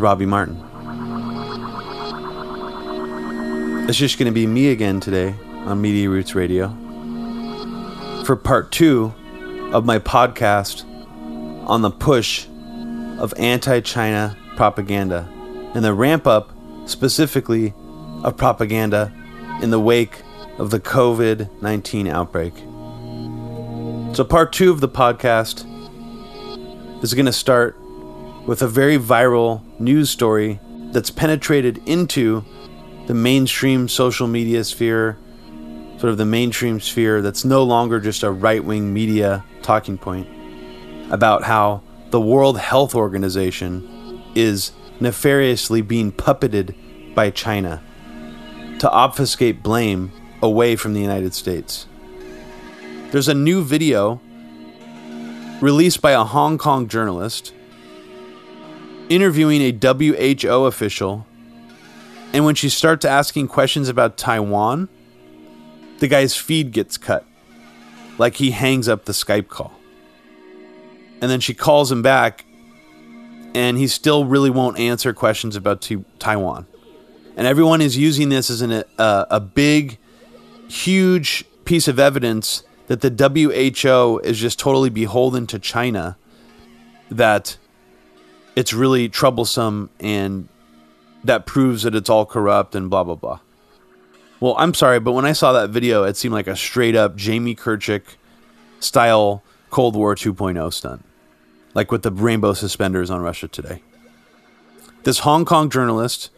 Robbie Martin. It's just going to be me again today on Media Roots Radio for part two of my podcast on the push of anti China propaganda and the ramp up specifically of propaganda in the wake of the COVID 19 outbreak. So, part two of the podcast is going to start with a very viral news story that's penetrated into the mainstream social media sphere, sort of the mainstream sphere that's no longer just a right wing media talking point about how the World Health Organization is nefariously being puppeted by China to obfuscate blame away from the United States. There's a new video released by a Hong Kong journalist interviewing a WHO official and when she starts asking questions about Taiwan, the guy's feed gets cut. Like he hangs up the Skype call. And then she calls him back, and he still really won't answer questions about t- Taiwan. And everyone is using this as an, uh, a big, huge piece of evidence that the WHO is just totally beholden to China, that it's really troublesome and that proves that it's all corrupt and blah blah blah. Well, I'm sorry, but when I saw that video, it seemed like a straight up Jamie Kirchick style Cold War 2.0 stunt, like with the rainbow suspenders on Russia Today. This Hong Kong journalist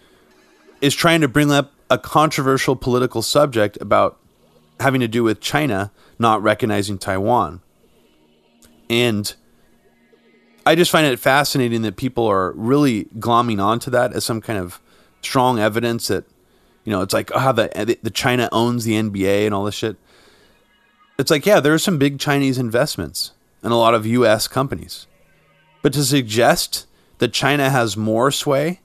is trying to bring up a controversial political subject about having to do with China not recognizing Taiwan. And I just find it fascinating that people are really glomming onto that as some kind of strong evidence that, you know, it's like, oh, the, the China owns the NBA and all this shit. It's like, yeah, there are some big Chinese investments and a lot of U.S. companies. But to suggest that China has more sway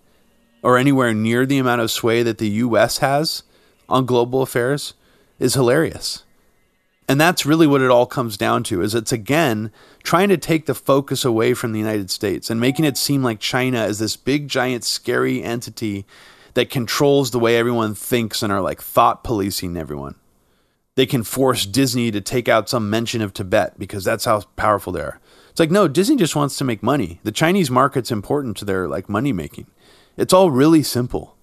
or anywhere near the amount of sway that the U.S. has on global affairs is hilarious. And that's really what it all comes down to is it's again trying to take the focus away from the United States and making it seem like China is this big giant scary entity that controls the way everyone thinks and are like thought policing everyone. They can force Disney to take out some mention of Tibet because that's how powerful they are. It's like no, Disney just wants to make money. The Chinese market's important to their like money making. It's all really simple.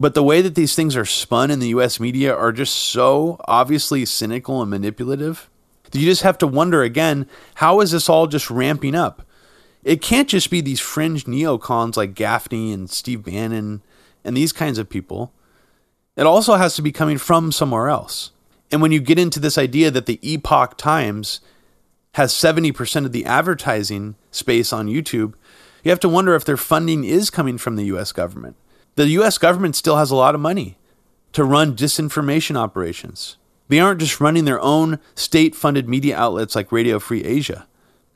But the way that these things are spun in the US media are just so obviously cynical and manipulative you just have to wonder again how is this all just ramping up? It can't just be these fringe neocons like Gaffney and Steve Bannon and these kinds of people. It also has to be coming from somewhere else. And when you get into this idea that the Epoch Times has 70% of the advertising space on YouTube, you have to wonder if their funding is coming from the US government the US government still has a lot of money to run disinformation operations. They aren't just running their own state funded media outlets like Radio Free Asia.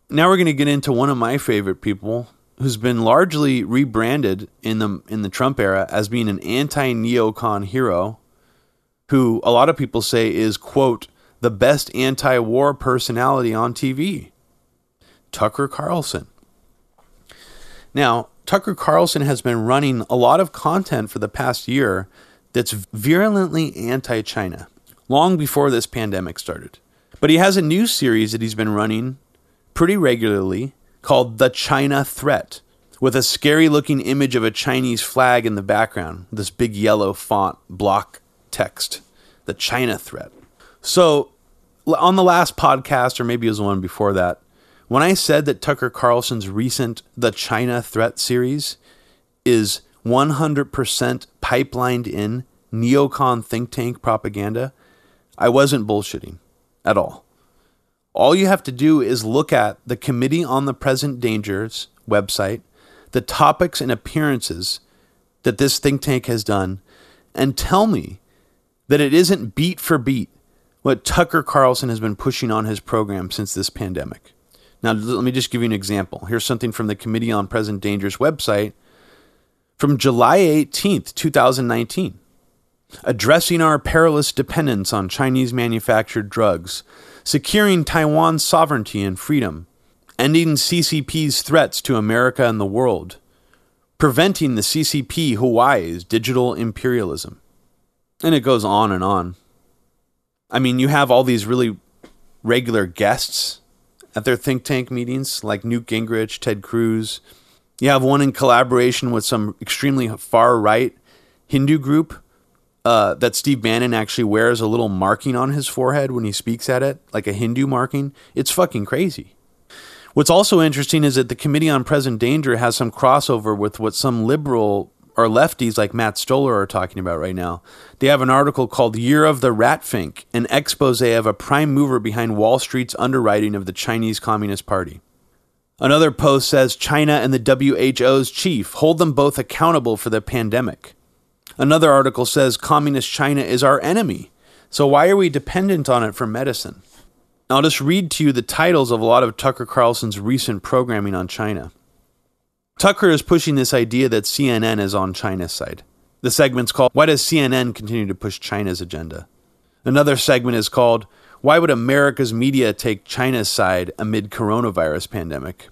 Now we're going to get into one of my favorite people who's been largely rebranded in the in the Trump era as being an anti-neocon hero who a lot of people say is quote the best anti-war personality on TV. Tucker Carlson. Now, Tucker Carlson has been running a lot of content for the past year that's virulently anti China, long before this pandemic started. But he has a new series that he's been running pretty regularly called The China Threat, with a scary looking image of a Chinese flag in the background, this big yellow font block text, The China Threat. So, on the last podcast, or maybe it was the one before that, when I said that Tucker Carlson's recent The China Threat series is 100% pipelined in neocon think tank propaganda, I wasn't bullshitting at all. All you have to do is look at the Committee on the Present Dangers website, the topics and appearances that this think tank has done, and tell me that it isn't beat for beat what Tucker Carlson has been pushing on his program since this pandemic. Now, let me just give you an example. Here's something from the Committee on Present Dangers website from July 18th, 2019. Addressing our perilous dependence on Chinese manufactured drugs, securing Taiwan's sovereignty and freedom, ending CCP's threats to America and the world, preventing the CCP Huawei's digital imperialism. And it goes on and on. I mean, you have all these really regular guests at their think tank meetings, like Newt Gingrich, Ted Cruz. You have one in collaboration with some extremely far right Hindu group uh, that Steve Bannon actually wears a little marking on his forehead when he speaks at it, like a Hindu marking. It's fucking crazy. What's also interesting is that the Committee on Present Danger has some crossover with what some liberal or lefties like Matt Stoller are talking about right now. They have an article called Year of the Ratfink, an expose of a prime mover behind Wall Street's underwriting of the Chinese Communist Party. Another post says China and the WHO's chief hold them both accountable for the pandemic. Another article says Communist China is our enemy, so why are we dependent on it for medicine? I'll just read to you the titles of a lot of Tucker Carlson's recent programming on China. Tucker is pushing this idea that CNN is on China's side. The segment's called Why Does CNN Continue to Push China's Agenda? Another segment is called Why Would America's Media Take China's Side Amid Coronavirus Pandemic?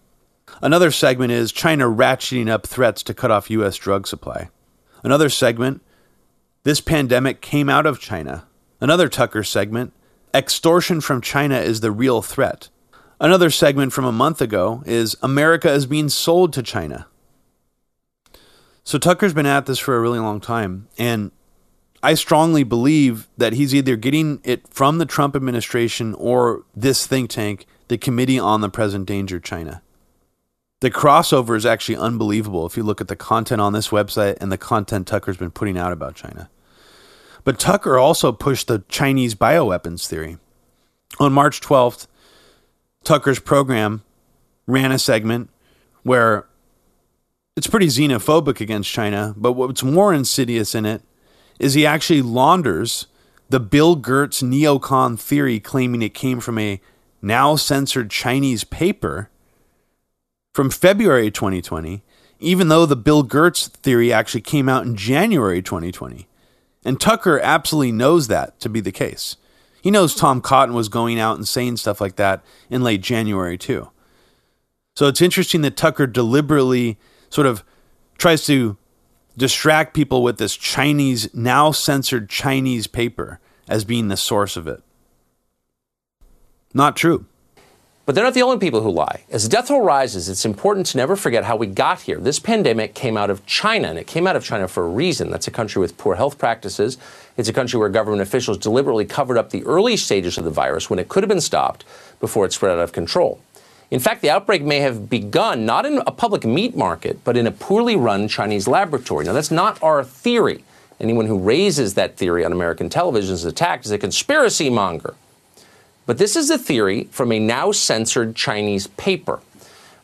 Another segment is China ratcheting up threats to cut off U.S. drug supply. Another segment This pandemic came out of China. Another Tucker segment Extortion from China is the real threat. Another segment from a month ago is America is being sold to China. So Tucker's been at this for a really long time. And I strongly believe that he's either getting it from the Trump administration or this think tank, the Committee on the Present Danger China. The crossover is actually unbelievable if you look at the content on this website and the content Tucker's been putting out about China. But Tucker also pushed the Chinese bioweapons theory. On March 12th, Tucker's program ran a segment where it's pretty xenophobic against China, but what's more insidious in it is he actually launders the Bill Gertz neocon theory, claiming it came from a now censored Chinese paper from February 2020, even though the Bill Gertz theory actually came out in January 2020. And Tucker absolutely knows that to be the case. He knows Tom Cotton was going out and saying stuff like that in late January, too. So it's interesting that Tucker deliberately sort of tries to distract people with this Chinese, now censored Chinese paper as being the source of it. Not true. But they're not the only people who lie. As death toll rises, it's important to never forget how we got here. This pandemic came out of China, and it came out of China for a reason. That's a country with poor health practices. It's a country where government officials deliberately covered up the early stages of the virus when it could have been stopped before it spread out of control. In fact, the outbreak may have begun not in a public meat market, but in a poorly run Chinese laboratory. Now, that's not our theory. Anyone who raises that theory on American television is attacked as a conspiracy monger. But this is a theory from a now censored Chinese paper.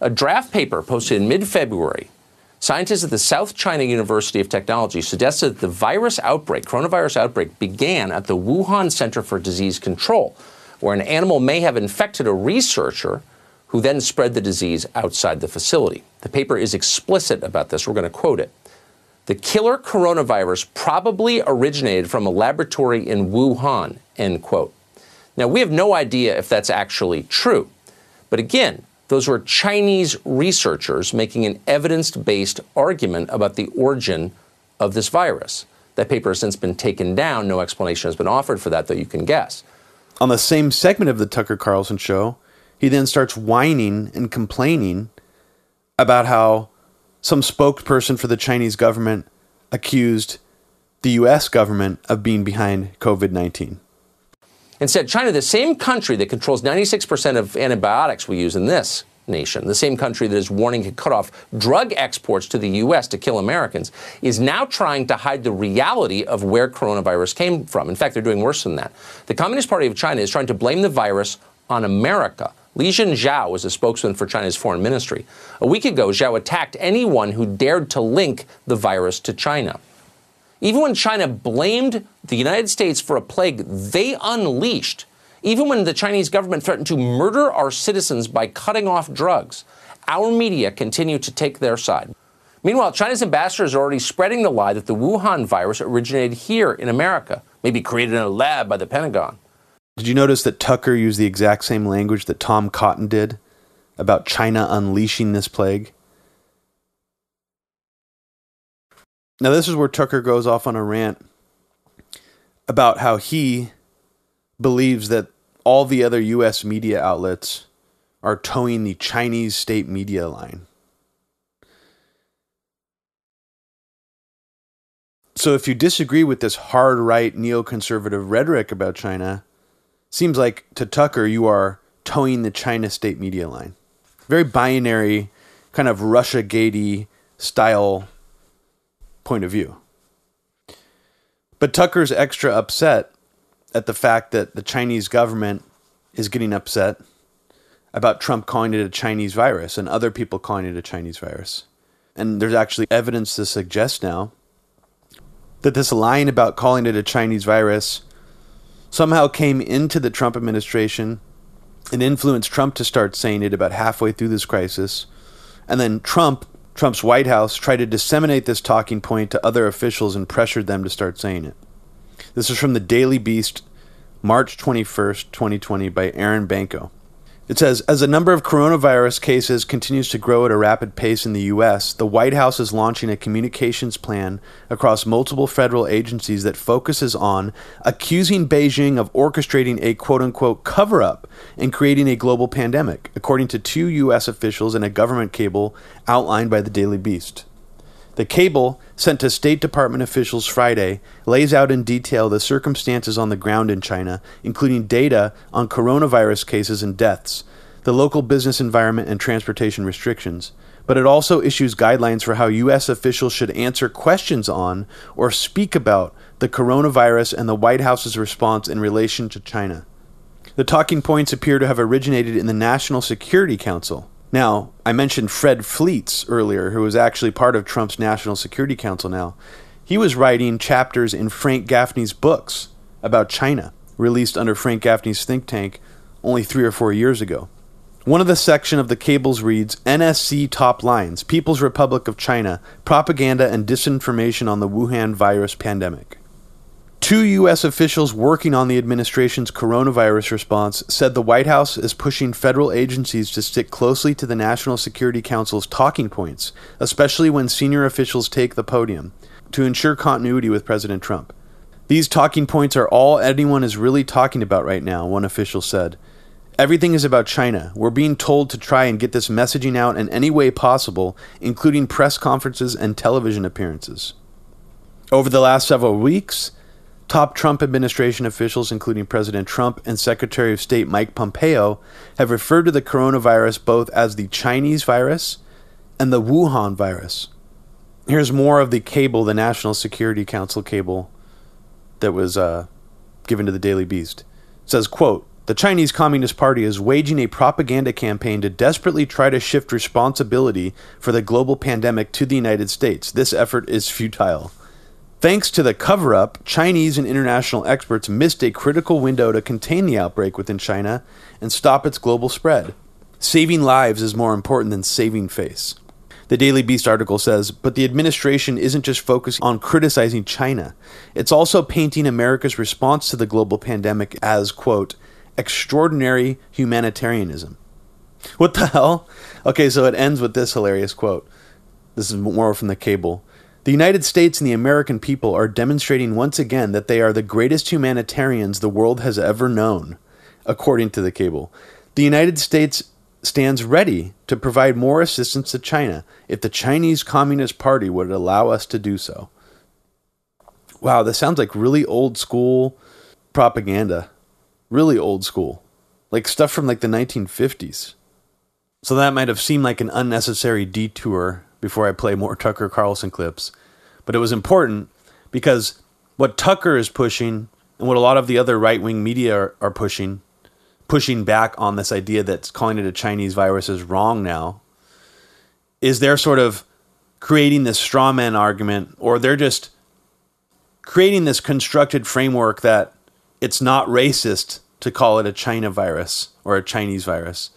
A draft paper posted in mid February, scientists at the South China University of Technology suggested that the virus outbreak, coronavirus outbreak, began at the Wuhan Center for Disease Control, where an animal may have infected a researcher who then spread the disease outside the facility. The paper is explicit about this. We're going to quote it. The killer coronavirus probably originated from a laboratory in Wuhan, end quote. Now, we have no idea if that's actually true. But again, those were Chinese researchers making an evidence based argument about the origin of this virus. That paper has since been taken down. No explanation has been offered for that, though you can guess. On the same segment of the Tucker Carlson show, he then starts whining and complaining about how some spokesperson for the Chinese government accused the US government of being behind COVID 19. Instead, China, the same country that controls 96% of antibiotics we use in this nation, the same country that is warning to cut off drug exports to the U.S. to kill Americans, is now trying to hide the reality of where coronavirus came from. In fact, they're doing worse than that. The Communist Party of China is trying to blame the virus on America. Li Zhao is a spokesman for China's foreign ministry. A week ago, Zhao attacked anyone who dared to link the virus to China. Even when China blamed the United States for a plague they unleashed, even when the Chinese government threatened to murder our citizens by cutting off drugs, our media continue to take their side. Meanwhile, China's ambassador is already spreading the lie that the Wuhan virus originated here in America, maybe created in a lab by the Pentagon. Did you notice that Tucker used the exact same language that Tom Cotton did about China unleashing this plague. Now, this is where Tucker goes off on a rant about how he believes that all the other U.S. media outlets are toeing the Chinese state media line. So, if you disagree with this hard right neoconservative rhetoric about China, seems like to Tucker you are toeing the China state media line. Very binary, kind of Russia gatey style point of view. But Tucker's extra upset at the fact that the Chinese government is getting upset about Trump calling it a Chinese virus and other people calling it a Chinese virus. And there's actually evidence to suggest now that this line about calling it a Chinese virus somehow came into the Trump administration and influenced Trump to start saying it about halfway through this crisis. And then Trump, Trump's White House, tried to disseminate this talking point to other officials and pressured them to start saying it. This is from the Daily Beast, March 21st, 2020, by Erin Banco. It says As the number of coronavirus cases continues to grow at a rapid pace in the U.S., the White House is launching a communications plan across multiple federal agencies that focuses on accusing Beijing of orchestrating a quote unquote cover up and creating a global pandemic, according to two U.S. officials in a government cable outlined by the Daily Beast. The cable, sent to State Department officials Friday, lays out in detail the circumstances on the ground in China, including data on coronavirus cases and deaths, the local business environment, and transportation restrictions. But it also issues guidelines for how U.S. officials should answer questions on or speak about the coronavirus and the White House's response in relation to China. The talking points appear to have originated in the National Security Council. Now, I mentioned Fred Fleitz earlier, who was actually part of Trump's National Security Council now. He was writing chapters in Frank Gaffney's books about China, released under Frank Gaffney's think tank only three or four years ago. One of the section of the cables reads NSC top lines People's Republic of China propaganda and disinformation on the Wuhan virus pandemic. Two U.S. officials working on the administration's coronavirus response said the White House is pushing federal agencies to stick closely to the National Security Council's talking points, especially when senior officials take the podium, to ensure continuity with President Trump. These talking points are all anyone is really talking about right now, one official said. Everything is about China. We're being told to try and get this messaging out in any way possible, including press conferences and television appearances. Over the last several weeks, Top Trump administration officials, including President Trump and Secretary of State Mike Pompeo, have referred to the coronavirus both as the Chinese virus and the Wuhan virus. Here's more of the cable, the National Security Council cable that was uh, given to the Daily Beast. It says, quote, the Chinese Communist Party is waging a propaganda campaign to desperately try to shift responsibility for the global pandemic to the United States. This effort is futile. Thanks to the cover up, Chinese and international experts missed a critical window to contain the outbreak within China and stop its global spread. Saving lives is more important than saving face. The Daily Beast article says, but the administration isn't just focused on criticizing China. It's also painting America's response to the global pandemic as, quote, extraordinary humanitarianism. What the hell? Okay, so it ends with this hilarious quote. This is more from the cable. The United States and the American people are demonstrating once again that they are the greatest humanitarians the world has ever known, according to the cable. The United States stands ready to provide more assistance to China if the Chinese Communist Party would allow us to do so. Wow, this sounds like really old school propaganda. Really old school. Like stuff from like the 1950s. So that might have seemed like an unnecessary detour before I play more Tucker Carlson clips. But it was important because what Tucker is pushing and what a lot of the other right wing media are, are, pushing, pushing back on this idea that calling it a Chinese virus is wrong now, is they're sort of creating this straw man argument, or they're just creating this constructed framework that it's not racist to call it a China virus or a Chinese virus,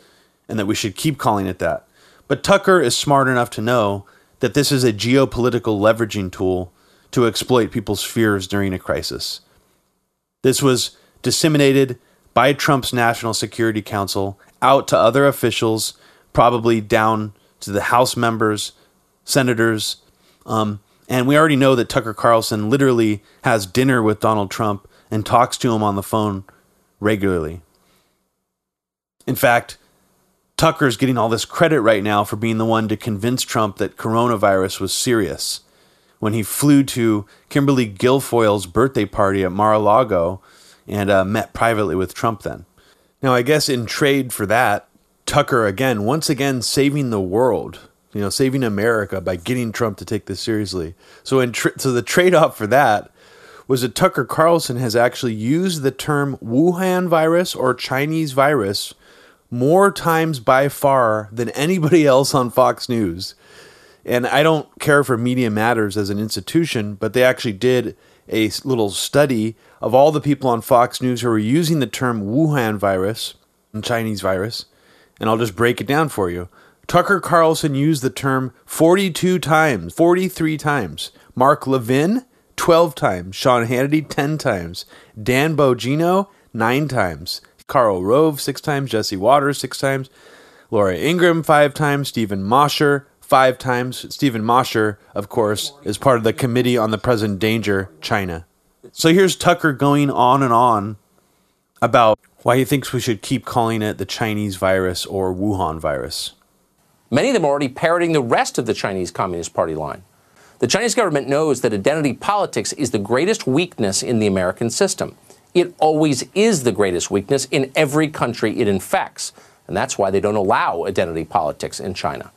and that we should keep calling it that. But Tucker is smart enough to know that this is a geopolitical leveraging tool to exploit people's fears during a crisis. This was disseminated by Trump's National Security Council out to other officials probably down to the House members, senators. Um, and we already know that Tucker Carlson literally has dinner with Donald Trump and talks to him on the phone regularly. In fact, Tucker's getting all this credit right now for being the one to convince Trump that coronavirus was serious when he flew to Kimberly Guilfoyle's birthday party at Mar a Lago and uh, met privately with Trump then. Now, I guess in trade for that, Tucker again, once again, saving the world, you know, saving America by getting Trump to take this seriously. So, in so the trade off for that was that Tucker Carlson has actually used the term Wuhan virus or Chinese virus more times by far than anybody else on Fox News. And I don't care for Media Matters as an institution, but they actually did a little study of all the people on Fox News who were using the term Wuhan virus and Chinese virus. And I'll just break it down for you. Tucker Carlson used the term 42 times, 43 times. Mark Levin, 12 times. Sean Hannity, 10 times. Dan Bongino, 9 times. Karl Rove, 6 times. Jesse Watters 6 times. Laura Ingraham 5 times. Steven Mosher, five times. Steven Mosher, of course, is part of the Committee on the Present Danger, China. So here's Tucker going on and on about why he thinks we should keep calling it the Chinese virus or Wuhan virus. Many of them are already parroting the rest of the Chinese Communist Party line. The Chinese government knows that identity politics is the greatest weakness in the American system. It always is the greatest weakness in every country it infects. And that's why they don't allow identity politics in China.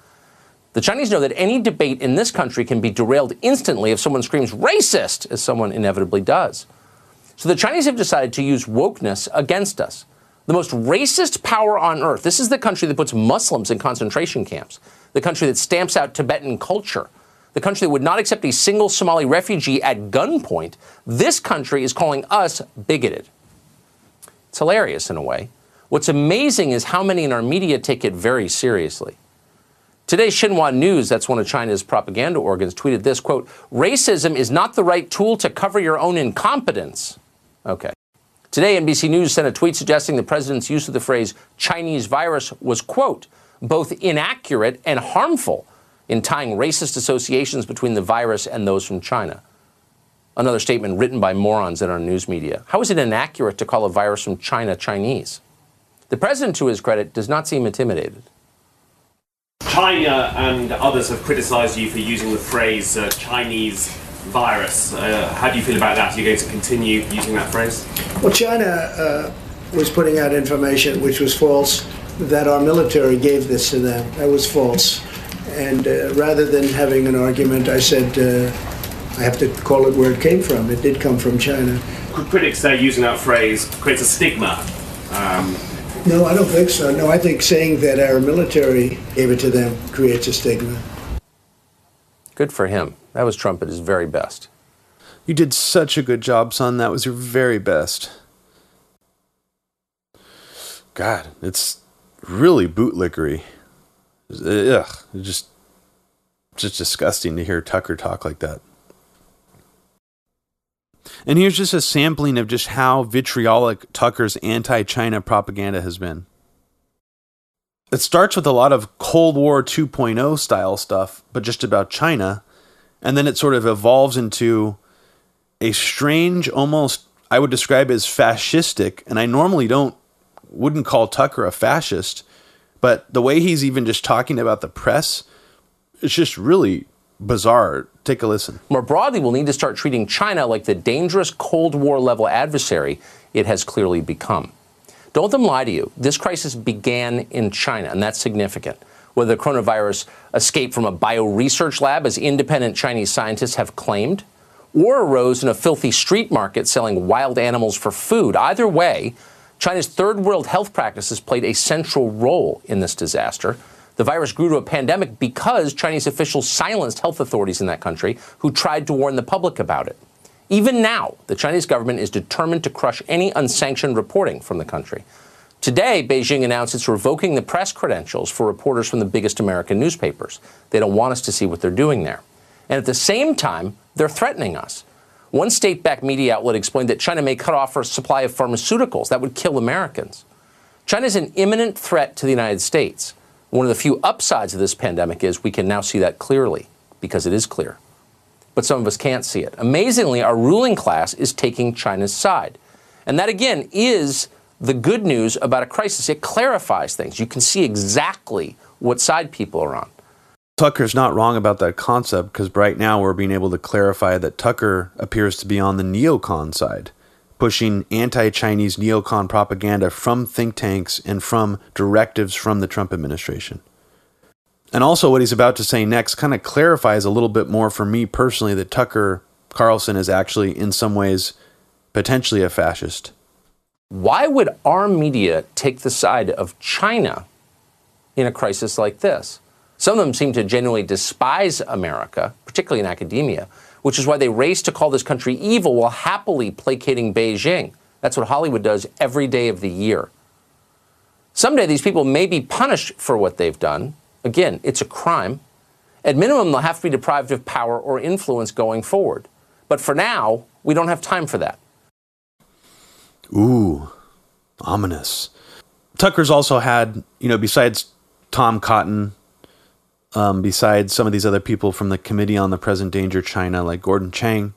The Chinese know that any debate in this country can be derailed instantly if someone screams racist, as someone inevitably does. So the Chinese have decided to use wokeness against us. The most racist power on earth. This is the country that puts Muslims in concentration camps, the country that stamps out Tibetan culture, the country that would not accept a single Somali refugee at gunpoint. This country is calling us bigoted. It's hilarious in a way. What's amazing is how many in our media take it very seriously. Today, Xinhua News, that's one of China's propaganda organs, tweeted this quote, racism is not the right tool to cover your own incompetence. Okay. Today, NBC News sent a tweet suggesting the president's use of the phrase Chinese virus was, quote, both inaccurate and harmful in tying racist associations between the virus and those from China. Another statement written by morons in our news media. How is it inaccurate to call a virus from China Chinese? The president, to his credit, does not seem intimidated. China and others have criticized you for using the phrase uh, Chinese virus. Uh, how do you feel about that? Are you going to continue using that phrase? Well, China uh, was putting out information which was false, that our military gave this to them. That was false. And uh, rather than having an argument, I said, uh, I have to call it where it came from. It did come from China. Critics say using that phrase creates a stigma. Um, no, I don't think so. No, I think saying that our military gave it to them creates a stigma. Good for him. That was Trump at his very best. You did such a good job, son. That was your very best. God, it's really bootlickery. Uh, ugh, just just disgusting to hear Tucker talk like that. And here's just a sampling of just how vitriolic Tucker's anti China propaganda has been. It starts with a lot of Cold War 2.0 style stuff, but just about China. And then it sort of evolves into a strange, almost, I would describe as fascistic. And I normally don't, wouldn't call Tucker a fascist, but the way he's even just talking about the press, it's just really bizarre. Take a listen. More broadly, we'll need to start treating China like the dangerous Cold War level adversary it has clearly become. Don't let them lie to you. This crisis began in China, and that's significant. Whether the coronavirus escaped from a bioresearch lab, as independent Chinese scientists have claimed, or arose in a filthy street market selling wild animals for food. Either way, China's third world health practices played a central role in this disaster. The virus grew to a pandemic because Chinese officials silenced health authorities in that country who tried to warn the public about it. Even now, the Chinese government is determined to crush any unsanctioned reporting from the country. Today, Beijing announced it's revoking the press credentials for reporters from the biggest American newspapers. They don't want us to see what they're doing there. And at the same time, they're threatening us. One state backed media outlet explained that China may cut off our supply of pharmaceuticals that would kill Americans. China is an imminent threat to the United States. One of the few upsides of this pandemic is we can now see that clearly because it is clear. But some of us can't see it. Amazingly, our ruling class is taking China's side. And that, again, is the good news about a crisis. It clarifies things. You can see exactly what side people are on. Tucker's not wrong about that concept because right now we're being able to clarify that Tucker appears to be on the neocon side, pushing anti Chinese neocon propaganda from think tanks and from directives from the Trump administration. And also, what he's about to say next kind of clarifies a little bit more for me personally that Tucker Carlson is actually, in some ways, potentially a fascist. Why would our media take the side of China in a crisis like this? Some of them seem to genuinely despise America, particularly in academia, which is why they race to call this country evil while happily placating Beijing. That's what Hollywood does every day of the year. Someday these people may be punished for what they've done. Again, it's a crime. At minimum, they'll have to be deprived of power or influence going forward. But for now, we don't have time for that. Ooh, ominous. Tucker's also had, you know, besides Tom Cotton, um, besides some of these other people from the Committee on the Present Danger China, like Gordon Chang.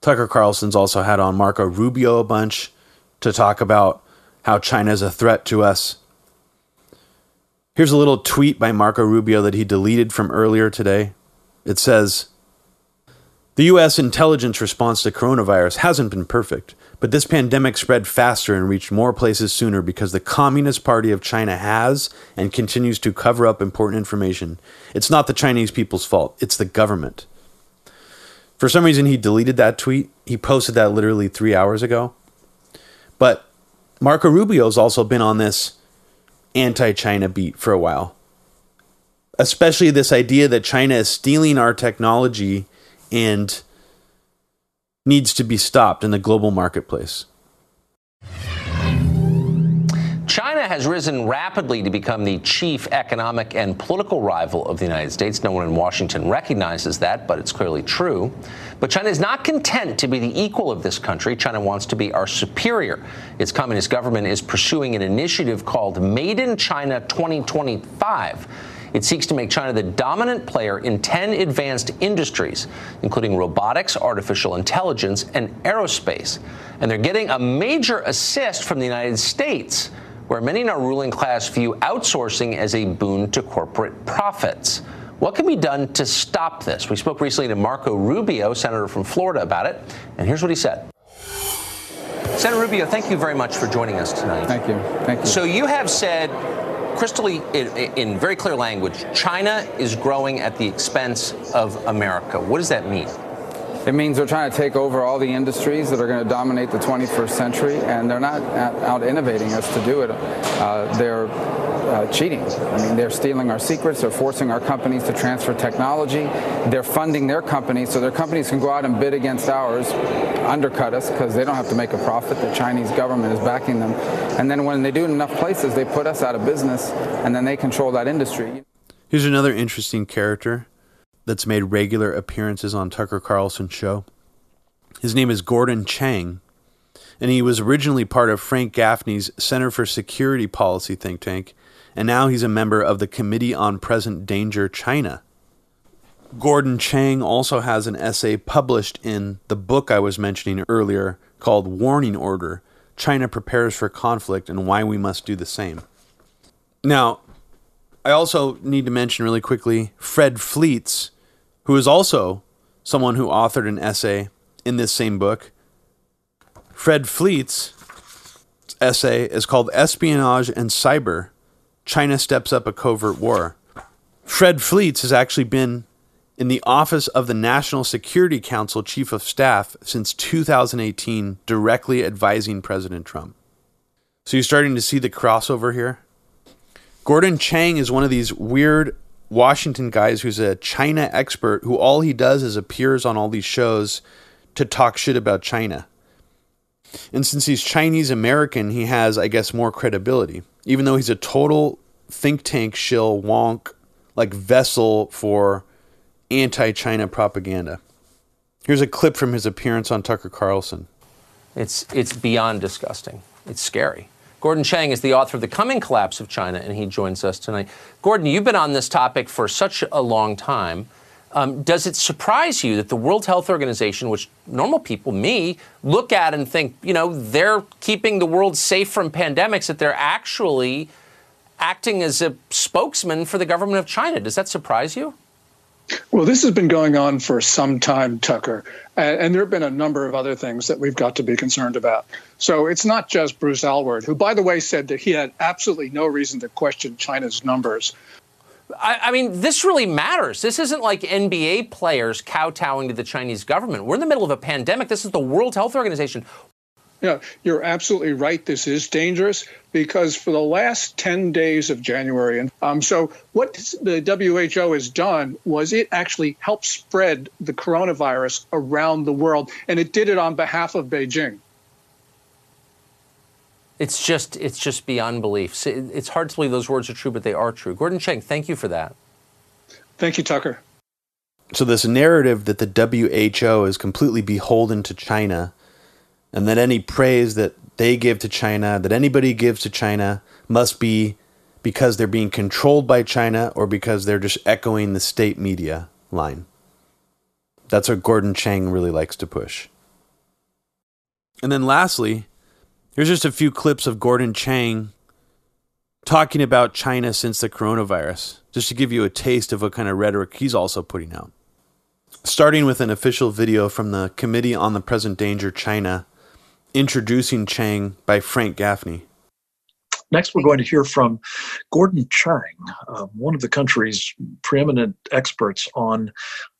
Tucker Carlson's also had on Marco Rubio a bunch to talk about how China is a threat to us. Here's a little tweet by Marco Rubio that he deleted from earlier today. It says The U.S. intelligence response to coronavirus hasn't been perfect. But this pandemic spread faster and reached more places sooner because the Communist Party of China has and continues to cover up important information. It's not the Chinese people's fault, it's the government. For some reason, he deleted that tweet. He posted that literally three hours ago. But Marco Rubio's also been on this anti China beat for a while. Especially this idea that China is stealing our technology and needs to be stopped in the global marketplace. China has risen rapidly to become the chief economic and political rival of the United States. No one in Washington recognizes that, but it's clearly true. But China is not content to be the equal of this country. China wants to be our superior. Its communist government is pursuing an initiative called Made in China 2025 it seeks to make China the dominant player in 10 advanced industries, including robotics, artificial intelligence, and aerospace. And they're getting a major assist from the United States, where many in our ruling class view outsourcing as a boon to corporate profits. What can be done to stop this? We spoke recently to Marco Rubio, senator from Florida, about it, and here's what he said. Senator Rubio, thank you very much for joining us tonight. Thank you. Thank you. So you have said crystally, in, in very clear language, China is growing at the expense of America. What does that mean? It means they're trying to take over all the industries that are going to dominate the 21st century, and they're not out innovating us to do it. Uh, they're uh, cheating. I mean, they're stealing our secrets. They're forcing our companies to transfer technology. They're funding their companies so their companies can go out and bid against ours, undercut us because they don't have to make a profit. The Chinese government is backing them. And then when they do it in enough places, they put us out of business, and then they control that industry. Here's another interesting character that's made regular appearances on Tucker Carlson's show. His name is Gordon Chang, and he was originally part of Frank Gaffney's Center for Security Policy think tank and now he's a member of the Committee on Present Danger China. Gordon Chang also has an essay published in the book I was mentioning earlier called Warning Order China Prepares for Conflict and Why We Must Do the Same. Now, I also need to mention really quickly Fred Fleitz, who is also someone who authored an essay in this same book. Fred Fleitz' essay is called Espionage and Cyber China steps up a covert war. Fred Fleitz has actually been in the office of the National Security Council Chief of Staff since 2018, directly advising President Trump. So you're starting to see the crossover here. Gordon Chang is one of these weird Washington guys who's a China expert who all he does is appears on all these shows to talk shit about China. And since he's Chinese American, he has, I guess, more credibility even though he's a total think tank shill wonk, like vessel for anti China propaganda. Here's a clip from his appearance on Tucker Carlson. It's, it's beyond disgusting. It's scary. Gordon Chang is the author of The Coming Collapse of China, and he joins us tonight. Gordon, you've been on this topic for such a long time. Um, does it surprise you that the World Health Organization, which normal people, me, look at and think, you know, they're keeping the world safe from pandemics, that they're actually acting as a spokesman for the government of China? Does that surprise you? Well, this has been going on for some time, Tucker, and, there have been a number of other things that we've got to be concerned about. So it's not just Bruce Aylward, who, by the way, said that he had absolutely no reason to question China's numbers. I, I mean, this really matters. This isn't like NBA players kowtowing to the Chinese government. We're in the middle of a pandemic. This is the World Health Organization. Yeah, you're absolutely right. This is dangerous because for the last 10 days of January, and um, so what the WHO has done was it actually helped spread the coronavirus around the world, and it did it on behalf of Beijing. It's just, it's just beyond belief. It's hard to believe those words are true, but they are true. Gordon Chang, thank you for that. Thank you, Tucker. So this narrative that the WHO is completely beholden to China and that any praise that they give to China, that anybody gives to China, must be because they're being controlled by China or because they're just echoing the state media line. That's what Gordon Chang really likes to push. And then lastly, here's just a few clips of Gordon Chang talking about China since the coronavirus, just to give you a taste of what kind of rhetoric he's also putting out. Starting with an official video from the Committee on the Present Danger China Introducing Chang by Frank Gaffney. Next, we're going to hear from Gordon Chang, uh, one of the country's preeminent experts on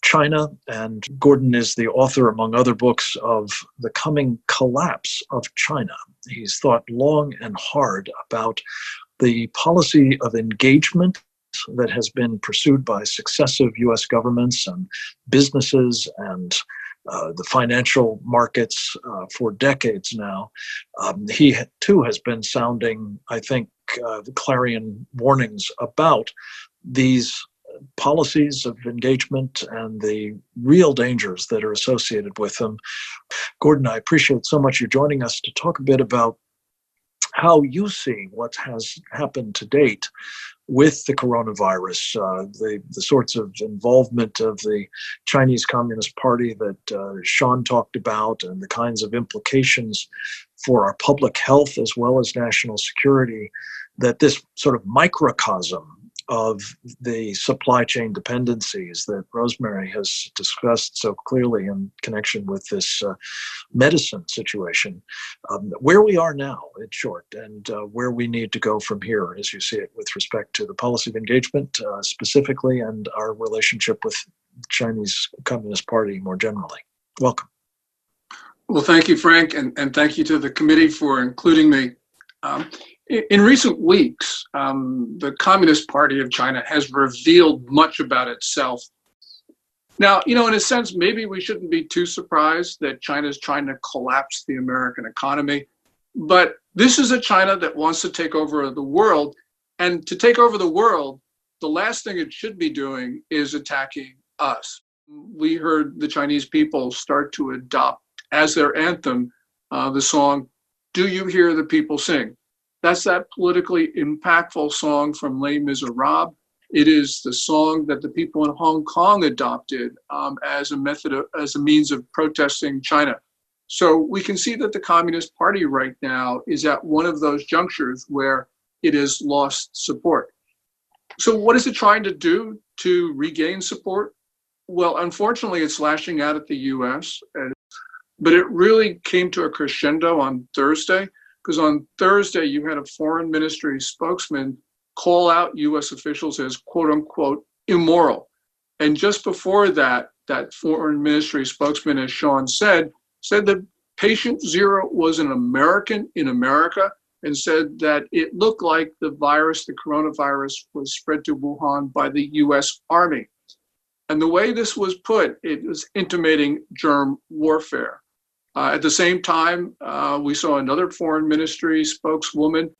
China. And Gordon is the author, among other books, of The Coming Collapse of China. He's thought long and hard about the policy of engagement that has been pursued by successive U.S. governments and businesses and uh, the financial markets uh, for decades now. Um, he too has been sounding, I think, uh, clarion warnings about these policies of engagement and the real dangers that are associated with them. Gordon, I appreciate so much you joining us to talk a bit about how you see what has happened to date with the coronavirus, uh, the, the sorts of involvement of the Chinese Communist Party that uh, Sean talked about, and the kinds of implications for our public health as well as national security that this sort of microcosm of the supply chain dependencies that Rosemary has discussed so clearly in connection with this uh, medicine situation, um, where we are now, in short, and uh, where we need to go from here, as you see it, with respect to the policy of engagement uh, specifically and our relationship with Chinese Communist Party more generally. Welcome. Well, thank you, Frank, and, and thank you to the committee for including me. Um, in recent weeks, um, the Communist Party of China has revealed much about itself. Now, you know, in a sense, maybe we shouldn't be too surprised that China is trying to collapse the American economy. But this is a China that wants to take over the world. And to take over the world, the last thing it should be doing is attacking us. We heard the Chinese people start to adopt as their anthem uh, the song, Do You Hear the People Sing? That's that politically impactful song from Les Miserables. It is the song that the people in Hong Kong adopted um, as a method of, as a means of protesting China. So we can see that the Communist Party right now is at one of those junctures where it has lost support. So what is it trying to do to regain support? Well, unfortunately, it's lashing out at the U.S. But it really came to a crescendo on Thursday because on Thursday you had a foreign ministry spokesman call out US officials as quote unquote immoral. And just before that, that foreign ministry spokesman, as Sean said, said that patient zero was an American in America and said that it looked like the virus, the coronavirus, was spread to Wuhan by the US Army. And the way this was put, it was intimating germ warfare. Uh, at the same time, uh, we saw another foreign ministry spokeswoman.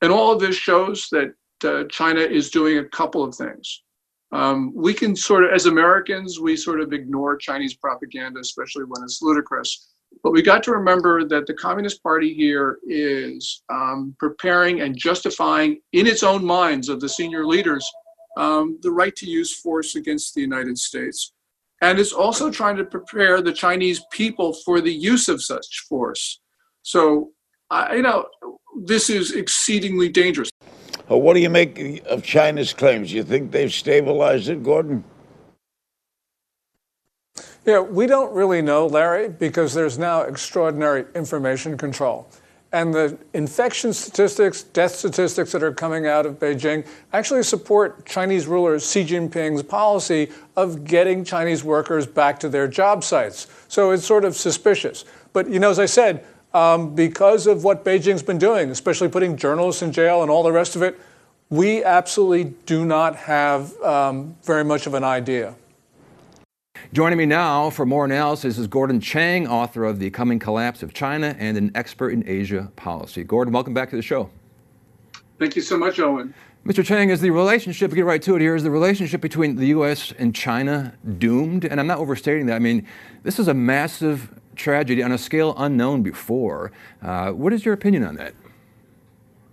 And all of this shows that uh, China is doing a couple of things. Um, we can sort of, as Americans, we sort of ignore Chinese propaganda, especially when it's ludicrous. But we got to remember that the Communist Party here is um, preparing and justifying in its own minds of the senior leaders um, the right to use force against the United States. And is also trying to prepare the Chinese people for the use of such force. So, uh, you know, this is exceedingly dangerous. Well, what do you make of China's claims? You think they've stabilized it, Gordon? Yeah, we don't really know, Larry, because there's now extraordinary information control. And the infection statistics, death statistics that are coming out of Beijing actually support Chinese ruler Xi Jinping's policy of getting Chinese workers back to their job sites. So it's sort of suspicious. But, you know, as I said, um, because of what Beijing's been doing, especially putting journalists in jail and all the rest of it, we absolutely do not have um, very much of an idea. Joining me now for more analysis is Gordon Chang, author of The Coming Collapse of China and an expert in Asia policy. Gordon, welcome back to the show. Thank you so much, Owen. Mr. Chang, is the relationship, get right to it here, is the relationship between the U.S. and China doomed? And I'm not overstating that. I mean, this is a massive tragedy on a scale unknown before. Uh, what is your opinion on that?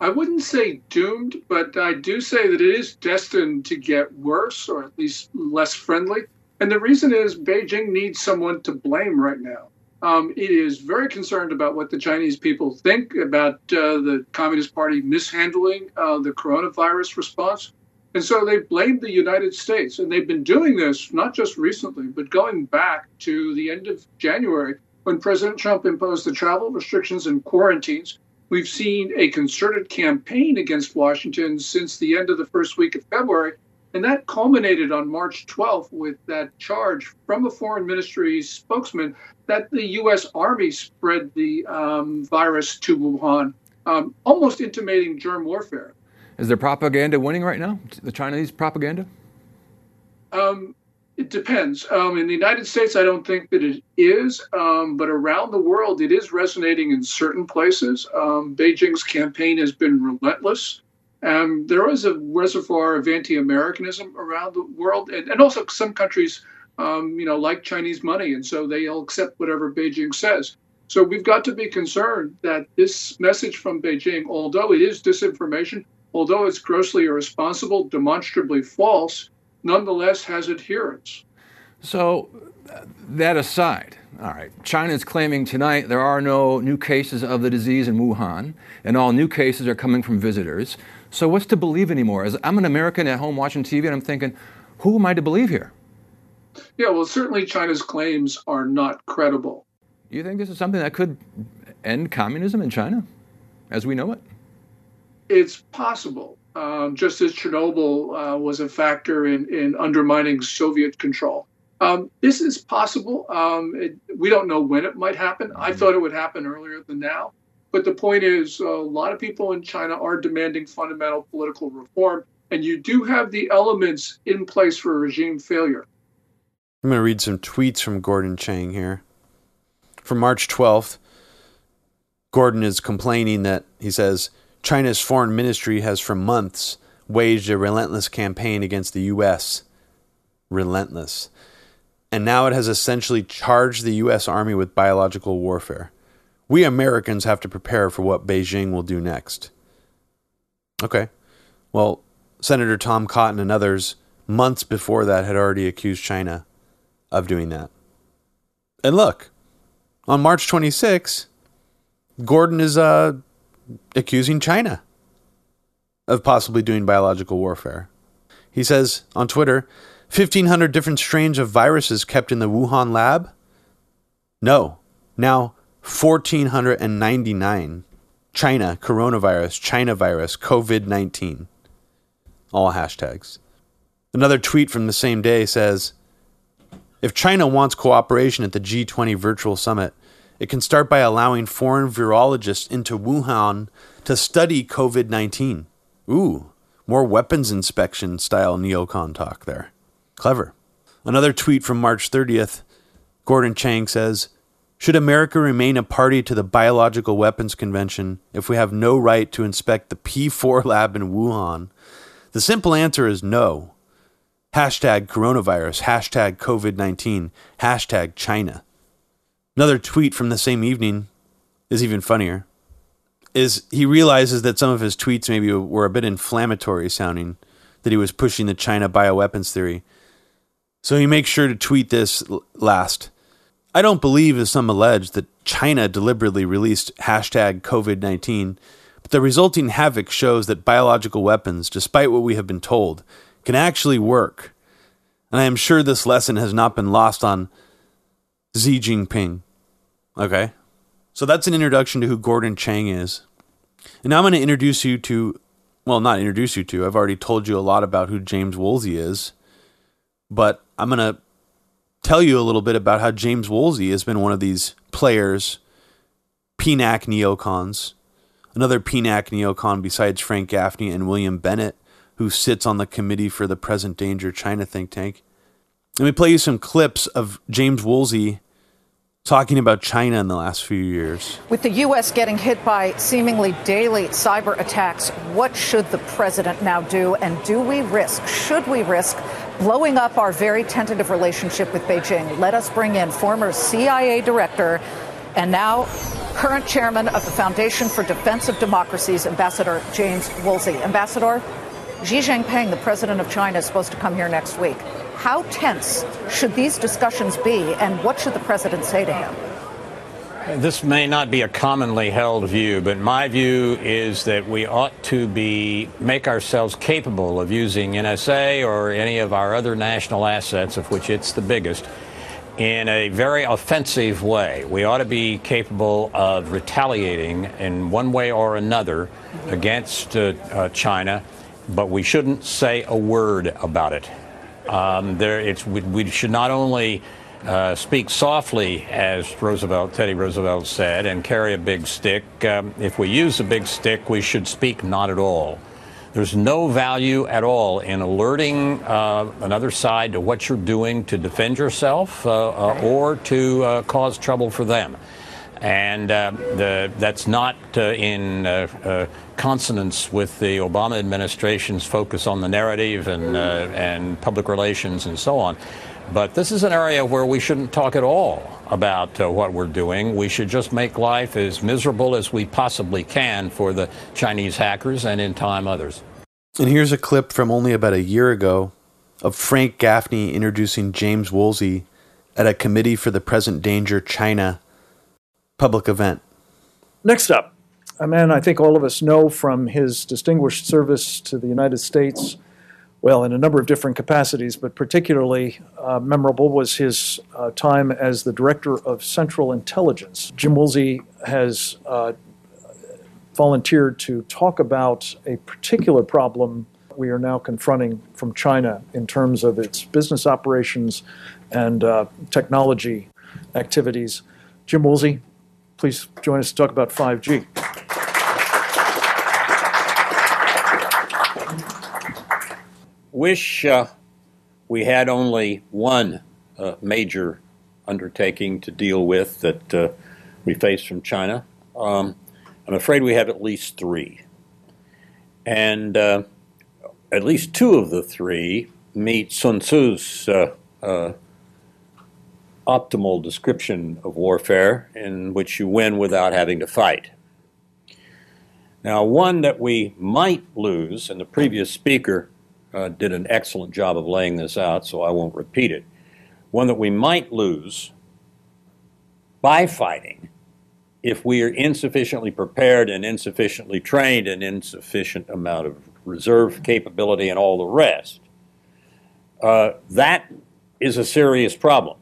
I wouldn't say doomed, but I do say that it is destined to get worse or at least less friendly. And the reason is Beijing needs someone to blame right now. Um, it is very concerned about what the Chinese people think about uh, the Communist Party mishandling uh, the coronavirus response. And so they blamed the United States. And they've been doing this not just recently, but going back to the end of January when President Trump imposed the travel restrictions and quarantines. We've seen a concerted campaign against Washington since the end of the first week of February and that culminated on March 12th with that charge from a foreign ministry spokesman that the U.S. Army spread the um, virus to Wuhan, um, almost intimating germ warfare. Is there propaganda winning right now? The Chinese propaganda? Um, it depends. Um, in the United States, I don't think that it is, um, but around the world, it is resonating in certain places. Um, Beijing's campaign has been relentless. Um, there is a reservoir of anti-Americanism around the world, and, and also some countries, um, you know, like Chinese money, and so they'll accept whatever Beijing says. So we've got to be concerned that this message from Beijing, although it is disinformation, although it's grossly irresponsible, demonstrably false, nonetheless has adherents. So, that aside, all right, China is claiming tonight there are no new cases of the disease in Wuhan, and all new cases are coming from visitors. So what's to believe anymore? As I'm an American at home watching TV and I'm thinking, who am I to believe here? Yeah, well, certainly China's claims are not credible. Do you think this is something that could end communism in China as we know it? It's possible. Um, just as Chernobyl uh, was a factor in, in undermining Soviet control. Um, this is possible. Um, it, we don't know when it might happen. I mm-hmm. thought it would happen earlier than now. But the point is, a lot of people in China are demanding fundamental political reform, and you do have the elements in place for regime failure. I'm going to read some tweets from Gordon Chang here. From March 12th, Gordon is complaining that he says China's foreign ministry has for months waged a relentless campaign against the U.S. Relentless. And now it has essentially charged the U.S. Army with biological warfare. We Americans have to prepare for what Beijing will do next. Okay. Well, Senator Tom Cotton and others, months before that, had already accused China of doing that. And look, on March 26, Gordon is uh, accusing China of possibly doing biological warfare. He says on Twitter 1,500 different strains of viruses kept in the Wuhan lab? No. Now 1,499. China, coronavirus, China virus, COVID 19. All hashtags. Another tweet from the same day says If China wants cooperation at the G20 virtual summit, it can start by allowing foreign virologists into Wuhan to study COVID 19. Ooh, more weapons inspection style neocon talk there. Clever. Another tweet from March 30th Gordon Chang says should America remain a party to the Biological Weapons Convention if we have no right to inspect the P4 lab in Wuhan? The simple answer is no. Hashtag coronavirus, hashtag COVID 19, hashtag China. Another tweet from the same evening is even funnier. Is he realizes that some of his tweets maybe were a bit inflammatory sounding, that he was pushing the China bioweapons theory. So he makes sure to tweet this last. I don't believe, as some allege, that China deliberately released hashtag COVID 19, but the resulting havoc shows that biological weapons, despite what we have been told, can actually work. And I am sure this lesson has not been lost on Xi Jinping. Okay? So that's an introduction to who Gordon Chang is. And now I'm going to introduce you to, well, not introduce you to, I've already told you a lot about who James Woolsey is, but I'm going to tell you a little bit about how James Woolsey has been one of these players, PNAC neocons, another PNAC neocon besides Frank Gaffney and William Bennett, who sits on the committee for the Present Danger China think tank. Let me play you some clips of James Woolsey talking about China in the last few years. With the U.S. getting hit by seemingly daily cyber attacks, what should the president now do? And do we risk, should we risk, blowing up our very tentative relationship with Beijing? Let us bring in former CIA director and now current chairman of the Foundation for Defense of Democracies, Ambassador James Woolsey. Ambassador, Xi Jinping, the president of China, is supposed to come here next week. How tense should these discussions be, and what should the president say to him? This may not be a commonly held view, but my view is that we ought to be make ourselves capable of using NSA or any of our other national assets, of which it's the biggest, in a very offensive way. We ought to be capable of retaliating in one way or another against uh, uh, China, but we shouldn't say a word about it. Um, there, it's, we, we, should not only uh, speak softly, as Roosevelt, Teddy Roosevelt said, and carry a big stick. Um, if we use a big stick, we should speak not at all. There's no value at all in alerting uh, another side to what you're doing to defend yourself uh, uh or to uh, cause trouble for them. And uh, the, that's not in consonance with the Obama administration's focus on the narrative and, uh, and public relations and so on. But this is an area where we shouldn't talk at all about uh, what we're doing. We should just make life as miserable as we possibly can for the Chinese hackers and in time others. And here's a clip from only about a year ago of Frank Gaffney introducing James Woolsey at a Committee for the Present Danger China public event. Next up, a man I think all of us know from his distinguished service to the United States, well, in a number of different capacities, but particularly uh, memorable was his uh, time as the Director of Central Intelligence. Jim Woolsey has uh, volunteered to talk about a particular problem we are now confronting from China in terms of its business operations and uh, technology activities. Jim Woolsey, please join us to talk about 5G. wish uh, we had only one uh, major undertaking to deal with that uh, we face from China. Um, I'm afraid we have at least three. And uh, at least two of the three meet Sun Tzu's uh, uh, optimal description of warfare, in which you win without having to fight. Now, one that we might lose, and the previous speaker uh, did an excellent job of laying this out, so I won't repeat it. One that we might lose by fighting if we are insufficiently prepared and insufficiently trained and insufficient amount of reserve capability and all the rest. Uh, that is a serious problem.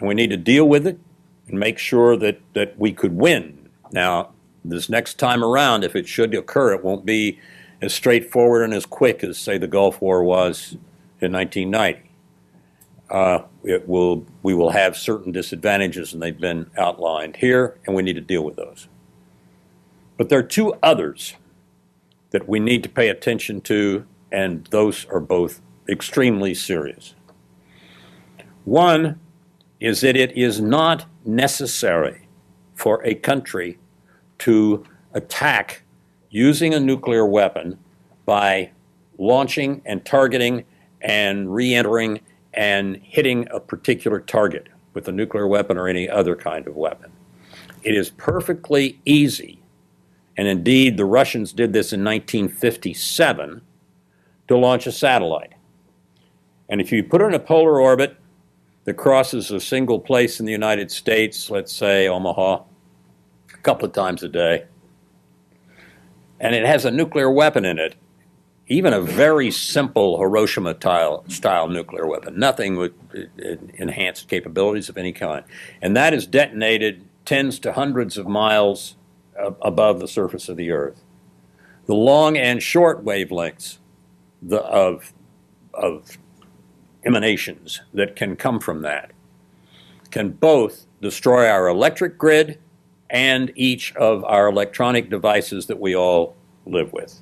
And we need to deal with it and make sure that, that we could win. Now, this next time around, if it should occur, it won't be as straightforward and as quick as, say, the Gulf War was in 1990. Uh, it will, we will have certain disadvantages, and they've been outlined here, and we need to deal with those. But there are two others that we need to pay attention to, and those are both extremely serious. One is that it is not necessary for a country to attack using a nuclear weapon by launching and targeting and re entering and hitting a particular target. with a nuclear weapon or any other kind of weapon. It is perfectly easy, and indeed the Russians did this in 1957, to launch a satellite. And if you put it in a polar orbit that crosses a single place in the United States, let's say Omaha, a couple of times a day, and it has a nuclear weapon in it, even a very simple Hiroshima style nuclear weapon, nothing with uh, enhanced capabilities of any kind. And that is detonated tens to hundreds of miles above the surface of the Earth. The long and short wavelengths of, of emanations that can come from that can both destroy our electric grid and each of our electronic devices that we all live with.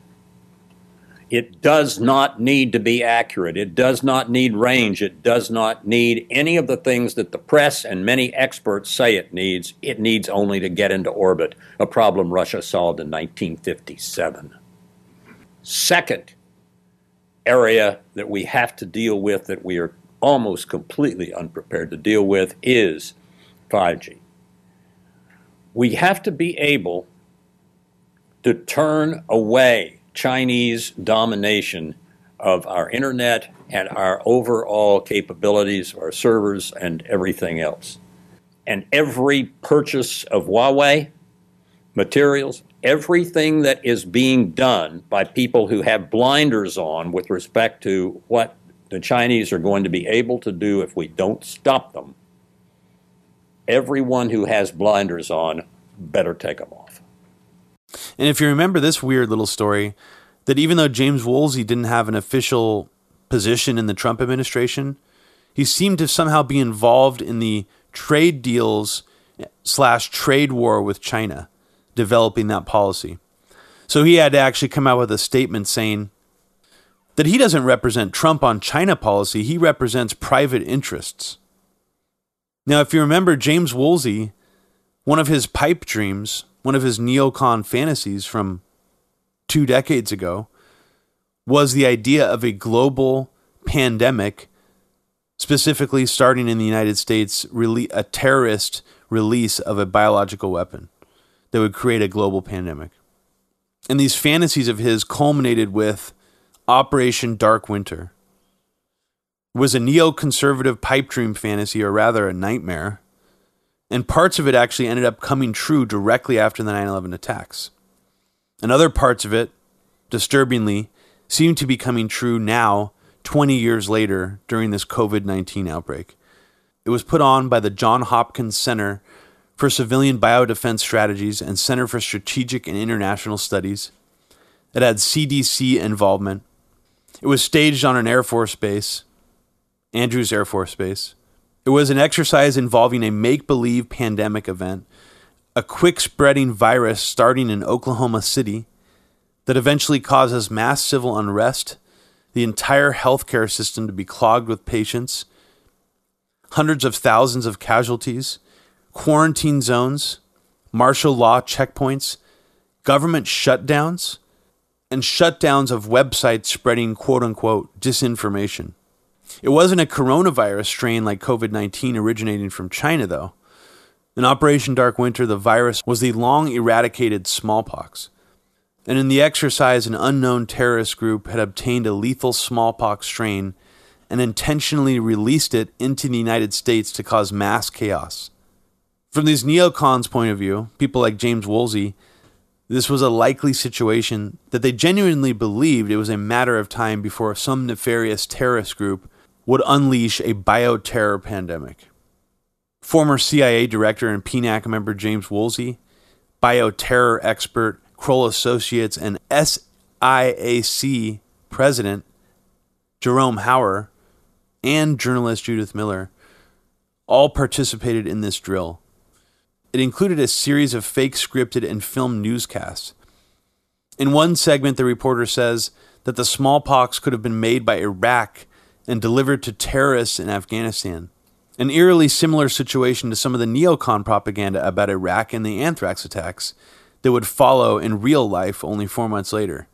It does not need to be accurate. It does not need range. It does not need any of the things that the press and many experts say it needs. It needs only to get into orbit, a problem Russia solved in 1957. Second area that we have to deal with that we are almost completely unprepared to deal with is 5G. We have to be able to turn away Chinese domination of our internet and our overall capabilities, our servers, and everything else. And every purchase of Huawei materials, everything that is being done by people who have blinders on with respect to what the Chinese are going to be able to do if we don't stop them, everyone who has blinders on better take them off. And if you remember this weird little story, that even though James Woolsey didn't have an official position in the Trump administration, he seemed to somehow be involved in the trade deals slash trade war with China, developing that policy. So he had to actually come out with a statement saying that he doesn't represent Trump on China policy, he represents private interests. Now, if you remember James Woolsey, one of his pipe dreams one of his neocon fantasies from two decades ago was the idea of a global pandemic, specifically starting in the United States, a terrorist release of a biological weapon that would create a global pandemic. And these fantasies of his culminated with Operation Dark Winter. It was a neoconservative pipe dream fantasy, or rather a nightmare and parts of it actually ended up coming true directly after the 9 11 attacks. And other parts of it, disturbingly, seem to be coming true now, 20 years later, during this COVID 19 outbreak. It was put on by the Johns Hopkins Center for Civilian Biodefense Strategies and Center for Strategic and International Studies. It had CDC involvement. It was staged on an Air Force base, Andrews Air Force Base. It was an exercise involving a make believe pandemic event, a quick spreading virus starting in Oklahoma City that eventually causes mass civil unrest, the entire healthcare system to be clogged with patients, hundreds of thousands of casualties, quarantine zones, martial law checkpoints, government shutdowns, and shutdowns of websites spreading quote unquote disinformation. It wasn't a coronavirus strain like COVID 19 originating from China, though. In Operation Dark Winter, the virus was the long eradicated smallpox. And in the exercise, an unknown terrorist group had obtained a lethal smallpox strain and intentionally released it into the United States to cause mass chaos. From these neocons' point of view, people like James Woolsey, this was a likely situation that they genuinely believed it was a matter of time before some nefarious terrorist group would unleash a bioterror pandemic. Former CIA director and PNAC member James Woolsey, bioterror expert Kroll Associates, and SIAC president Jerome Hauer, and journalist Judith Miller all participated in this drill. It included a series of fake scripted and filmed newscasts. In one segment, the reporter says that the smallpox could have been made by Iraq and delivered to terrorists in Afghanistan. An eerily similar situation to some of the neocon propaganda about Iraq and the anthrax attacks that would follow in real life only four months later.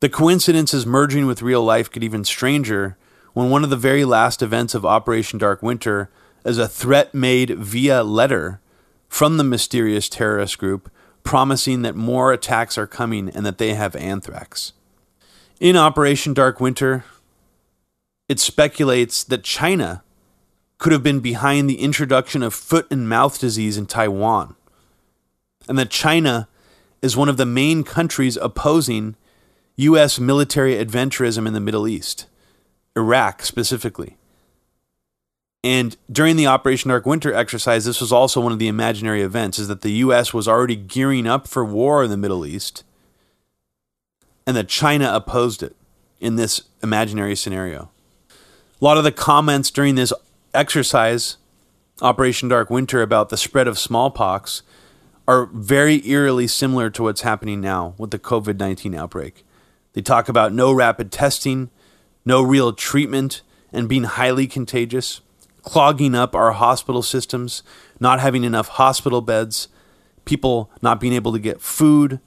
The coincidences merging with real life get even stranger when one of the very last events of Operation Dark Winter is a threat made via letter from the mysterious terrorist group promising that more attacks are coming and that they have anthrax. In Operation Dark Winter, it speculates that China could have been behind the introduction of foot and mouth disease in Taiwan, and that China is one of the main countries opposing U.S. military adventurism in the Middle East, Iraq specifically. And during the Operation Dark Winter exercise, this was also one of the imaginary events, is that the U.S. was already gearing up for war in the Middle East, and that China opposed it in this imaginary scenario. A lot of the comments during this exercise, Operation Dark Winter, about the spread of smallpox are very eerily similar to what's happening now with the COVID 19 outbreak. They talk about no rapid testing, no real treatment, and being highly contagious, clogging up our hospital systems, not having enough hospital beds, people not being able to get food.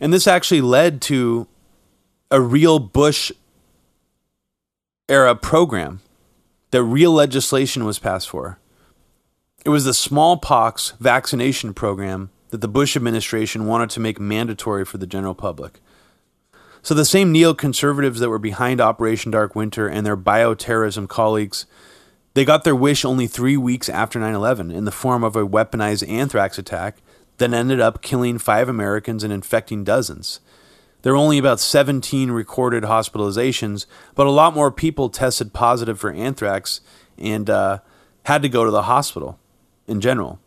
And this actually led to a real Bush era program that real legislation was passed for. It was the smallpox vaccination program that the Bush administration wanted to make mandatory for the general public. So the same neoconservatives that were behind Operation Dark Winter and their bioterrorism colleagues, they got their wish only three weeks after 9 11 in the form of a weaponized anthrax attack that ended up killing five Americans and infecting dozens. There were only about 17 recorded hospitalizations, but a lot more people tested positive for anthrax and uh, had to go to the hospital in general.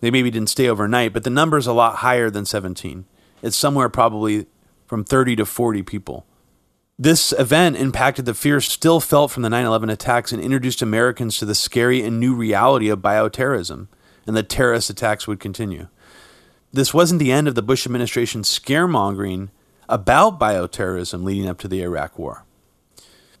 They maybe didn't stay overnight, but the number is a lot higher than 17. It's somewhere probably from 30 to 40 people. This event impacted the fear still felt from the 9 11 attacks and introduced Americans to the scary and new reality of bioterrorism, and that terrorist attacks would continue. This wasn't the end of the Bush administration's scaremongering about bioterrorism leading up to the Iraq War.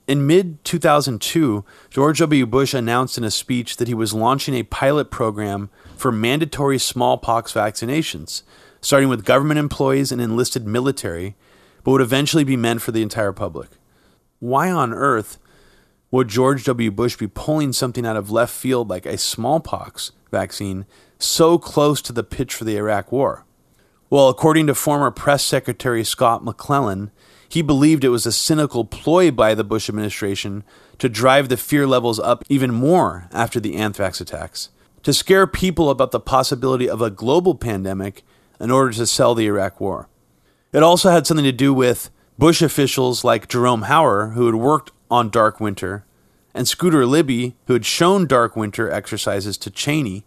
In mid 2002, George W. Bush announced in a speech that he was launching a pilot program for mandatory smallpox vaccinations, starting with government employees and enlisted military, but would eventually be meant for the entire public. Why on earth would George W. Bush be pulling something out of left field like a smallpox vaccine so close to the pitch for the Iraq War? Well, according to former press secretary Scott McClellan, he believed it was a cynical ploy by the Bush administration to drive the fear levels up even more after the anthrax attacks, to scare people about the possibility of a global pandemic in order to sell the Iraq war. It also had something to do with Bush officials like Jerome Hauer, who had worked on Dark Winter, and Scooter Libby, who had shown Dark Winter exercises to Cheney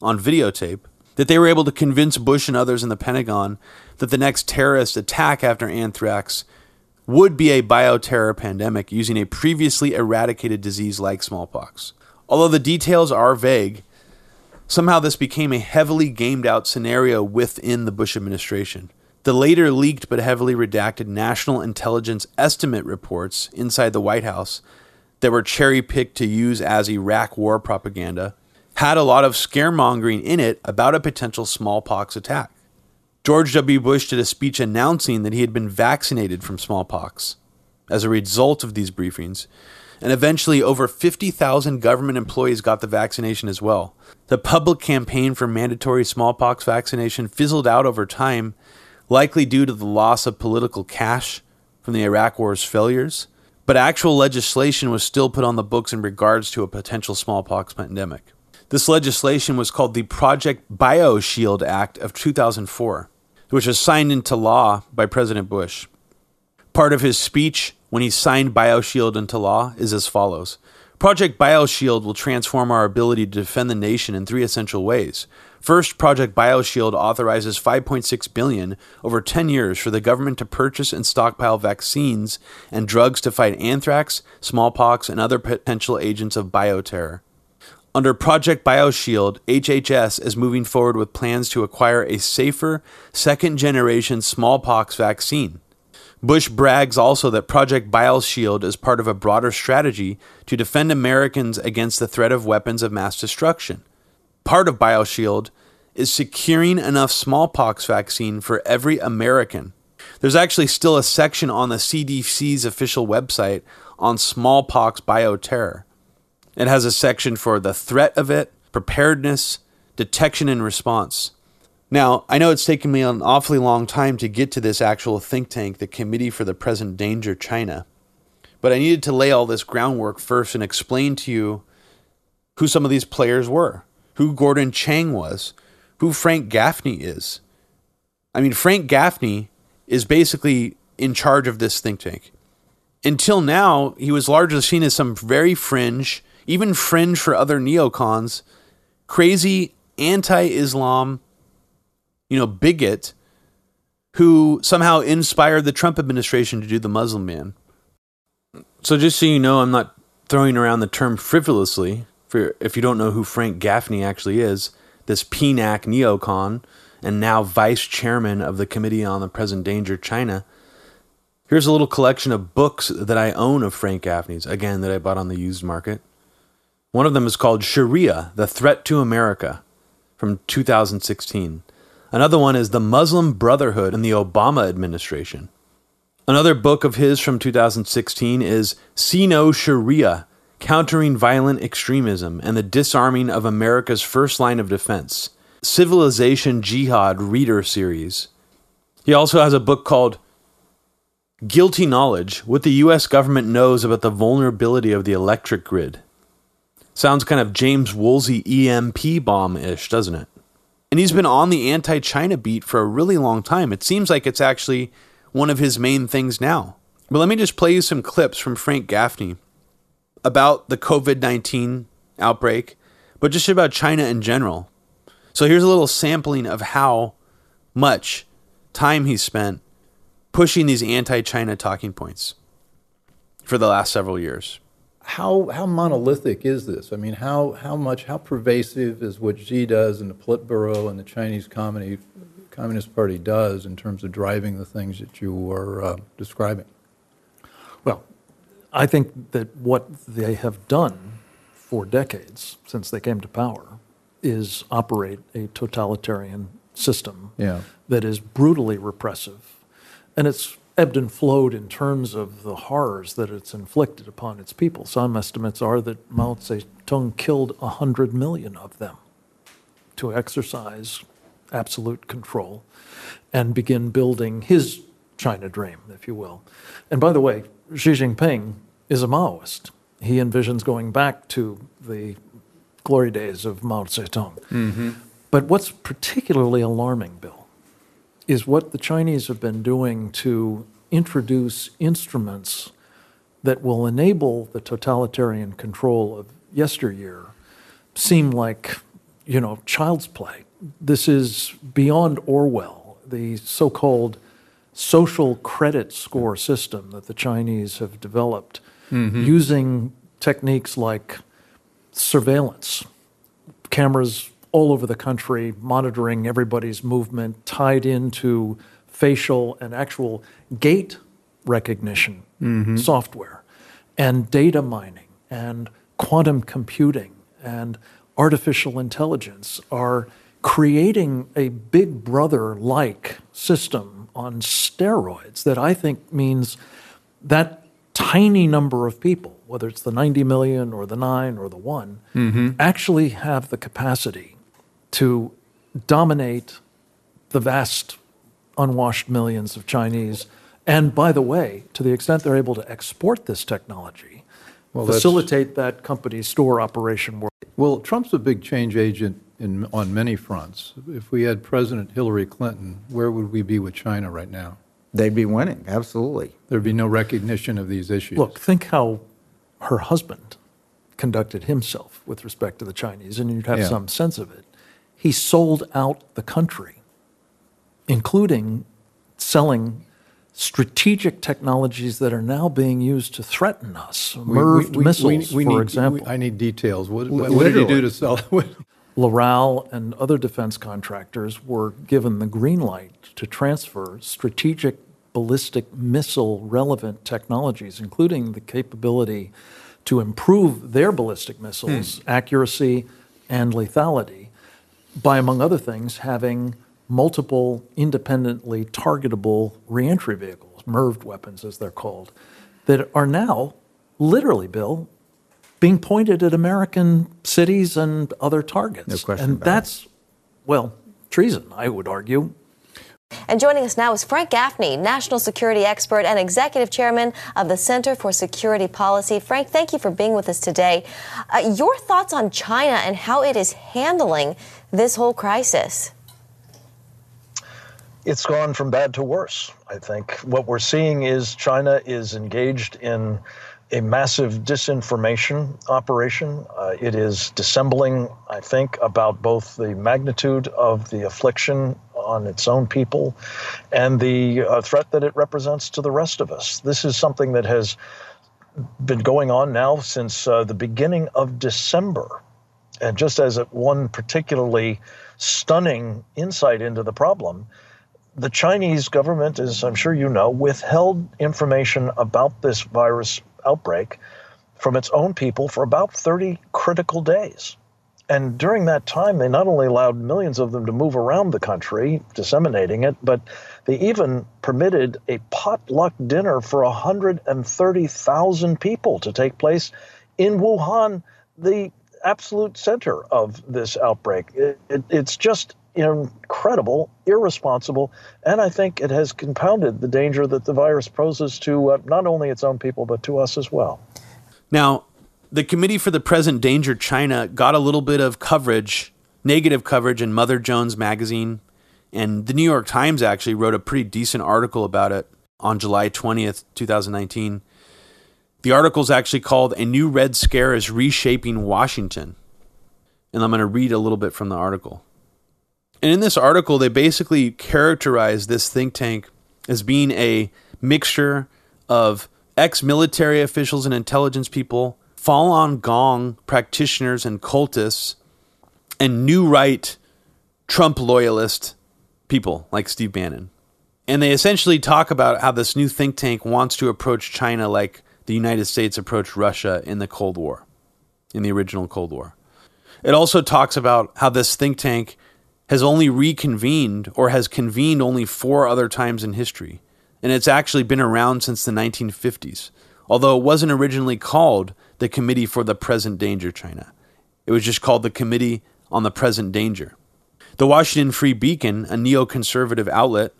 on videotape, that they were able to convince Bush and others in the Pentagon that the next terrorist attack after anthrax would be a bioterror pandemic using a previously eradicated disease like smallpox. Although the details are vague, somehow this became a heavily gamed out scenario within the Bush administration. The later leaked but heavily redacted National Intelligence Estimate reports inside the White House that were cherry picked to use as Iraq war propaganda had a lot of scaremongering in it about a potential smallpox attack. George W. Bush did a speech announcing that he had been vaccinated from smallpox as a result of these briefings, and eventually over 50,000 government employees got the vaccination as well. The public campaign for mandatory smallpox vaccination fizzled out over time, likely due to the loss of political cash from the Iraq War's failures, but actual legislation was still put on the books in regards to a potential smallpox pandemic. This legislation was called the Project BioShield Act of 2004, which was signed into law by President Bush. Part of his speech when he signed BioShield into law is as follows Project BioShield will transform our ability to defend the nation in three essential ways. First, Project BioShield authorizes 5.6 billion over 10 years for the government to purchase and stockpile vaccines and drugs to fight anthrax, smallpox, and other potential agents of bioterror. Under Project BioShield, HHS is moving forward with plans to acquire a safer second generation smallpox vaccine. Bush brags also that Project BioShield is part of a broader strategy to defend Americans against the threat of weapons of mass destruction. Part of BioShield is securing enough smallpox vaccine for every American. There's actually still a section on the CDC's official website on smallpox bioterror. It has a section for the threat of it, preparedness, detection, and response. Now, I know it's taken me an awfully long time to get to this actual think tank, the Committee for the Present Danger China. But I needed to lay all this groundwork first and explain to you who some of these players were, who Gordon Chang was, who Frank Gaffney is. I mean, Frank Gaffney is basically in charge of this think tank. Until now, he was largely seen as some very fringe, even fringe for other neocons, crazy anti Islam, you know, bigot who somehow inspired the Trump administration to do the Muslim ban. So, just so you know, I'm not throwing around the term frivolously. For if you don't know who Frank Gaffney actually is, this PNAC neocon and now vice chairman of the Committee on the Present Danger China. Here's a little collection of books that I own of Frank Gaffney's, again, that I bought on the used market. One of them is called Sharia The Threat to America from 2016. Another one is The Muslim Brotherhood in the Obama Administration. Another book of his from 2016 is See No Sharia Countering Violent Extremism and the Disarming of America's First Line of Defense. Civilization Jihad Reader Series. He also has a book called Guilty Knowledge What the U.S. Government Knows About the Vulnerability of the Electric Grid. Sounds kind of James Woolsey EMP bomb ish, doesn't it? And he's been on the anti China beat for a really long time. It seems like it's actually one of his main things now. But let me just play you some clips from Frank Gaffney about the COVID 19 outbreak, but just about China in general. So here's a little sampling of how much time he spent pushing these anti-China talking points for the last several years. How how monolithic is this? I mean, how how much how pervasive is what Xi does and the Politburo and the Chinese Communist Communist Party does in terms of driving the things that you were uh, describing? Well, I think that what they have done for decades since they came to power is operate a totalitarian system Yeah. that is brutally repressive. And it's ebbed and flowed in terms of the horrors that it's inflicted upon its people. Some estimates are that Mao Zedong killed 100 million of them to exercise absolute control and begin building his China dream, if you will. And by the way, Xi Jinping is a Maoist. He envisions going back to the glory days of Mao Zedong. Mm-hmm. But what's particularly alarming, Bill, is what the Chinese have been doing to introduce instruments that will enable the totalitarian control of yesteryear seem like, you know, child's play. This is beyond Orwell, the so called social credit score system that the Chinese have developed Mhm. using techniques like surveillance, cameras all over the country monitoring everybody's movement, tied into facial and actual gait recognition Mhm. software, and data mining, and quantum computing, and artificial intelligence are creating a big brother like system on steroids that I think means that tiny number of people, whether it's the 90 million or the nine or the one, Mhm. actually have the capacity to dominate the vast unwashed millions of Chinese. And by the way, to the extent they're able to export this technology, Well, facilitate that company's store operation world. Well, Trump's a big change agent in, on many fronts. If we had President Hillary Clinton, where would we be with China right now? They'd be winning, absolutely. There'd be no recognition of these issues. Look, think how her husband conducted himself with respect to the Chinese, and you'd have Yeah. some sense of it. He sold out the country, including selling strategic technologies that are now being used to threaten us. We- we- MIRVed we- missiles, we for need- example. I need details. What, Li- what did he do to sell? Loral and other defense contractors were given the green light to transfer strategic ballistic missile relevant technologies, including the capability to improve their ballistic missiles' hmm. accuracy and lethality by, among other things, having multiple independently targetable reentry vehicles, MIRVed weapons as they're called, that are now literally, Bill, being pointed at American cities and other targets. No question And about it. that's, well, treason, I would argue. And joining us now is Frank Gaffney, national security expert and executive chairman of the Center for Security Policy. Frank, thank you for being with us today. Uh, your thoughts on China and how it is handling this whole crisis? it's gone from bad to worse. I think what we're seeing is China is engaged in a massive disinformation operation. Uh, it is dissembling, I think, about both the magnitude of the affliction on its own people and the uh, threat that it represents to the rest of us. This is something that has been going on now since uh, the beginning of December. And just as one particularly stunning insight into the problem, the Chinese government, as I'm sure you know, withheld information about this virus outbreak from its own people for about 30 critical days. And during that time, they not only allowed millions of them to move around the country, disseminating it, but they even permitted a potluck dinner for 130,000 people to take place in Wuhan, the absolute center of this outbreak. It, it, it's just incredible, irresponsible, and I think it has compounded the danger that the virus poses to uh, not only its own people, but to us as well. Now, the Committee for the Present Danger China got a little bit of coverage, negative coverage in Mother Jones magazine, and the New York Times actually wrote a pretty decent article about it on July 20th, 2019. The article is actually called A New Red Scare is Reshaping Washington. And I'm going to read a little bit from the article. And in this article, they basically characterize this think tank as being a mixture of ex military officials and intelligence people, Falun Gong practitioners and cultists, and new right Trump loyalist people like Steve Bannon. And they essentially talk about how this new think tank wants to approach China like the United States approached Russia in the Cold War, in the original Cold War. It also talks about how this think tank has only reconvened or has convened only four other times in history, and it's actually been around since the 1950s, although it wasn't originally called the Committee for the Present Danger China. It was just called the Committee on the Present Danger. The Washington Free Beacon, a neoconservative outlet,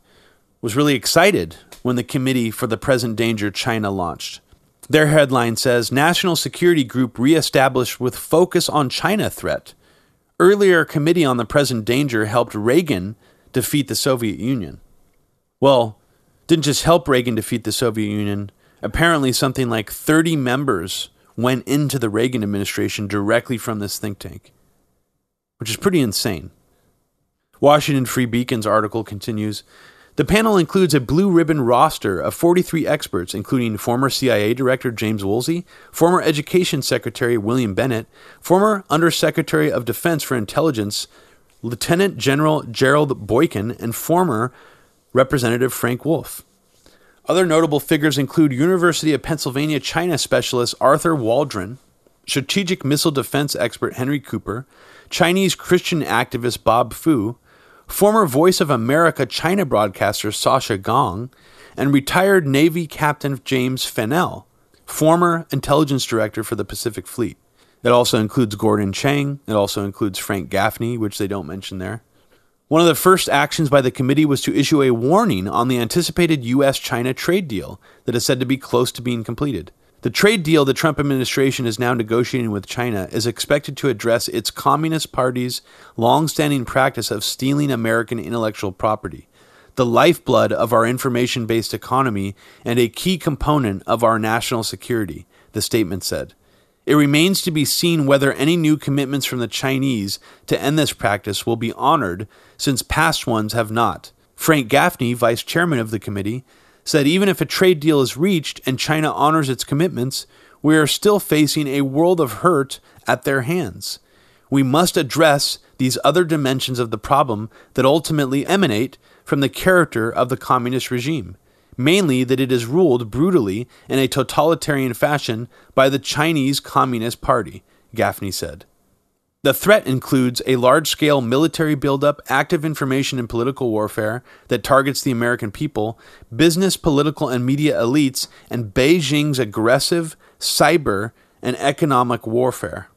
was really excited when the Committee for the Present Danger China launched. Their headline says National Security Group reestablished with focus on China threat. Earlier Committee on the Present Danger helped Reagan defeat the Soviet Union. Well, didn't just help Reagan defeat the Soviet Union. Apparently, something like 30 members went into the Reagan administration directly from this think tank, which is pretty insane. Washington Free Beacon's article continues The panel includes a blue ribbon roster of 43 experts, including former CIA Director James Woolsey, former Education Secretary William Bennett, former Undersecretary of Defense for Intelligence Lieutenant General Gerald Boykin, and former Representative Frank Wolf. Other notable figures include University of Pennsylvania China specialist Arthur Waldron, strategic missile defense expert Henry Cooper, Chinese Christian activist Bob Fu, former Voice of America China broadcaster Sasha Gong, and retired Navy Captain James Fanell, former intelligence director for the Pacific Fleet. It also includes Gordon Chang. It also includes Frank Gaffney, which they don't mention there. One of the first actions by the committee was to issue a warning on the anticipated U.S. China trade deal that is said to be close to being completed. The trade deal the Trump administration is now negotiating with China is expected to address its Communist Party's long-standing practice of stealing American intellectual property, the lifeblood of our information based economy and a key component of our national security, the statement said. It remains to be seen whether any new commitments from the Chinese to end this practice will be honored, since past ones have not. Frank Gaffney, vice chairman of the committee, said even if a trade deal is reached and China honors its commitments, we are still facing a world of hurt at their hands. We must address these other dimensions of the problem that ultimately emanate from the character of the communist regime, mainly that it is ruled brutally in a totalitarian fashion by the Chinese Communist Party, Gaffney said. The threat includes a large scale military buildup, active information and political warfare that targets the American people, business, political, and media elites, and Beijing's aggressive cyber and economic warfare.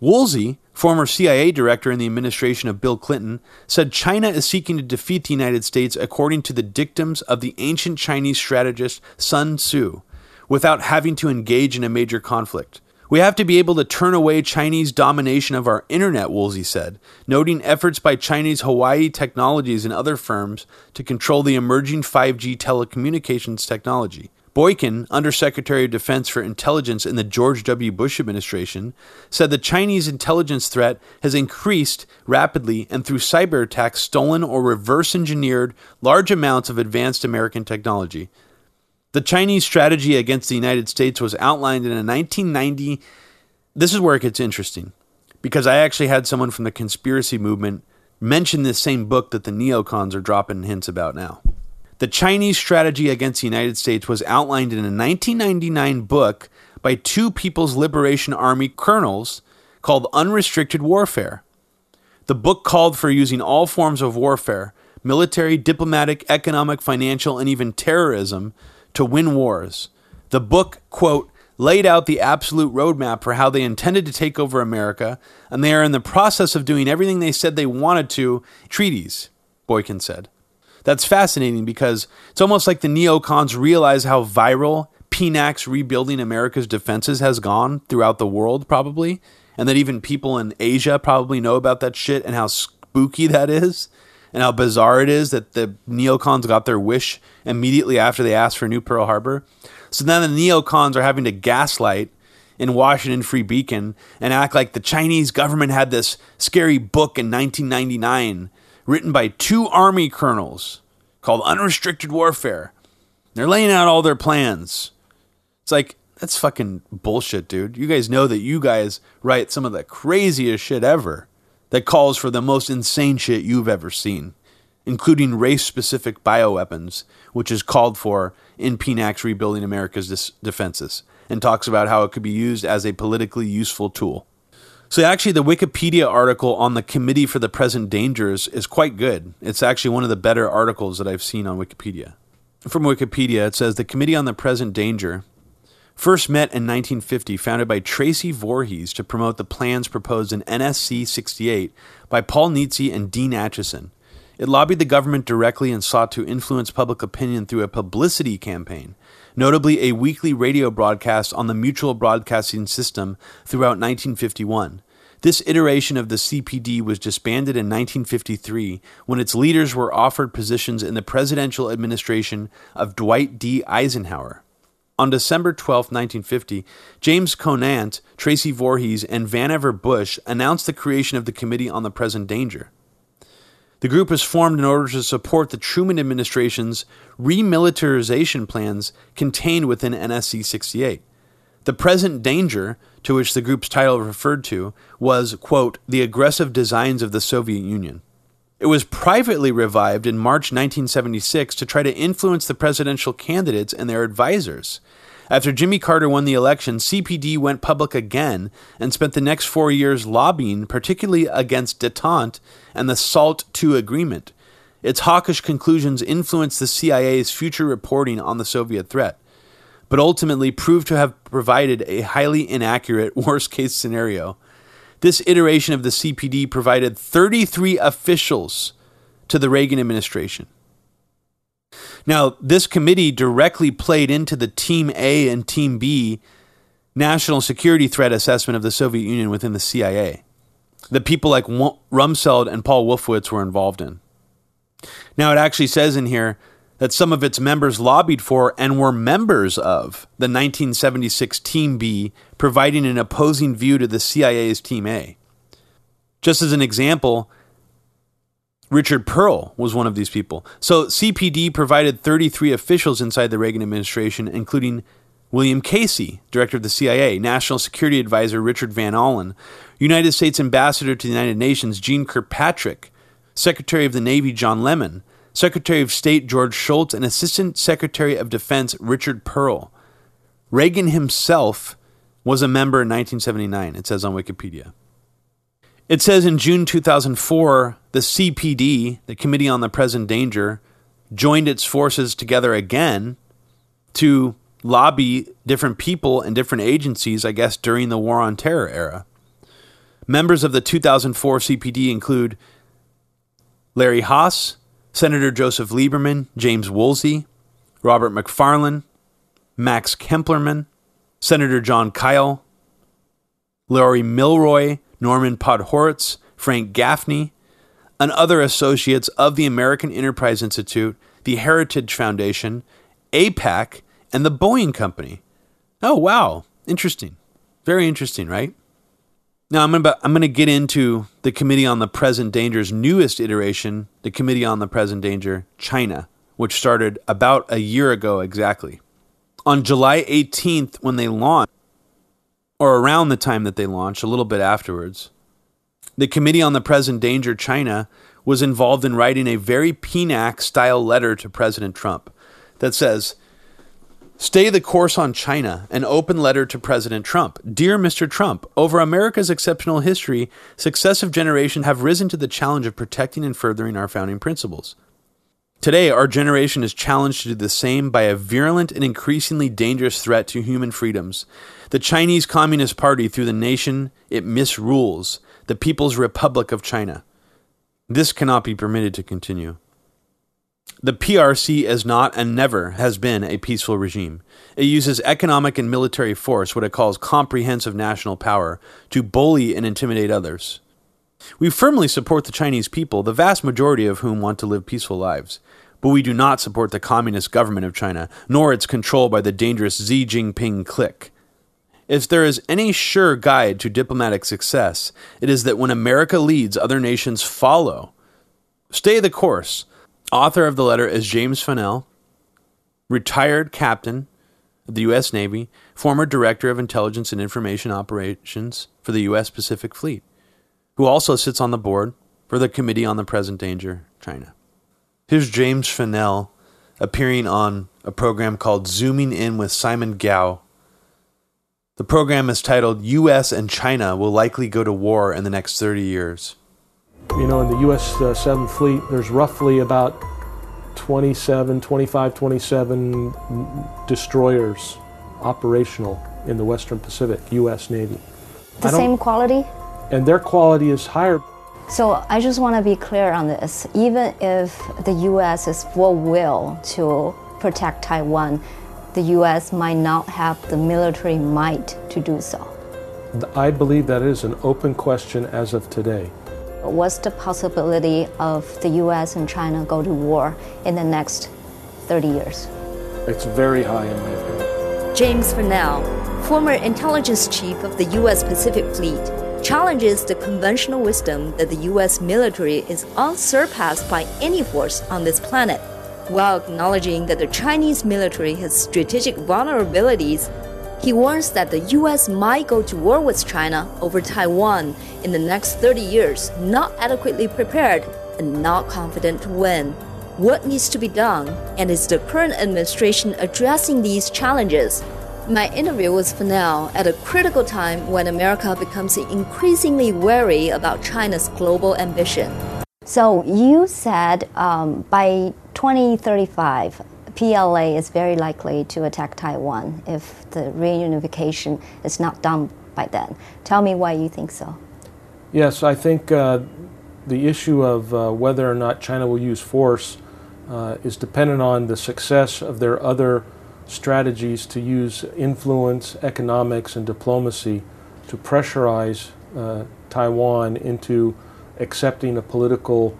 Woolsey, former CIA director in the administration of Bill Clinton, said China is seeking to defeat the United States according to the dictums of the ancient Chinese strategist Sun Tzu, without having to engage in a major conflict. We have to be able to turn away Chinese domination of our internet, Woolsey said, noting efforts by Chinese Huawei Technologies and other firms to control the emerging 5G telecommunications technology. Boykin, Undersecretary of Defense for Intelligence in the George W. Bush administration, said the Chinese intelligence threat has increased rapidly and through cyber attacks stolen or reverse engineered large amounts of advanced American technology. The Chinese strategy against the United States was outlined in a 1990. This is where it gets interesting because I actually had someone from the conspiracy movement mention this same book that the neocons are dropping hints about now. The Chinese strategy against the United States was outlined in a 1999 book by two People's Liberation Army colonels called Unrestricted Warfare. The book called for using all forms of warfare military, diplomatic, economic, financial, and even terrorism to win wars. The book, quote, laid out the absolute roadmap for how they intended to take over America, and they are in the process of doing everything they said they wanted to. Treaties, Boykin said. That's fascinating because it's almost like the neocons realize how viral PNAC's rebuilding America's defenses has gone throughout the world, probably, and that even people in Asia probably know about that shit and how spooky that is and how bizarre it is that the neocons got their wish immediately after they asked for a New Pearl Harbor. So now the neocons are having to gaslight in Washington Free Beacon and act like the Chinese government had this scary book in 1999 written by two army colonels called Unrestricted Warfare. They're laying out all their plans. It's like, that's fucking bullshit, dude. You guys know that you guys write some of the craziest shit ever that calls for the most insane shit you've ever seen, including race specific bioweapons, which is called for in PNAC's Rebuilding America's Dis- Defenses, and talks about how it could be used as a politically useful tool. So, actually, the Wikipedia article on the Committee for the Present Dangers is quite good. It's actually one of the better articles that I've seen on Wikipedia. From Wikipedia, it says the Committee on the Present Danger first met in 1950, founded by Tracy Voorhees to promote the plans proposed in NSC 68 by Paul Nitze and Dean Acheson. It lobbied the government directly and sought to influence public opinion through a publicity campaign, notably a weekly radio broadcast on the Mutual Broadcasting System throughout 1951. This iteration of the CPD was disbanded in 1953 when its leaders were offered positions in the presidential administration of Dwight D. Eisenhower. On December 12, 1950, James Conant, Tracy Voorhees, and Vannevar Bush announced the creation of the Committee on the Present Danger. The group was formed in order to support the Truman administration's remilitarization plans contained within NSC 68. The present danger, to which the group's title referred to, was, quote, the aggressive designs of the Soviet Union. It was privately revived in March 1976 to try to influence the presidential candidates and their advisors. After Jimmy Carter won the election, CPD went public again and spent the next four years lobbying, particularly against detente and the SALT II agreement. Its hawkish conclusions influenced the CIA's future reporting on the Soviet threat, but ultimately proved to have provided a highly inaccurate worst case scenario. This iteration of the CPD provided 33 officials to the Reagan administration. Now, this committee directly played into the Team A and Team B national security threat assessment of the Soviet Union within the CIA that people like Rumsfeld and Paul Wolfowitz were involved in. Now, it actually says in here that some of its members lobbied for and were members of the 1976 Team B, providing an opposing view to the CIA's Team A. Just as an example, Richard Perle was one of these people. So CPD provided 33 officials inside the Reagan administration, including William Casey, director of the CIA, National Security Advisor Richard Van Allen, United States Ambassador to the United Nations Jeane Kirkpatrick, Secretary of the Navy John Lehman, Secretary of State George Shultz, and Assistant Secretary of Defense Richard Perle. Reagan himself was a member in 1979, it says on Wikipedia. It says in June 2004, the CPD, the Committee on the Present Danger, joined its forces together again to lobby different people and different agencies, I guess, during the War on Terror era. Members of the 2004 CPD include Larry Haas, Senator Joseph Lieberman, James Woolsey, Robert McFarlane, Max Kampelman, Senator Jon Kyl, Larry Milroy, Norman Podhoretz, Frank Gaffney, and other associates of the American Enterprise Institute, the Heritage Foundation, AIPAC, and the Boeing Company. Oh, wow. Interesting. Very interesting, right? Now, I'm going to get into the Committee on the Present Danger's newest iteration, the Committee on the Present Danger China, which started about a year ago exactly. On July 18th, when they launched, or around the time that they launched, a little bit afterwards, the Committee on the Present Danger China was involved in writing a very PNAC style letter to President Trump that says, Stay the course on China, an open letter to President Trump. Dear Mr. Trump, over America's exceptional history, successive generations have risen to the challenge of protecting and furthering our founding principles. Today, our generation is challenged to do the same by a virulent and increasingly dangerous threat to human freedoms. The Chinese Communist Party, through the nation it misrules, the People's Republic of China. This cannot be permitted to continue. The PRC is not and never has been a peaceful regime. It uses economic and military force, what it calls comprehensive national power, to bully and intimidate others. We firmly support the Chinese people, the vast majority of whom want to live peaceful lives. But we do not support the Communist government of China, nor its control by the dangerous Xi Jinping clique. If there is any sure guide to diplomatic success, it is that when America leads, other nations follow. Stay the course. Author of the letter is James Fanell, retired captain of the U.S. Navy, former director of intelligence and information operations for the U.S. Pacific Fleet, who also sits on the board for the Committee on the Present Danger, China. Here's James Fanell appearing on a program called Zooming In with Simon Gao. The program is titled U.S. and China Will Likely Go to War in the Next 30 Years. You know, in the U.S. Uh, 7th Fleet, there's roughly about 27, 25, 27 destroyers operational in the Western Pacific, U.S. Navy. The same quality? And their quality is higher. So I just want to be clear on this. Even if the U.S. is full will to protect Taiwan, the U.S. might not have the military might to do so. I believe that is an open question as of today. What's the possibility of the US and China go to war in the next 30 years? It's very high in my opinion. James Fanell, former intelligence chief of the US Pacific Fleet, challenges the conventional wisdom that the US military is unsurpassed by any force on this planet, while acknowledging that the Chinese military has strategic vulnerabilities he warns that the US might go to war with China over Taiwan in the next 30 years, not adequately prepared and not confident to win. What needs to be done, and is the current administration addressing these challenges? My interview with Fanell at a critical time when America becomes increasingly wary about China's global ambition. So, you said um, by 2035, PLA is very likely to attack Taiwan if the reunification is not done by then. Tell me why you think so. Yes, I think uh, the issue of uh, whether or not China will use force uh, is dependent on the success of their other strategies to use influence, economics, and diplomacy to pressurize uh, Taiwan into accepting a political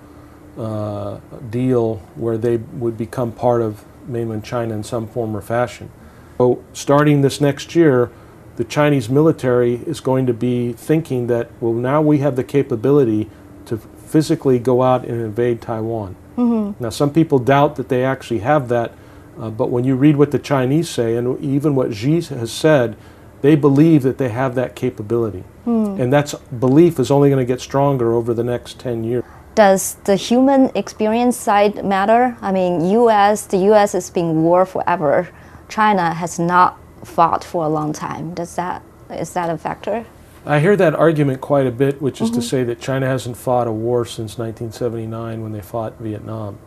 uh, deal where they would become part of mainland China in some form or fashion. So, starting this next year, the Chinese military is going to be thinking that, well, now we have the capability to physically go out and invade Taiwan. Mm-hmm. Now, some people doubt that they actually have that, uh, but when you read what the Chinese say and even what Xi has said, they believe that they have that capability. Mm. And that belief is only going to get stronger over the next 10 years does the human experience side matter? I mean, U.S. the U.S. has been war forever. China has not fought for a long time. Does that is that a factor? I hear that argument quite a bit, which is mm-hmm. to say that China hasn't fought a war since 1979 when they fought Vietnam.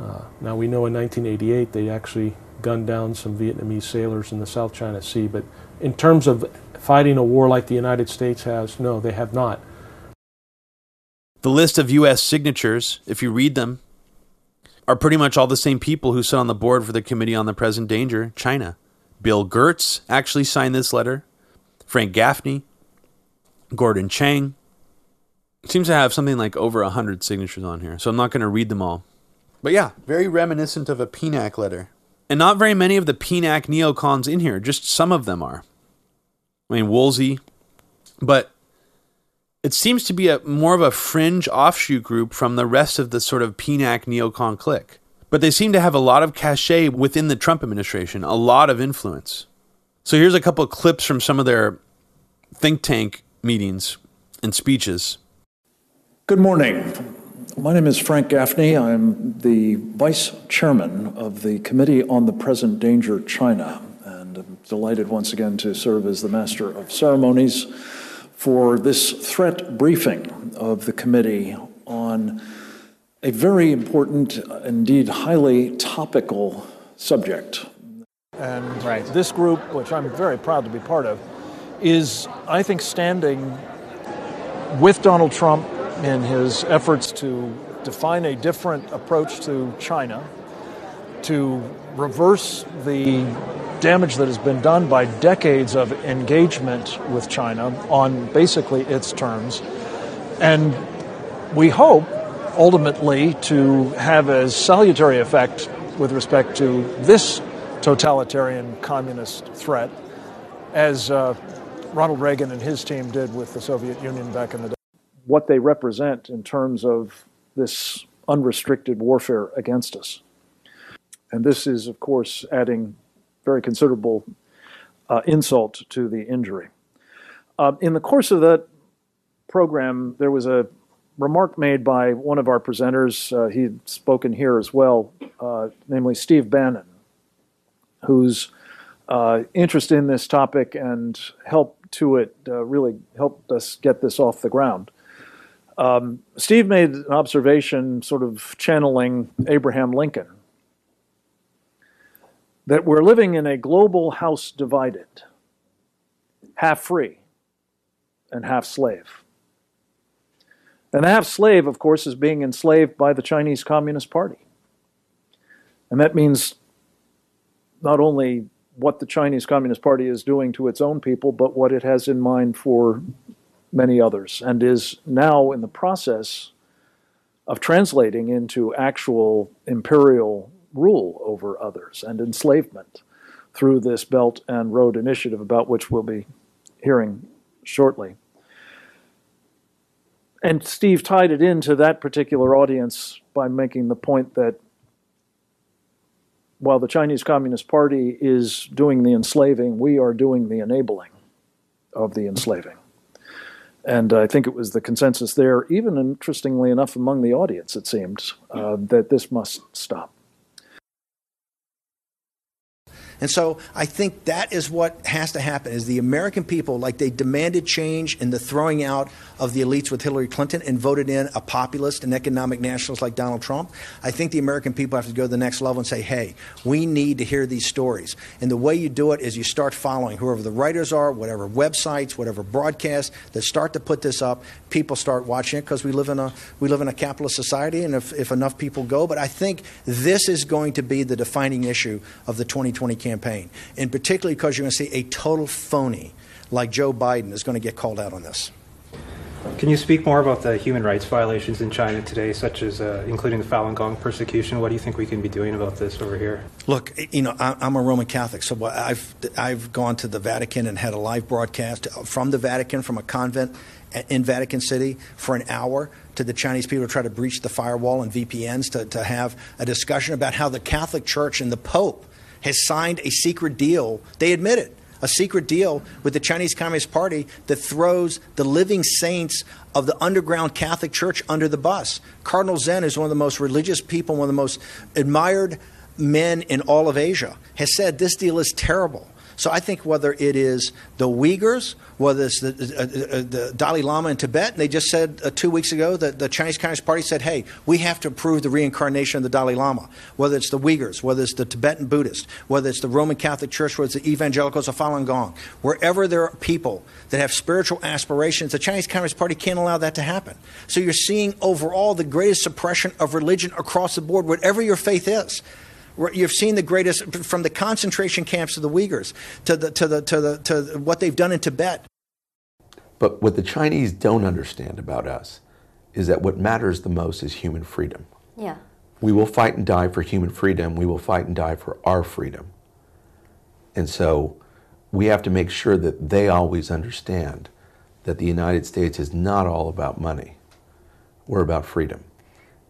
Uh, now we know in 1988 they actually gunned down some Vietnamese sailors in the South China Sea. But in terms of fighting a war like the United States has, no, they have not. The list of U.S. signatures, if you read them, are pretty much all the same people who sit on the board for the Committee on the Present Danger, China. Bill Gertz actually signed this letter, Frank Gaffney, Gordon Chang. Seems to have something like over 100 signatures on here, so I'm not going to read them all. But yeah, very reminiscent of a PNAC letter. And not very many of the PNAC neocons in here, just some of them are. I mean, Woolsey. But it seems to be a more of a fringe offshoot group from the rest of the sort of PNAC neocon clique. But they seem to have a lot of cachet within the Trump administration, a lot of influence. So here's a couple clips from some of their think tank meetings and speeches. Good morning. My name is Frank Gaffney. I'm the vice chairman of the Committee on the Present Danger China, and I'm delighted once again to serve as the master of ceremonies for this threat briefing of the committee on a very important, indeed highly topical subject. And right. this group, which I'm very proud to be part of, is, I think, standing with Donald Trump in his efforts to define a different approach to China, to reverse the damage that has been done by decades of engagement with China on basically its terms. And we hope ultimately to have a salutary effect with respect to this totalitarian communist threat as uh, Ronald Reagan and his team did with the Soviet Union back in the day what they represent in terms of this unrestricted warfare against us. And this is, of course, adding very considerable uh, insult to the injury. Uh, in the course of that program, there was a remark made by one of our presenters. Uh, he'd spoken here as well, uh, namely Steve Bannon, whose uh, interest in this topic and help to it uh, really helped us get this off the ground. Um, Steve made an observation, sort of channeling Abraham Lincoln, that we're living in a global house divided, half free and half slave. And the half slave, of course, is being enslaved by the Chinese Communist Party. And that means not only what the Chinese Communist Party is doing to its own people, but what it has in mind for many others, and is now in the process of translating into actual imperial rule over others and enslavement through this Belt and Road Initiative, about which we'll be hearing shortly. And Steve tied it into that particular audience by making the point that while the Chinese Communist Party is doing the enslaving, we are doing the enabling of the enslaving. And I think it was the consensus there, even interestingly enough among the audience, it seemed, uh, that this must stop. And so I think that is what has to happen is the American people, like they demanded change in the throwing out of the elites with Hillary Clinton and voted in a populist and economic nationalist like Donald Trump. I think the American people have to go to the next level and say, hey, we need to hear these stories. And the way you do it is you start following whoever the writers are, whatever websites, whatever broadcasts that start to put this up. People start watching it because we live in a we live in a capitalist society, and if, if enough people go, but I think this is going to be the defining issue of the 2020 campaign campaign, and particularly because you're going to see a total phony like Joe Biden is going to get called out on this. Can you speak more about the human rights violations in China today, such as uh, including the Falun Gong persecution? What do you think we can be doing about this over here? Look, you know, I'm a Roman Catholic, so I've I've gone to the Vatican and had a live broadcast from the Vatican from a convent in Vatican City for an hour to the Chinese people to try to breach the firewall and VPNs to, to have a discussion about how the Catholic Church and the Pope has signed a secret deal. They admit it. A secret deal with the Chinese Communist Party that throws the living saints of the underground Catholic Church under the bus. Cardinal Zen is one of the most religious people, one of the most admired men in all of Asia, has said this deal is terrible. So I think whether it is the Uyghurs, whether it's the, uh, uh, the Dalai Lama in Tibet, and they just said uh, two weeks ago that the Chinese Communist Party said, hey, we have to approve the reincarnation of the Dalai Lama. Whether it's the Uyghurs, whether it's the Tibetan Buddhists, whether it's the Roman Catholic Church, whether it's the evangelicals of Falun Gong, wherever there are people that have spiritual aspirations, the Chinese Communist Party can't allow that to happen. So you're seeing overall the greatest suppression of religion across the board, whatever your faith is. You've seen the greatest from the concentration camps of the Uyghurs to the to the to the to what they've done in Tibet. But what the Chinese don't understand about us is that what matters the most is human freedom. Yeah. We will fight and die for human freedom. We will fight and die for our freedom. And so we have to make sure that they always understand that the United States is not all about money. We're about freedom.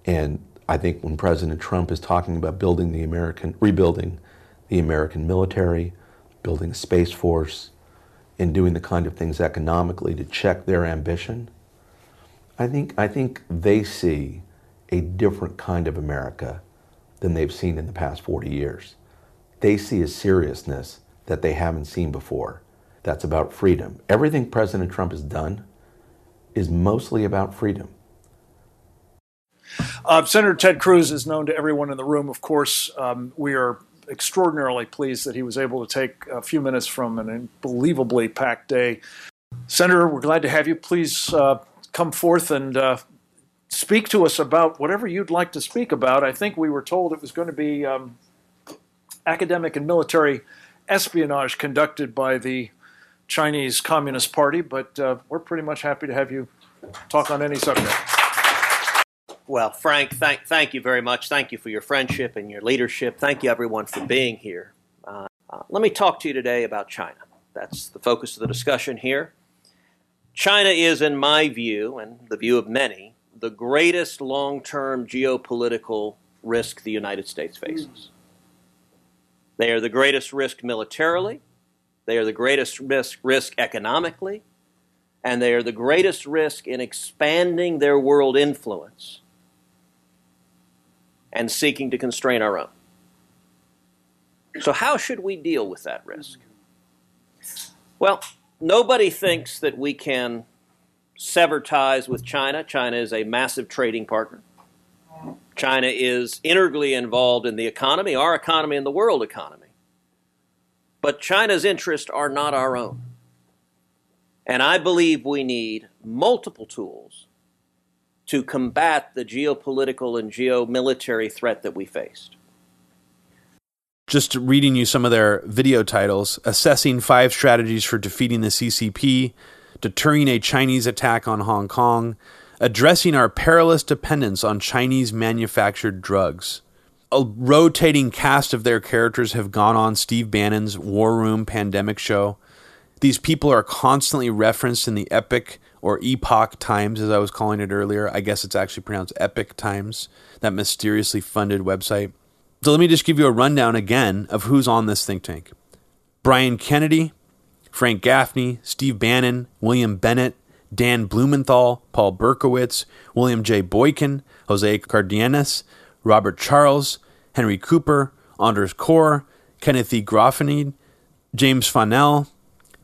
And I think when President Trump is talking about building the American, rebuilding the American military, building a space force, and doing the kind of things economically to check their ambition, I think, I think they see a different kind of America than they've seen in the past 40 years. They see a seriousness that they haven't seen before. That's about freedom. Everything President Trump has done is mostly about freedom. Uh, Senator Ted Cruz is known to everyone in the room. Of course, um, we are extraordinarily pleased that he was able to take a few minutes from an unbelievably packed day. Senator, we're glad to have you. Please uh, come forth and uh, speak to us about whatever you'd like to speak about. I think we were told it was going to be um, academic and military espionage conducted by the Chinese Communist Party, but uh, we're pretty much happy to have you talk on any subject. Well, Frank, thank, thank you very much. Thank you for your friendship and your leadership. Thank you, everyone, for being here. Uh, uh, let me talk to you today about China. That's the focus of the discussion here. China is, in my view, and the view of many, the greatest long term geopolitical risk the United States faces. They are the greatest risk militarily, they are the greatest risk, risk economically, and they are the greatest risk in expanding their world influence and seeking to constrain our own. So, how should we deal with that risk? Well, nobody thinks that we can sever ties with China. China is a massive trading partner. China is integrally involved in the economy, our economy, and the world economy. But China's interests are not our own. And I believe we need multiple tools to combat the geopolitical and geomilitary threat that we faced. Just reading you some of their video titles assessing five strategies for defeating the CCP, deterring a Chinese attack on Hong Kong, addressing our perilous dependence on Chinese manufactured drugs. A rotating cast of their characters have gone on Steve Bannon's War Room pandemic show. These people are constantly referenced in the epic or Epoch Times, as I was calling it earlier. I guess it's actually pronounced Epic Times, that mysteriously funded website. So let me just give you a rundown again of who's on this think tank Brian Kennedy, Frank Gaffney, Steve Bannon, William Bennett, Dan Blumenthal, Paul Berkowitz, William J. Boykin, Jose Cardenas, Robert Charles, Henry Cooper, Anders Corr, Kenneth E. Graffenreid, James Fanell,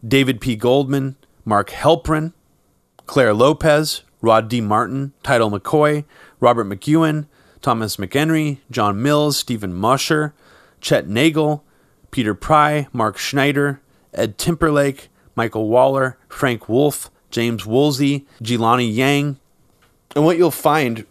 David P. Goldman, Mark Halperin, Clare Lopez, Rod D. Martin, Tidal McCoy, Robert McEwen, Thomas McHenry, John Mills, Steven Mosher, Chet Nagle, Peter Pry, Mark Schneider, Ed Timberlake, Michael Waller, Frank Wolf, James Woolsey, Jianli Yang. And what you'll find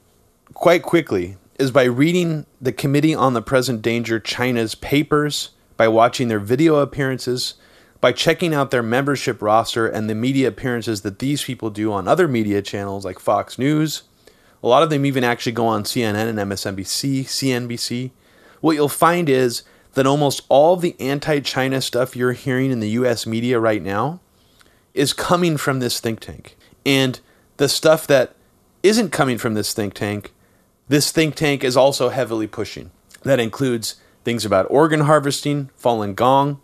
quite quickly is by reading the Committee on the Present Danger China's papers, by watching their video appearances, by checking out their membership roster and the media appearances that these people do on other media channels like Fox News. A lot of them even actually go on CNN and MSNBC, CNBC. What you'll find is that almost all the anti China stuff you're hearing in the US media right now is coming from this think tank. And the stuff that isn't coming from this think tank, this think tank is also heavily pushing. That includes things about organ harvesting, Falun Gong,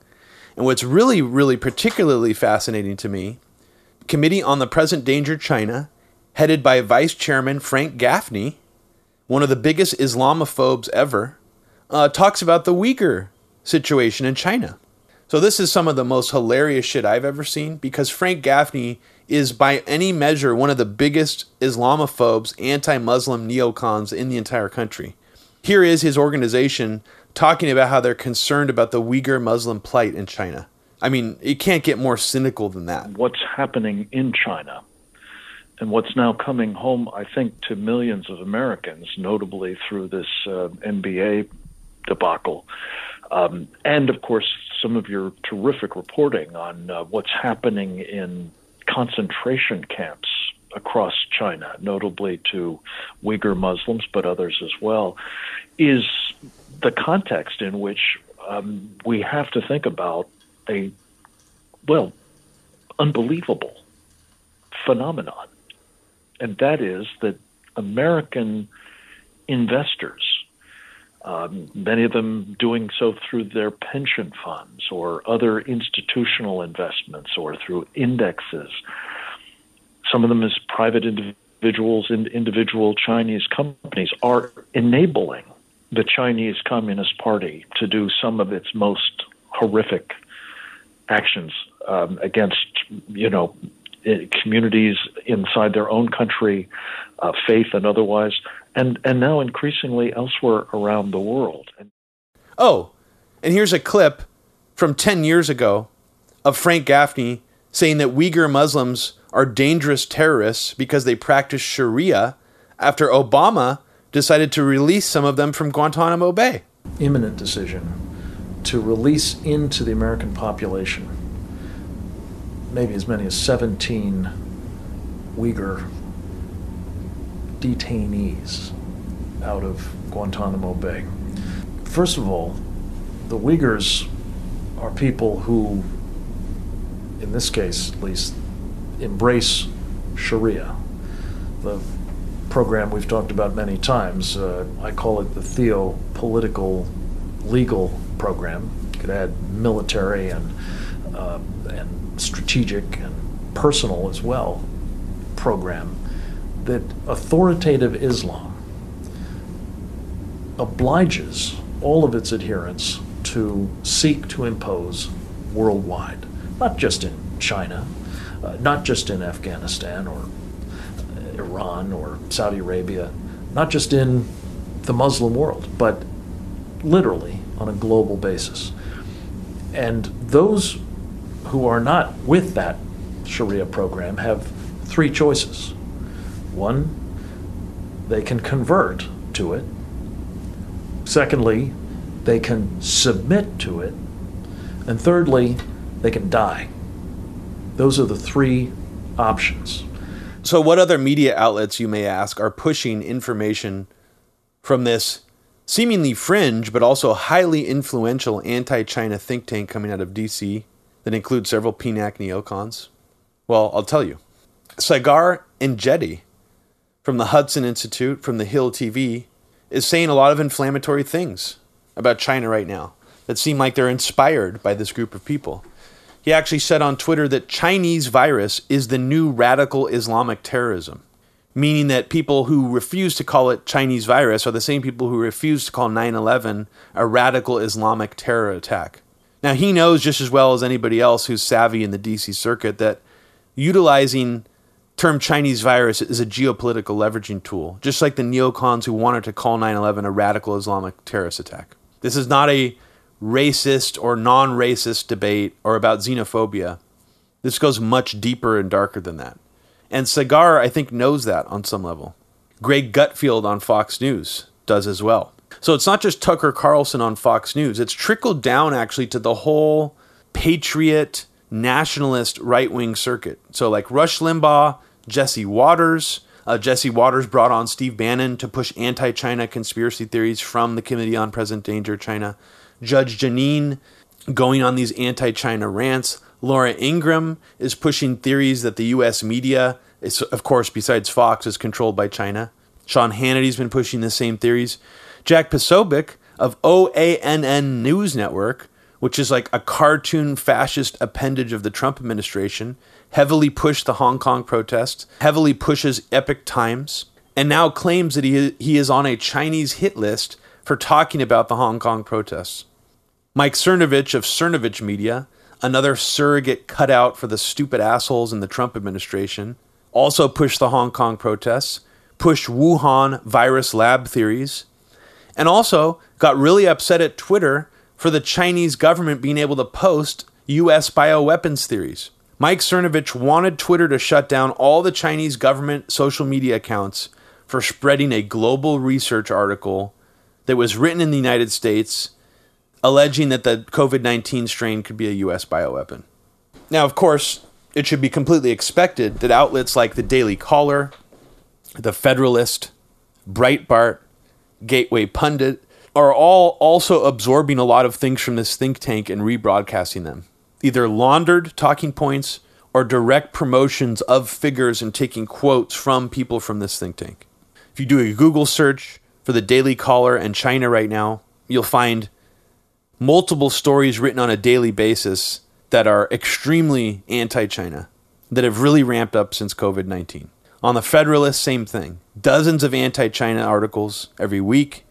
and what's really, really particularly fascinating to me, Committee on the Present Danger China, headed by Vice Chairman Frank Gaffney, one of the biggest Islamophobes ever, uh, talks about the Uyghur situation in China. So this is some of the most hilarious shit I've ever seen because Frank Gaffney is by any measure one of the biggest Islamophobes, anti-Muslim neocons in the entire country. Here is his organization talking about how they're concerned about the Uyghur Muslim plight in China. I mean, it can't get more cynical than that. What's happening in China and what's now coming home, I think, to millions of Americans, notably through this uh, NBA debacle, um, and of course, some of your terrific reporting on uh, what's happening in concentration camps across China, notably to Uyghur Muslims, but others as well, is the context in which um, we have to think about a, well, unbelievable phenomenon. And that is that American investors, um, many of them doing so through their pension funds or other institutional investments or through indexes, some of them as private individuals and individual Chinese companies, are enabling the Chinese Communist Party to do some of its most horrific actions um, against, you know, communities inside their own country, uh, faith and otherwise, and and now increasingly elsewhere around the world. Oh, and here's a clip from 10 years ago of Frank Gaffney saying that Uyghur Muslims are dangerous terrorists because they practice Sharia after Obama decided to release some of them from Guantanamo Bay. Imminent decision to release into the American population maybe as many as 17 Uyghur detainees out of Guantanamo Bay. First of all, the Uyghurs are people who, in this case at least, embrace Sharia. The program we've talked about many times, uh, I call it the theo-political legal program. You could add military and, uh, and strategic and personal as well program that authoritative Islam obliges all of its adherents to seek to impose worldwide, not just in China, uh, not just in Afghanistan or Iran or Saudi Arabia, not just in the Muslim world, but literally on a global basis. And those who are not with that Sharia program have three choices. One, they can convert to it. Secondly, they can submit to it. And thirdly, they can die. Those are the three options. So, what other media outlets, you may ask, are pushing information from this seemingly fringe but also highly influential anti China think tank coming out of DC that includes several PNAC neocons? Well, I'll tell you. Sagar and Jetty from the Hudson Institute, from the Hill TV, is saying a lot of inflammatory things about China right now that seem like they're inspired by this group of people. He actually said on Twitter that Chinese virus is the new radical Islamic terrorism, meaning that people who refuse to call it Chinese virus are the same people who refuse to call 9 11 a radical Islamic terror attack. Now, he knows just as well as anybody else who's savvy in the DC circuit that utilizing term Chinese virus is a geopolitical leveraging tool, just like the neocons who wanted to call 9 11 a radical Islamic terrorist attack. This is not a racist or non racist debate or about xenophobia. This goes much deeper and darker than that. And Saagar, I think, knows that on some level. Greg Gutfeld on Fox News does as well. So it's not just Tucker Carlson on Fox News, it's trickled down actually to the whole patriot, nationalist right wing circuit. So, like Rush Limbaugh, Jesse Watters. Uh, Jesse Watters brought on Steve Bannon to push anti China conspiracy theories from the Committee on Present Danger China. Judge Jeanine going on these anti China rants. Laura Ingraham is pushing theories that the U.S. media, is, of course, besides Fox, is controlled by China. Sean Hannity's been pushing the same theories. Jack Posobiec of OANN News Network, which is like a cartoon fascist appendage of the Trump administration, heavily pushed the Hong Kong protests, heavily pushes Epic Times, and now claims that he, he is on a Chinese hit list for talking about the Hong Kong protests. Mike Cernovich of Cernovich Media, another surrogate cutout for the stupid assholes in the Trump administration, also pushed the Hong Kong protests, pushed Wuhan virus lab theories, and also got really upset at Twitter for the Chinese government being able to post U.S. bioweapons theories. Mike Cernovich wanted Twitter to shut down all the Chinese government social media accounts for spreading a global research article that was written in the United States alleging that the COVID 19 strain could be a U.S. bioweapon. Now, of course, it should be completely expected that outlets like the Daily Caller, the Federalist, Breitbart, Gateway Pundit are all also absorbing a lot of things from this think tank and rebroadcasting them, either laundered talking points or direct promotions of figures and taking quotes from people from this think tank. If you do a Google search for the Daily Caller and China right now, you'll find multiple stories written on a daily basis that are extremely anti China, that have really ramped up since COVID 19. On the Federalist, same thing. Dozens of anti China articles every week,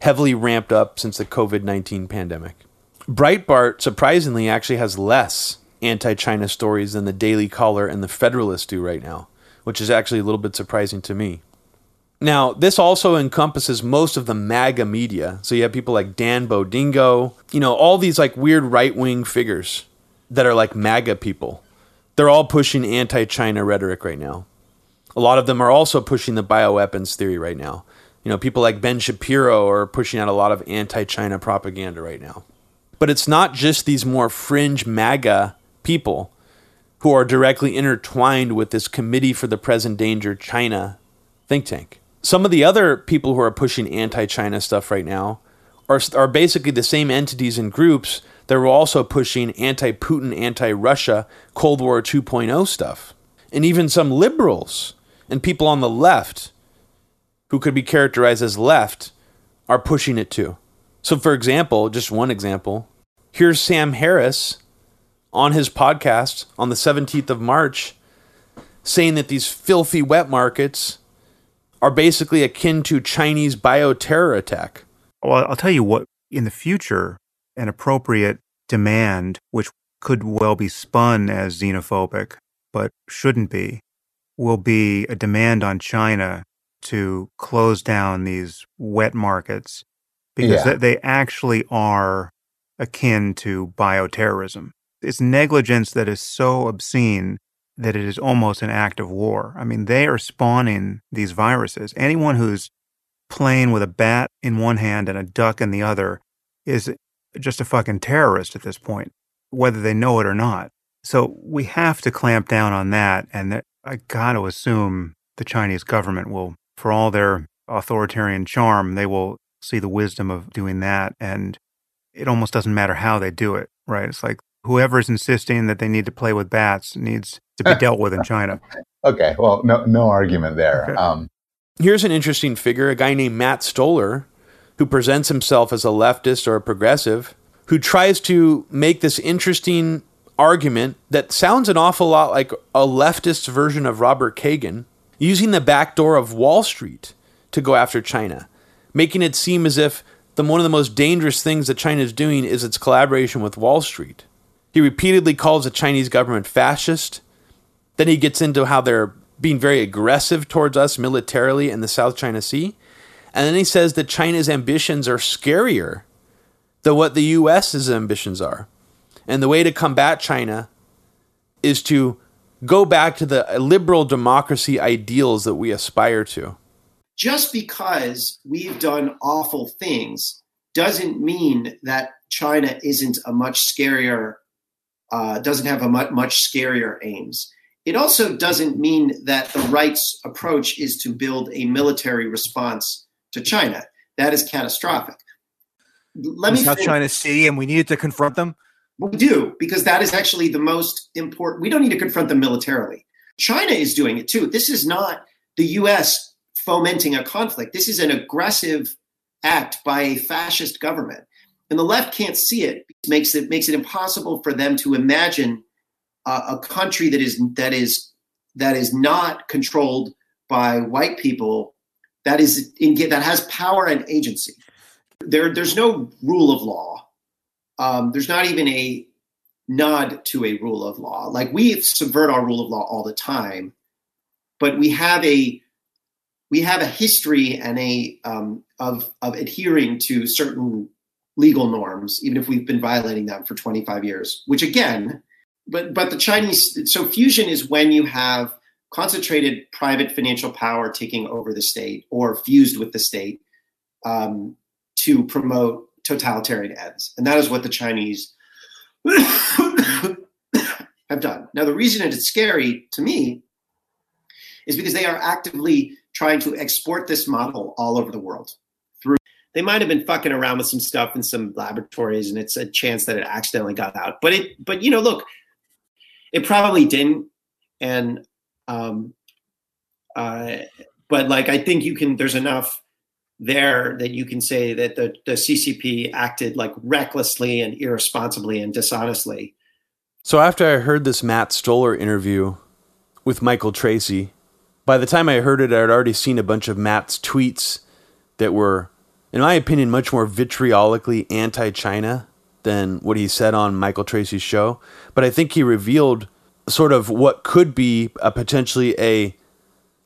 heavily ramped up since the COVID 19 pandemic. Breitbart, surprisingly, actually has less anti China stories than the Daily Caller and the Federalist do right now, which is actually a little bit surprising to me. Now, this also encompasses most of the MAGA media. So you have people like Dan Bongino, you know, all these like weird right wing figures that are like MAGA people. They're all pushing anti China rhetoric right now. A lot of them are also pushing the bioweapons theory right now. You know, people like Ben Shapiro are pushing out a lot of anti China propaganda right now. But it's not just these more fringe MAGA people who are directly intertwined with this Committee for the Present Danger China think tank some of the other people who are pushing anti-China stuff right now are are basically the same entities and groups that are also pushing anti-Putin, anti-Russia, Cold War 2.0 stuff. And even some liberals and people on the left who could be characterized as left are pushing it too. So for example, just one example, here's Sam Harris on his podcast on the 17th of March saying that these filthy wet markets are basically akin to Chinese bioterror attack. Well, I'll tell you what, in the future, an appropriate demand, which could well be spun as xenophobic, but shouldn't be, will be a demand on China to close down these wet markets because yeah. they actually are akin to bioterrorism. It's negligence that is so obscene that it is almost an act of war. I mean, they are spawning these viruses. Anyone who's playing with a bat in one hand and a duck in the other is just a fucking terrorist at this point, whether they know it or not. So we have to clamp down on that. And I got to assume the Chinese government will, for all their authoritarian charm, they will see the wisdom of doing that. And it almost doesn't matter how they do it, right? It's like whoever's insisting that they need to play with bats needs to be dealt with in China. okay, well, no, no argument there. Okay. Um, Here's an interesting figure: a guy named Matt Stoller, who presents himself as a leftist or a progressive, who tries to make this interesting argument that sounds an awful lot like a leftist version of Robert Kagan, using the back door of Wall Street to go after China, making it seem as if the one of the most dangerous things that China is doing is its collaboration with Wall Street. He repeatedly calls the Chinese government fascist. Then he gets into how they're being very aggressive towards us militarily in the South China Sea. And then he says that China's ambitions are scarier than what the US's ambitions are. And the way to combat China is to go back to the liberal democracy ideals that we aspire to. Just because we've done awful things doesn't mean that China isn't a much scarier uh, doesn't have a much, much scarier aims. It also doesn't mean that the right's approach is to build a military response to China. That is catastrophic. Let me South think. China Sea, and we needed to confront them. We do because that is actually the most important. We don't need to confront them militarily. China is doing it too. This is not the U.S. fomenting a conflict. This is an aggressive act by a fascist government and the left can't see it. it makes it makes it impossible for them to imagine a country that is that is that is not controlled by white people that is in, that has power and agency. There, there's no rule of law. um, there's not even a nod to a rule of law. Like we subvert our rule of law all the time, but we have a we have a history and a um, of of adhering to certain legal norms, even if we've been violating them for 25 years. Which again, but but the Chinese so fusion is when you have concentrated private financial power taking over the state or fused with the state um, to promote totalitarian ends, and that is what the Chinese have done. Now, the reason it's scary to me is because they are actively trying to export this model all over the world. Through they might have been fucking around with some stuff in some laboratories, and it's a chance that it accidentally got out. But it, but you know, look, it probably didn't, and um, uh, but like I think you can. There's enough there that you can say that the, the CCP acted like recklessly and irresponsibly and dishonestly. So after I heard this Matt Stoller interview with Michael Tracey, by the time I heard it, I had already seen a bunch of Matt's tweets that were, in my opinion, much more vitriolically anti China than what he said on Michael Tracey's show. But I think he revealed sort of what could be a potentially a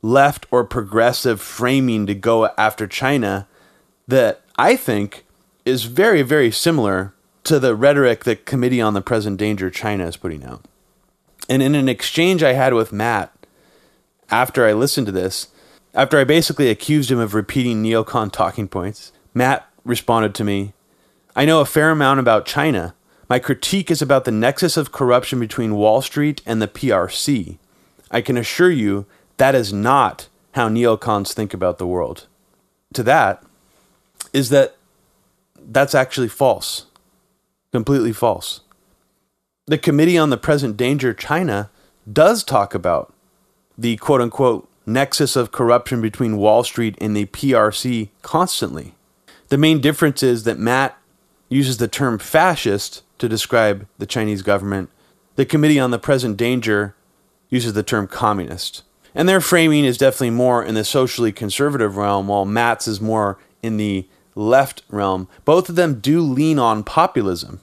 left or progressive framing to go after China that I think is very, very similar to the rhetoric that Committee on the Present Danger China is putting out. And in an exchange I had with Matt after I listened to this, after I basically accused him of repeating neocon talking points, Matt responded to me I know a fair amount about China. My critique is about the nexus of corruption between Wall Street and the PRC. I can assure you that is not how neocons think about the world. To that is that that's actually false. Completely false. The Committee on the Present Danger China does talk about the quote unquote nexus of corruption between Wall Street and the PRC constantly. The main difference is that Matt uses the term fascist to describe the Chinese government. The Committee on the Present Danger uses the term communist. And their framing is definitely more in the socially conservative realm, while Matt's is more in the left realm. Both of them do lean on populism.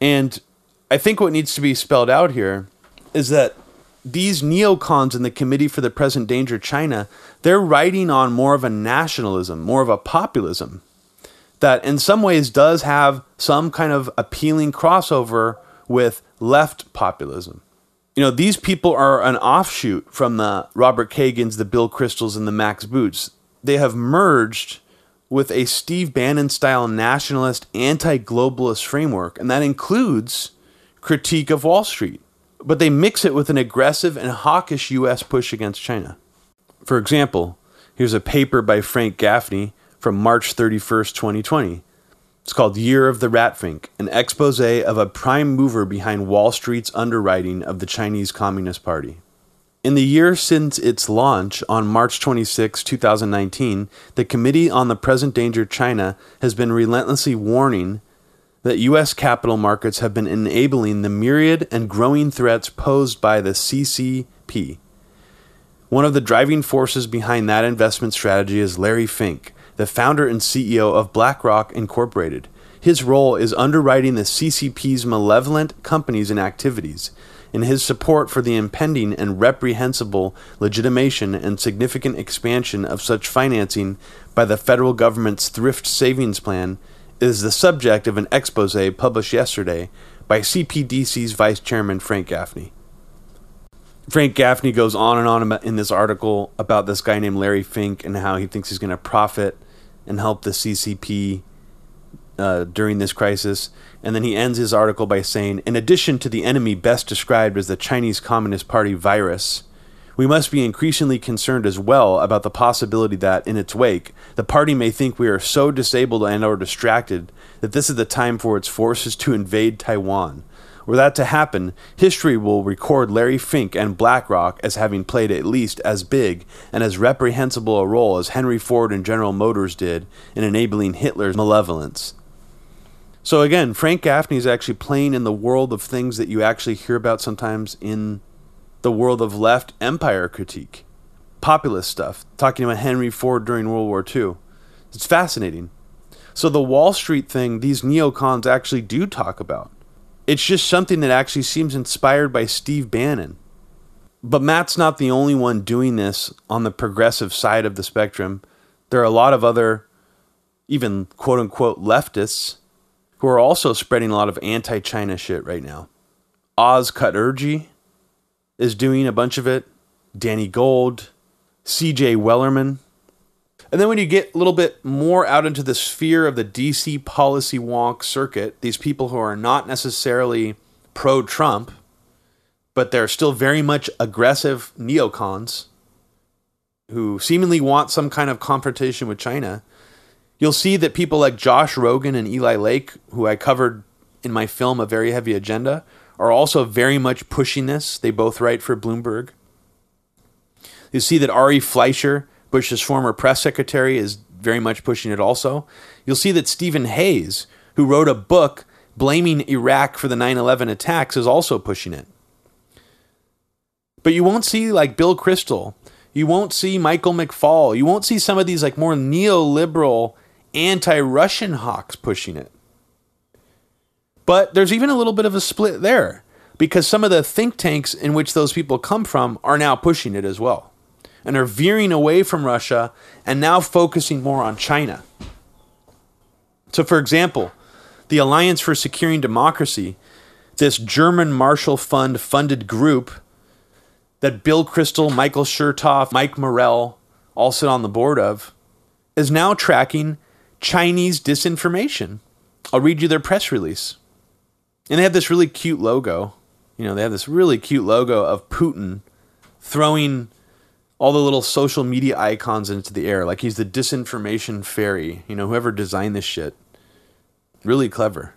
And I think what needs to be spelled out here is that these neocons in the Committee for the Present Danger China, they're writing on more of a nationalism, more of a populism that in some ways does have some kind of appealing crossover with left populism you know, these people are an offshoot from the Robert Kagans, the Bill Kristols, and the Max Boots. They have merged with a Steve Bannon style nationalist, anti globalist framework, and that includes critique of Wall Street. But they mix it with an aggressive and hawkish U.S. push against China. For example, here's a paper by Frank Gaffney from March 31st, 2020. It's called Year of the Ratfink, an expose of a prime mover behind Wall Street's underwriting of the Chinese Communist Party. In the year since its launch on March 26, 2019, the Committee on the Present Danger China has been relentlessly warning that U.S. capital markets have been enabling the myriad and growing threats posed by the CCP. One of the driving forces behind that investment strategy is Larry Fink, the founder and CEO of BlackRock Incorporated. His role is underwriting the CCP's malevolent companies and activities. and his support for the impending and reprehensible legitimation and significant expansion of such financing by the federal government's thrift savings plan, is the subject of an expose published yesterday by CPDC's Vice Chairman Frank Gaffney. Frank Gaffney goes on and on in this article about this guy named Larry Fink and how he thinks he's going to profit and help the CCP uh, during this crisis. And then he ends his article by saying, in addition to the enemy best described as the Chinese Communist Party virus, we must be increasingly concerned as well about the possibility that, in its wake, the party may think we are so disabled and or distracted that this is the time for its forces to invade Taiwan, were that to happen, history will record Larry Fink and BlackRock as having played at least as big and as reprehensible a role as Henry Ford and General Motors did in enabling Hitler's malevolence. So again, Frank Gaffney is actually playing in the world of things that you actually hear about sometimes in the world of left empire critique, populist stuff, talking about Henry Ford during World War II. It's fascinating. So the Wall Street thing, these neocons actually do talk about. It's just something that actually seems inspired by Steve Bannon. But Matt's not the only one doing this on the progressive side of the spectrum. There are a lot of other, even quote unquote leftists, who are also spreading a lot of anti China shit right now. Oz Katerji is doing a bunch of it, Danny Gold, CJ Werleman. And then when you get a little bit more out into the sphere of the DC policy wonk circuit, these people who are not necessarily pro Trump, but they're still very much aggressive neocons who seemingly want some kind of confrontation with China, you'll see that people like Josh Rogin and Eli Lake, who I covered in my film A Very Heavy Agenda, are also very much pushing this. They both write for Bloomberg. You see that Ari Fleischer, Bush's former press secretary, is very much pushing it also. You'll see that Stephen Hayes, who wrote a book blaming Iraq for the 9 11 attacks, is also pushing it. But you won't see like Bill Kristol. You won't see Michael McFaul. You won't see some of these like more neoliberal anti-Russian hawks pushing it. But there's even a little bit of a split there because some of the think tanks in which those people come from are now pushing it as well and are veering away from Russia and now focusing more on China. So, for example, the Alliance for Securing Democracy, this German Marshall Fund funded group that Bill Kristol, Michael Chertoff, Mike Morell all sit on the board of, is now tracking Chinese disinformation. I'll read you their press release. And they have this really cute logo. You know, they have this really cute logo of Putin throwing all the little social media icons into the air like he's the disinformation fairy. You know, whoever designed this shit. Really clever.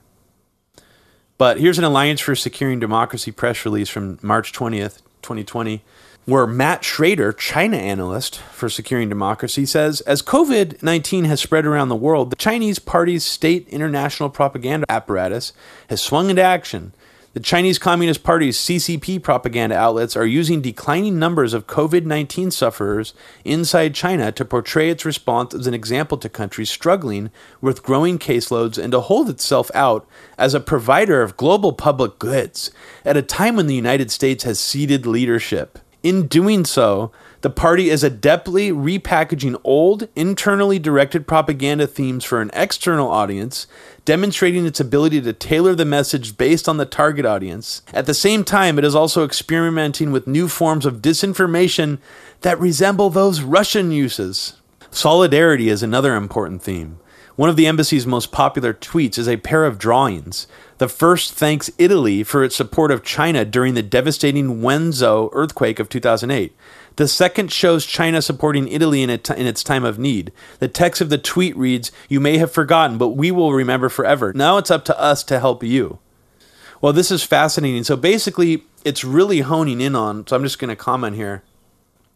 But here's an Alliance for Securing Democracy press release from March 20th, 2020, where Matt Schrader, China analyst for Securing Democracy, says As COVID 19 has spread around the world, the Chinese Party's state international propaganda apparatus has swung into action. The Chinese Communist Party's CCP propaganda outlets are using declining numbers of COVID 19 sufferers inside China to portray its response as an example to countries struggling with growing caseloads and to hold itself out as a provider of global public goods at a time when the United States has ceded leadership. In doing so, the party is adeptly repackaging old, internally directed propaganda themes for an external audience, demonstrating its ability to tailor the message based on the target audience. At the same time, it is also experimenting with new forms of disinformation that resemble those Russian uses. Solidarity is another important theme. One of the embassy's most popular tweets is a pair of drawings. The first thanks Italy for its support of China during the devastating Wenchuan earthquake of 2008. The second shows China supporting Italy in, in its time of need. The text of the tweet reads, You may have forgotten, but we will remember forever. Now it's up to us to help you. Well, this is fascinating. So basically, it's really honing in on, so I'm just going to comment here.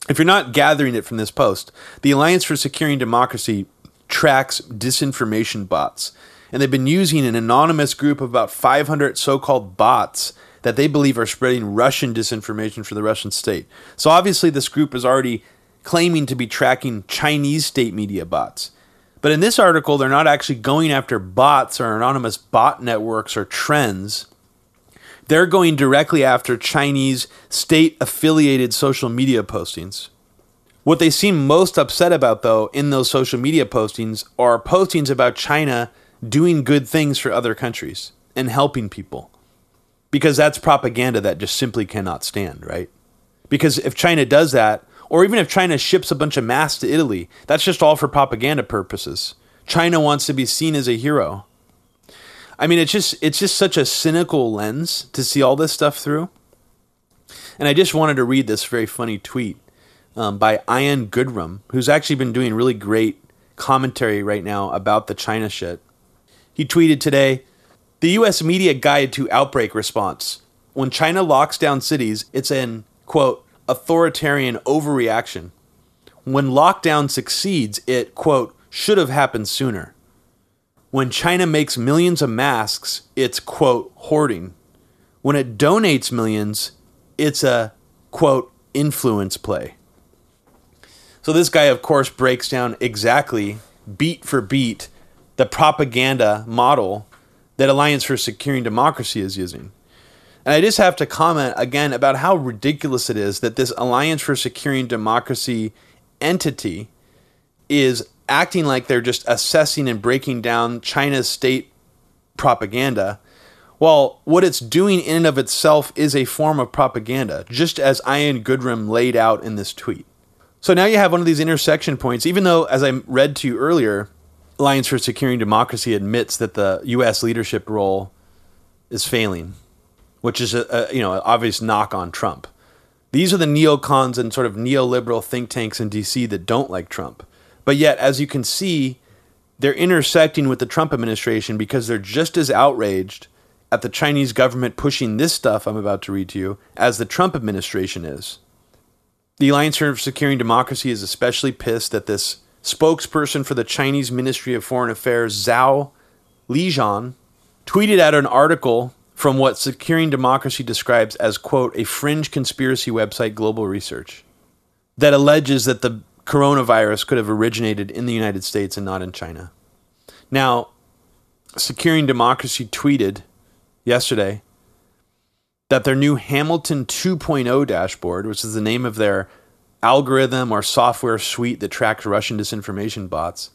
If you're not gathering it from this post, the Alliance for Securing Democracy tracks disinformation bots. And they've been using an anonymous group of about 500 so called bots that they believe are spreading Russian disinformation for the Russian state. So obviously, this group is already claiming to be tracking Chinese state media bots. But in this article, they're not actually going after bots or anonymous bot networks or trends. They're going directly after Chinese state affiliated social media postings. What they seem most upset about, though, in those social media postings are postings about China doing good things for other countries and helping people because that's propaganda that just simply cannot stand, right? Because if China does that, or even if China ships a bunch of masks to Italy, that's just all for propaganda purposes. China wants to be seen as a hero. I mean, it's just it's just such a cynical lens to see all this stuff through. And I just wanted to read this very funny tweet um, by Ian Goodrum, who's actually been doing really great commentary right now about the China shit. He tweeted today, the U.S. media guide to outbreak response. When China locks down cities, it's an, quote, authoritarian overreaction. When lockdown succeeds, it, quote, should have happened sooner. When China makes millions of masks, it's, quote, hoarding. When it donates millions, it's a, quote, influence play. So this guy, of course, breaks down exactly, beat for beat, the propaganda model that Alliance for Securing Democracy is using. And I just have to comment again about how ridiculous it is that this Alliance for Securing Democracy entity is acting like they're just assessing and breaking down China's state propaganda. Well, what it's doing in and of itself is a form of propaganda, just as Ian Goodrum laid out in this tweet. So now you have one of these intersection points, even though, as I read to you earlier, Alliance for Securing Democracy admits that the U.S. leadership role is failing, which is a, a you know an obvious knock on Trump. These are the neocons and sort of neoliberal think tanks in D.C. that don't like Trump. But yet, as you can see, they're intersecting with the Trump administration because they're just as outraged at the Chinese government pushing this stuff I'm about to read to you as the Trump administration is. The Alliance for Securing Democracy is especially pissed that this spokesperson for the Chinese Ministry of Foreign Affairs, Zhao Lijian, tweeted out an article from what Securing Democracy describes as, quote, a fringe conspiracy website, Global Research, that alleges that the coronavirus could have originated in the United States and not in China. Now, Securing Democracy tweeted yesterday that their new Hamilton 2.0 dashboard, which is the name of their algorithm or software suite that tracks Russian disinformation bots,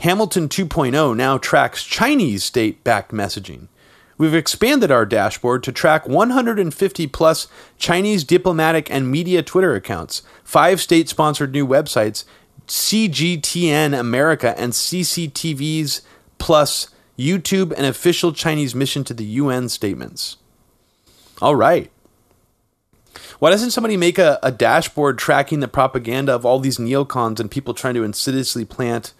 Hamilton 2.0 now tracks Chinese state backed messaging. We've expanded our dashboard to track 150 plus Chinese diplomatic and media Twitter accounts, five state sponsored new websites, CGTN America, and CCTV's plus YouTube and official Chinese mission to the UN statements. All right. Why doesn't somebody make a, a dashboard tracking the propaganda of all these neocons and people trying to insidiously plant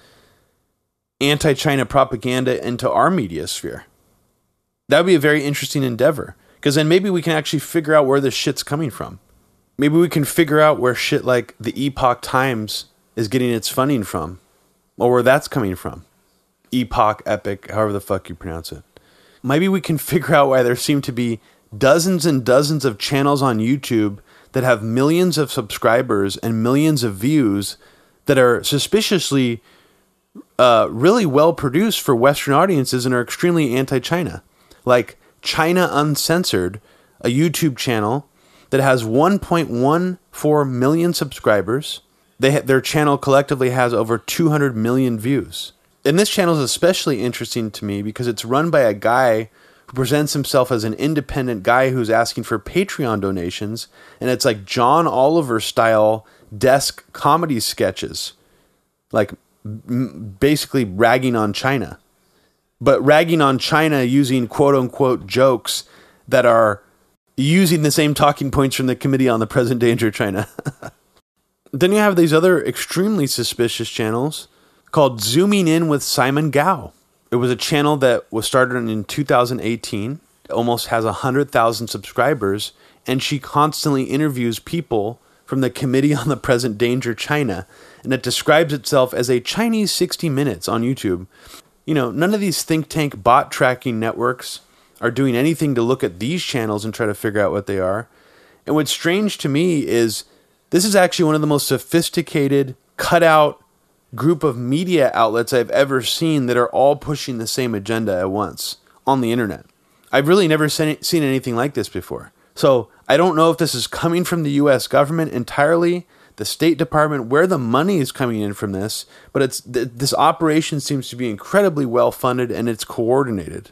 anti China propaganda into our media sphere? That would be a very interesting endeavor because then maybe we can actually figure out where this shit's coming from. Maybe we can figure out where shit like the Epoch Times is getting its funding from or where that's coming from. Epoch, Epic, however the fuck you pronounce it. Maybe we can figure out why there seem to be dozens and dozens of channels on YouTube that have millions of subscribers and millions of views that are suspiciously uh, really well produced for Western audiences and are extremely anti China. Like China Uncensored, a YouTube channel that has 1.14 million subscribers. They ha- their channel collectively has over 200 million views. And this channel is especially interesting to me because it's run by a guy who presents himself as an independent guy who's asking for Patreon donations. And it's like John Oliver style desk comedy sketches, like m- basically ragging on China, but ragging on China using quote unquote jokes that are using the same talking points from the Committee on the Present Danger China. then you have these other extremely suspicious channels called Zooming In with Simone Gao. It was a channel that was started in 2018, almost has 100,000 subscribers, and she constantly interviews people from the Committee on the Present Danger China, and it describes itself as a Chinese 60 Minutes on YouTube. You know, none of these think tank bot tracking networks are doing anything to look at these channels and try to figure out what they are. And what's strange to me is this is actually one of the most sophisticated, cut out group of media outlets I've ever seen that are all pushing the same agenda at once on the internet. I've really never seen, anything like this before. So I don't know if this is coming from the US government entirely, the State Department, where the money is coming in from this, but it's th- this operation seems to be incredibly well funded and it's coordinated.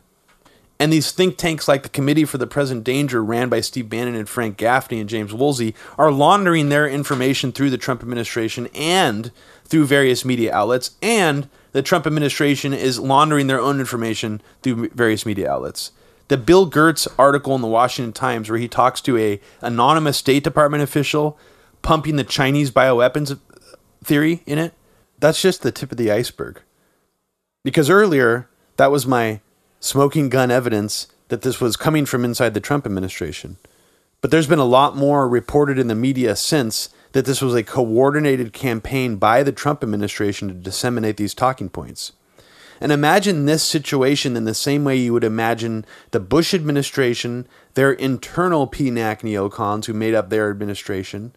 And these think tanks like the Committee for the Present Danger, ran by Steve Bannon and Frank Gaffney and James Woolsey, are laundering their information through the Trump administration and through various media outlets, and the Trump administration is laundering their own information through various media outlets. The Bill Gertz article in the Washington Times, where he talks to a anonymous State Department official pumping the Chinese bioweapons uh, theory in it, that's just the tip of the iceberg. Because earlier, that was my smoking gun evidence that this was coming from inside the Trump administration. But there's been a lot more reported in the media since that this was a coordinated campaign by the Trump administration to disseminate these talking points. And imagine this situation in the same way you would imagine the Bush administration, their internal PNAC neocons who made up their administration,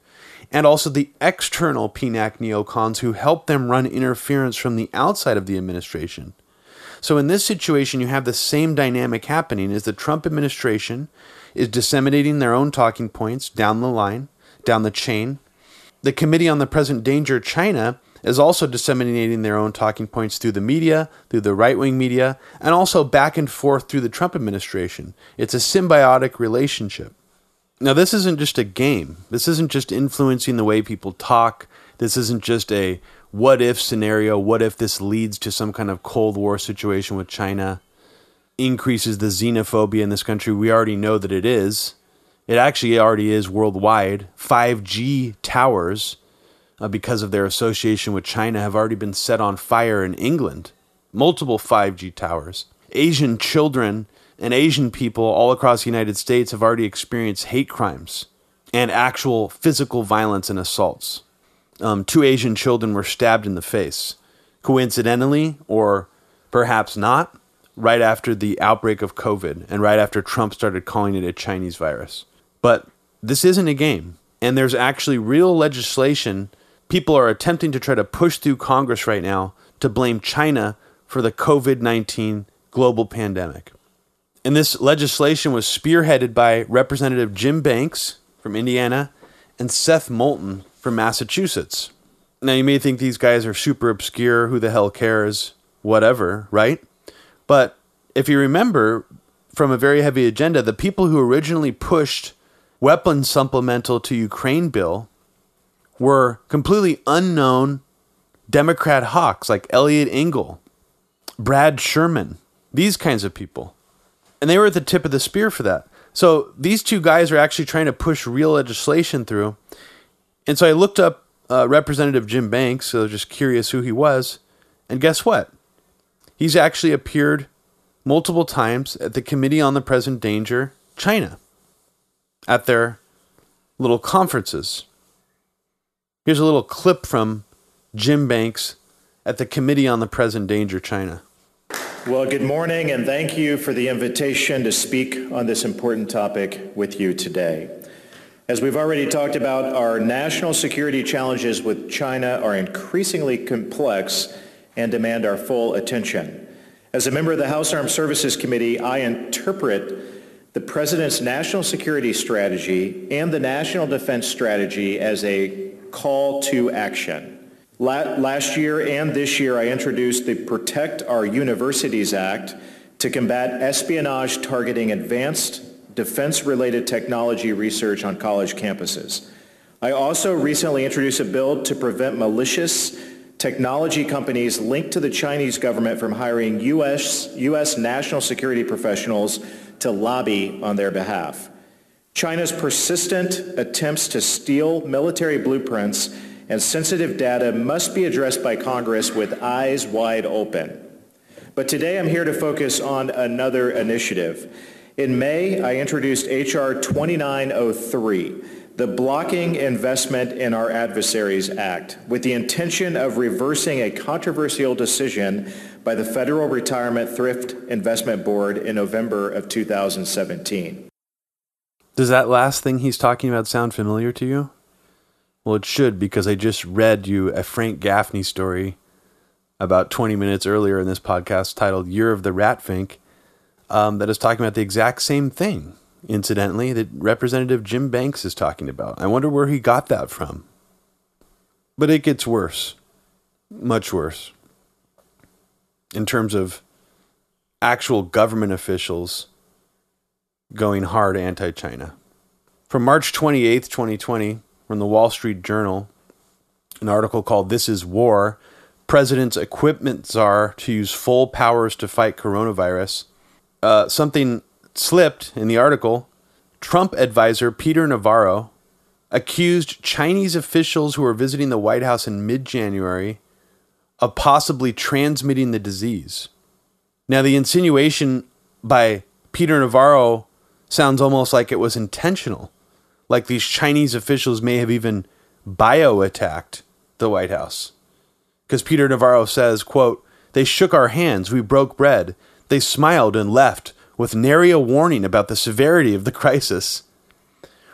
and also the external PNAC neocons who helped them run interference from the outside of the administration. So in this situation, you have the same dynamic happening as the Trump administration is disseminating their own talking points down the line, down the chain. The Committee on the Present Danger China is also disseminating their own talking points through the media, through the right wing media, and also back and forth through the Trump administration. It's a symbiotic relationship. Now, this isn't just a game. This isn't just influencing the way people talk. This isn't just a what if scenario. What if this leads to some kind of Cold War situation with China? Increases the xenophobia in this country. We already know that it is. It actually already is worldwide. 5G towers uh, because of their association with China, have already been set on fire in England. Multiple 5G towers. Asian children and Asian people all across the United States have already experienced hate crimes and actual physical violence and assaults. Um, two Asian children were stabbed in the face. Coincidentally, or perhaps not, right after the outbreak of COVID and right after Trump started calling it a Chinese virus. But this isn't a game. And there's actually real legislation people are attempting to try to push through Congress right now to blame China for the COVID 19 global pandemic. And this legislation was spearheaded by Representative Jim Banks from Indiana and Seth Moulton from Massachusetts. Now, you may think these guys are super obscure, who the hell cares, whatever, right? But if you remember from a very heavy agenda, the people who originally pushed weapons supplemental to Ukraine bill were completely unknown Democrat hawks like Eliot Engel, Brad Sherman, these kinds of people. And they were at the tip of the spear for that. So these two guys are actually trying to push real legislation through. And so I looked up uh, Representative Jim Banks, so just curious who he was. And guess what? He's actually appeared multiple times at the Committee on the Present Danger China at their little conferences. Here's a little clip from Jim Banks at the Committee on the Present Danger China. Well, good morning, and thank you for the invitation to speak on this important topic with you today. As we've already talked about, our national security challenges with China are increasingly complex and demand our full attention. As a member of the House Armed Services Committee, I interpret the President's national security strategy and the national defense strategy as a call to action. Last year and this year, I introduced the Protect Our Universities Act to combat espionage targeting advanced defense-related technology research on college campuses. I also recently introduced a bill to prevent malicious technology companies linked to the Chinese government from hiring U.S. U.S. national security professionals to lobby on their behalf. China's persistent attempts to steal military blueprints and sensitive data must be addressed by Congress with eyes wide open. But today I'm here to focus on another initiative. In May, I introduced H.R. 2903, the Blocking Investment in Our Adversaries Act, with the intention of reversing a controversial decision by the Federal Retirement Thrift Investment Board in November of 2017. Does that last thing he's talking about sound familiar to you? Well, it should because I just read you a Frank Gaffney story about 20 minutes earlier in this podcast titled Year of the Ratfink um, that is talking about the exact same thing, incidentally, that Representative Jim Banks is talking about. I wonder where he got that from. But it gets worse, much worse, in terms of actual government officials going hard anti China. From March 28th, 2020, from the Wall Street Journal, an article called This is War President's Equipment Czar to Use Full Powers to Fight Coronavirus. Uh, something slipped in the article. Trump advisor Peter Navarro accused Chinese officials who were visiting the White House in mid January of possibly transmitting the disease. Now, the insinuation by Peter Navarro sounds almost like it was intentional. Like these Chinese officials may have even bio attacked the White House. Because Peter Navarro says, quote, They shook our hands, we broke bread. They smiled and left with nary a warning about the severity of the crisis.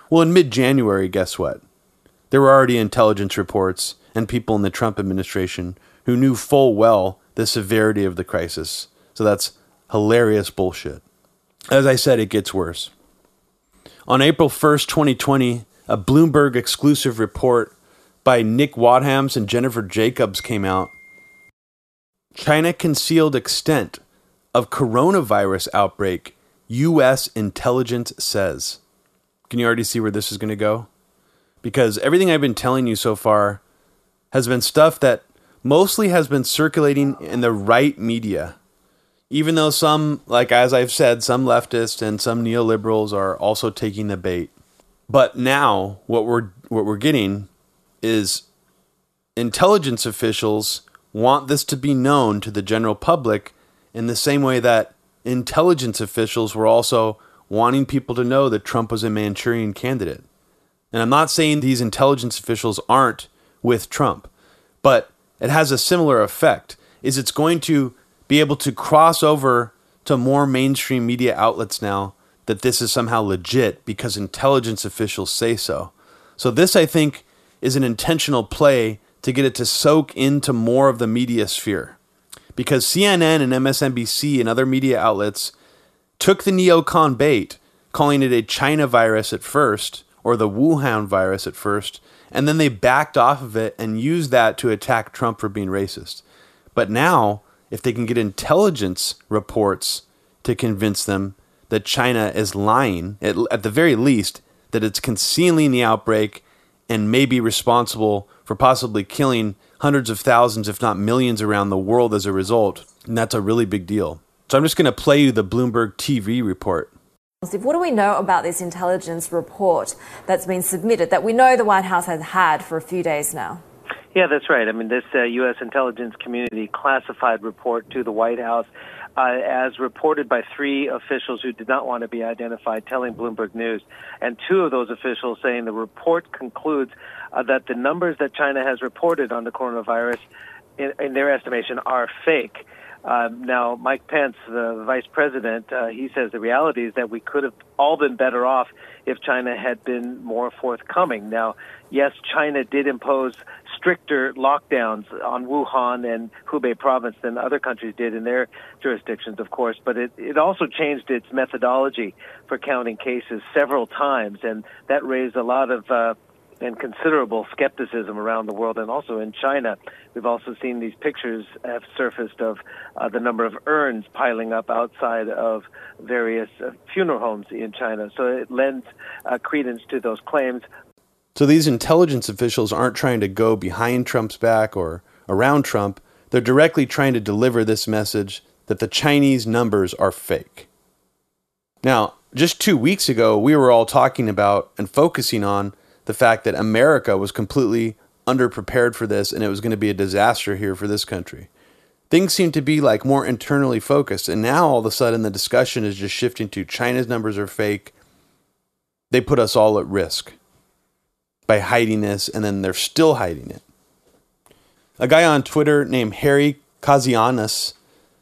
Well, in mid January, guess what? There were already intelligence reports and people in the Trump administration who knew full well the severity of the crisis. So that's hilarious bullshit. As I said, it gets worse. On April 1st, 2020, a Bloomberg exclusive report by Nick Wadhams and Jennifer Jacobs came out. China concealed extent of coronavirus outbreak, U.S. intelligence says. Can you already see where this is going to go? Because everything I've been telling you so far has been stuff that mostly has been circulating in the right media even though some, like as I've said, some leftists and some neoliberals are also taking the bait. But now what we're what we're getting is intelligence officials want this to be known to the general public in the same way that intelligence officials were also wanting people to know that Trump was a Manchurian candidate. And I'm not saying these intelligence officials aren't with Trump, but it has a similar effect. Is it's going to be able to cross over to more mainstream media outlets now that this is somehow legit because intelligence officials say so. So, this, I think, is an intentional play to get it to soak into more of the media sphere. Because CNN and MSNBC and other media outlets took the neocon bait, calling it a China virus at first, or the Wuhan virus at first, and then they backed off of it and used that to attack Trump for being racist. But now, if they can get intelligence reports to convince them that China is lying, at, at the very least, that it's concealing the outbreak and may be responsible for possibly killing hundreds of thousands, if not millions, around the world as a result. And that's a really big deal. So I'm just going to play you the Bloomberg TV report. What do we know about this intelligence report that's been submitted that we know the White House has had for a few days now? Yeah, that's right. I mean, this uh, U.S. intelligence community classified report to the White House, uh, as reported by three officials who did not want to be identified, telling Bloomberg News, and two of those officials saying the report concludes uh, that the numbers that China has reported on the coronavirus, in, in their estimation, are fake. Um, now, Mike Pence, the vice president, uh, he says the reality is that we could have all been better off if China had been more forthcoming. Now, yes, China did impose stricter lockdowns on Wuhan and Hubei province than other countries did in their jurisdictions, of course, but it, it also changed its methodology for counting cases several times, and that raised a lot of uh, and considerable skepticism around the world and also in China. We've also seen these pictures have surfaced of uh, the number of urns piling up outside of various uh, funeral homes in China. So it lends uh, credence to those claims. So these intelligence officials aren't trying to go behind Trump's back or around Trump. They're directly trying to deliver this message that the Chinese numbers are fake. Now, just two weeks ago, we were all talking about and focusing on the fact that America was completely underprepared for this and it was going to be a disaster here for this country. Things seem to be like more internally focused, and now all of a sudden the discussion is just shifting to China's numbers are fake. They put us all at risk by hiding this, and then they're still hiding it. A guy on Twitter named Harry Kazianis,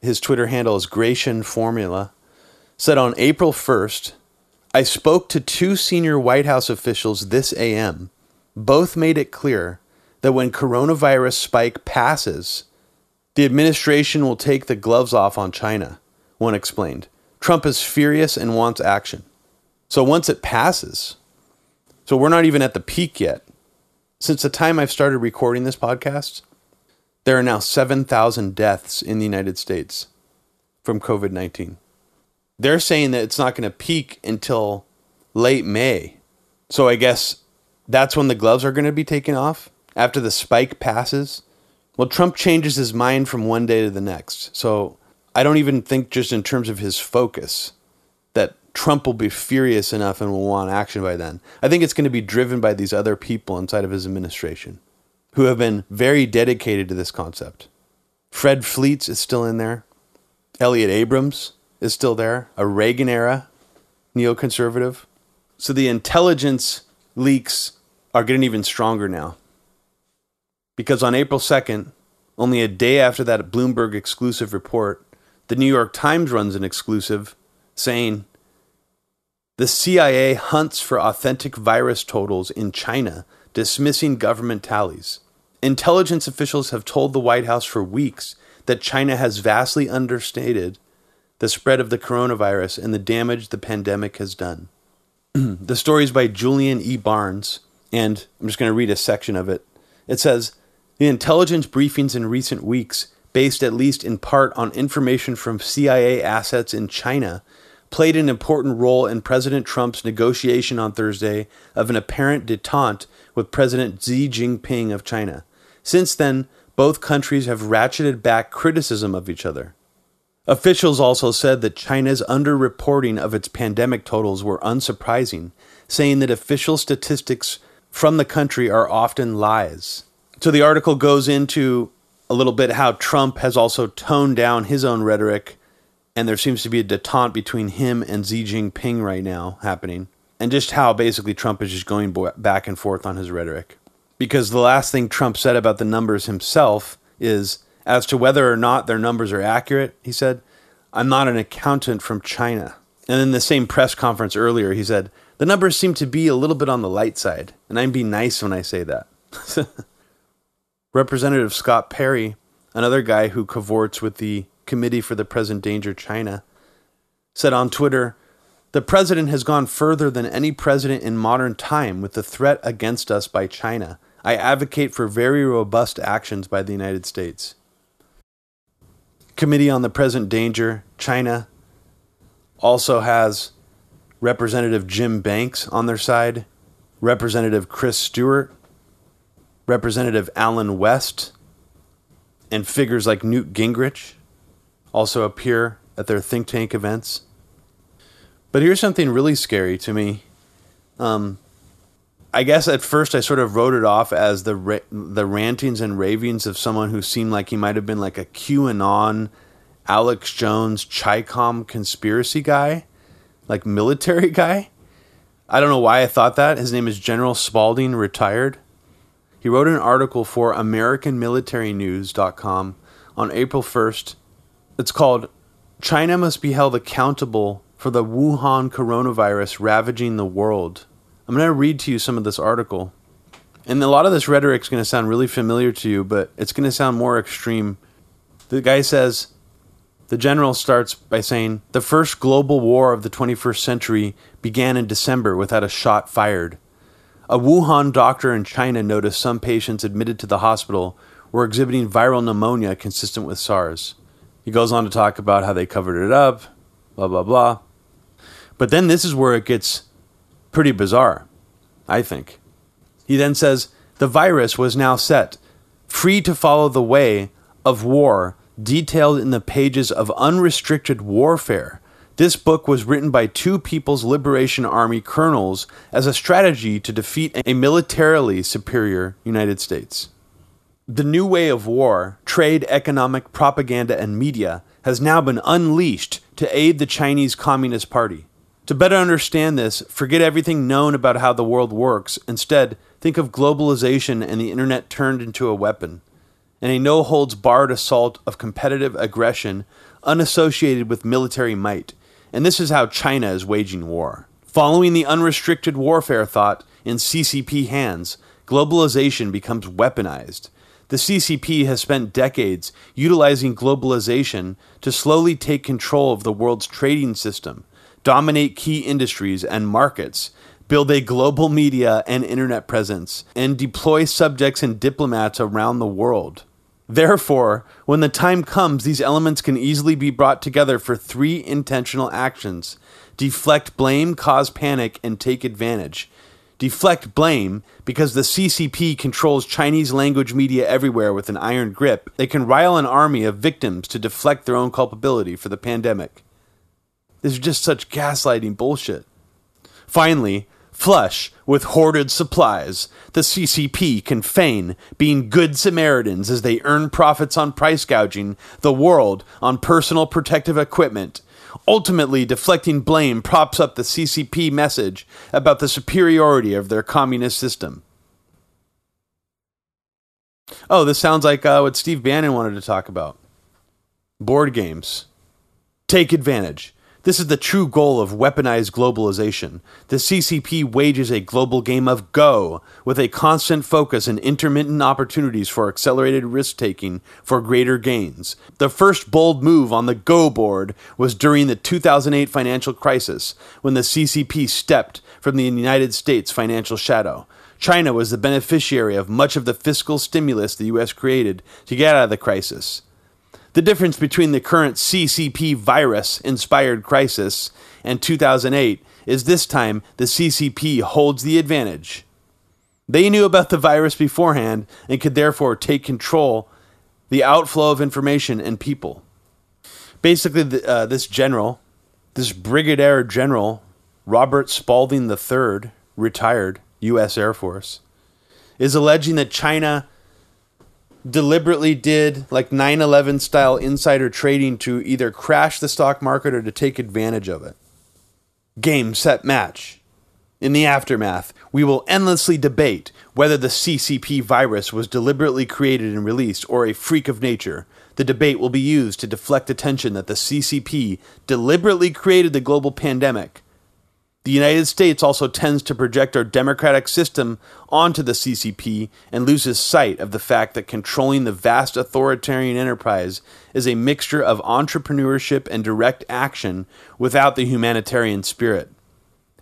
his Twitter handle is Grecian Formula, said on April 1st, I spoke to two senior White House officials this AM. Both made it clear that when coronavirus spike passes, the administration will take the gloves off on China, one explained. Trump is furious and wants action. So once it passes, so we're not even at the peak yet. Since the time I've started recording this podcast, there are now 7,000 deaths in the United States from COVID 19. They're saying that it's not going to peak until late May. So I guess that's when the gloves are going to be taken off after the spike passes. Well, Trump changes his mind from one day to the next. So I don't even think just in terms of his focus that Trump will be furious enough and will want action by then. I think it's going to be driven by these other people inside of his administration who have been very dedicated to this concept. Fred Fleitz is still in there. Elliott Abrams is still there, a Reagan era neoconservative. So the intelligence leaks are getting even stronger now. Because on April 2nd, only a day after that Bloomberg exclusive report, the New York Times runs an exclusive saying the CIA hunts for authentic virus totals in China, dismissing government tallies. Intelligence officials have told the White House for weeks that China has vastly understated the spread of the coronavirus, and the damage the pandemic has done. the story is by Julian E. Barnes, and I'm just going to read a section of it. It says The intelligence briefings in recent weeks, based at least in part on information from CIA assets in China, played an important role in President Trump's negotiation on Thursday of an apparent detente with President Xi Jinping of China. Since then, both countries have ratcheted back criticism of each other. Officials also said that China's underreporting of its pandemic totals were unsurprising, saying that official statistics from the country are often lies. So the article goes into a little bit how Trump has also toned down his own rhetoric, and there seems to be a detente between him and Xi Jinping right now happening, and just how basically Trump is just going back and forth on his rhetoric. Because the last thing Trump said about the numbers himself is as to whether or not their numbers are accurate, he said, I'm not an accountant from China. And in the same press conference earlier, he said, the numbers seem to be a little bit on the light side, and I'm being nice when I say that. Representative Scott Perry, another guy who cavorts with the Committee for the Present Danger China, said on Twitter, The president has gone further than any president in modern time with the threat against us by China. I advocate for very robust actions by the United States. Committee on the Present Danger China also has Representative Jim Banks on their side, Representative Chris Stewart, Representative Allen West, and figures like Newt Gingrich also appear at their think tank events. But here's something really scary to me. Um, I guess at first I sort of wrote it off as the ra- the rantings and ravings of someone who seemed like he might have been like a QAnon, Alex Jones, Chicom conspiracy guy, like military guy. I don't know why I thought that. His name is General Spalding, retired. He wrote an article for AmericanMilitaryNews.com on April 1st. It's called China Must Be Held Accountable for the Wuhan Coronavirus Ravaging the World. I'm going to read to you some of this article. And a lot of this rhetoric is going to sound really familiar to you, but it's going to sound more extreme. The guy says, the general starts by saying, The first global war of the 21st century began in December without a shot fired. A Wuhan doctor in China noticed some patients admitted to the hospital were exhibiting viral pneumonia consistent with SARS. He goes on to talk about how they covered it up, blah, blah, blah. But then this is where it gets pretty bizarre, I think. He then says the virus was now set, free to follow the way of war detailed in the pages of Unrestricted Warfare. This book was written by two People's Liberation Army colonels as a strategy to defeat a militarily superior United States. The new way of war, trade, economic, propaganda, and media has now been unleashed to aid the Chinese Communist Party. To better understand this, forget everything known about how the world works. Instead, think of globalization and the internet turned into a weapon, and a no holds barred assault of competitive aggression unassociated with military might. And this is how China is waging war. Following the unrestricted warfare thought in CCP hands, globalization becomes weaponized. The CCP has spent decades utilizing globalization to slowly take control of the world's trading system dominate key industries and markets, build a global media and internet presence, and deploy subjects and diplomats around the world. Therefore, when the time comes, these elements can easily be brought together for three intentional actions deflect blame, cause panic, and take advantage. Deflect blame because the CCP controls Chinese language media everywhere with an iron grip. They can rile an army of victims to deflect their own culpability for the pandemic. This is just such gaslighting bullshit. Finally, flush with hoarded supplies, the CCP can feign being good Samaritans as they earn profits on price gouging the world on personal protective equipment. Ultimately, deflecting blame props up the CCP message about the superiority of their communist system. Oh, this sounds like uh, what Steve Bannon wanted to talk about board games. Take advantage. This is the true goal of weaponized globalization. The CCP wages a global game of Go with a constant focus and intermittent opportunities for accelerated risk taking for greater gains. The first bold move on the Go board was during the 2008 financial crisis when the CCP stepped from the United States financial shadow. China was the beneficiary of much of the fiscal stimulus the U.S. created to get out of the crisis. The difference between the current CCP virus inspired crisis and 2008 is this time the CCP holds the advantage. They knew about the virus beforehand and could therefore take control the outflow of information and people. Basically, the, uh, this general, this brigadier general, Robert Spalding III, retired U.S. Air Force, is alleging that China deliberately did like 9/11 style insider trading to either crash the stock market or to take advantage of it. Game set match. In the aftermath, we will endlessly debate whether the CCP virus was deliberately created and released or a freak of nature. The debate will be used to deflect attention that the CCP deliberately created the global pandemic the United States also tends to project our democratic system onto the CCP and loses sight of the fact that controlling the vast authoritarian enterprise is a mixture of entrepreneurship and direct action without the humanitarian spirit.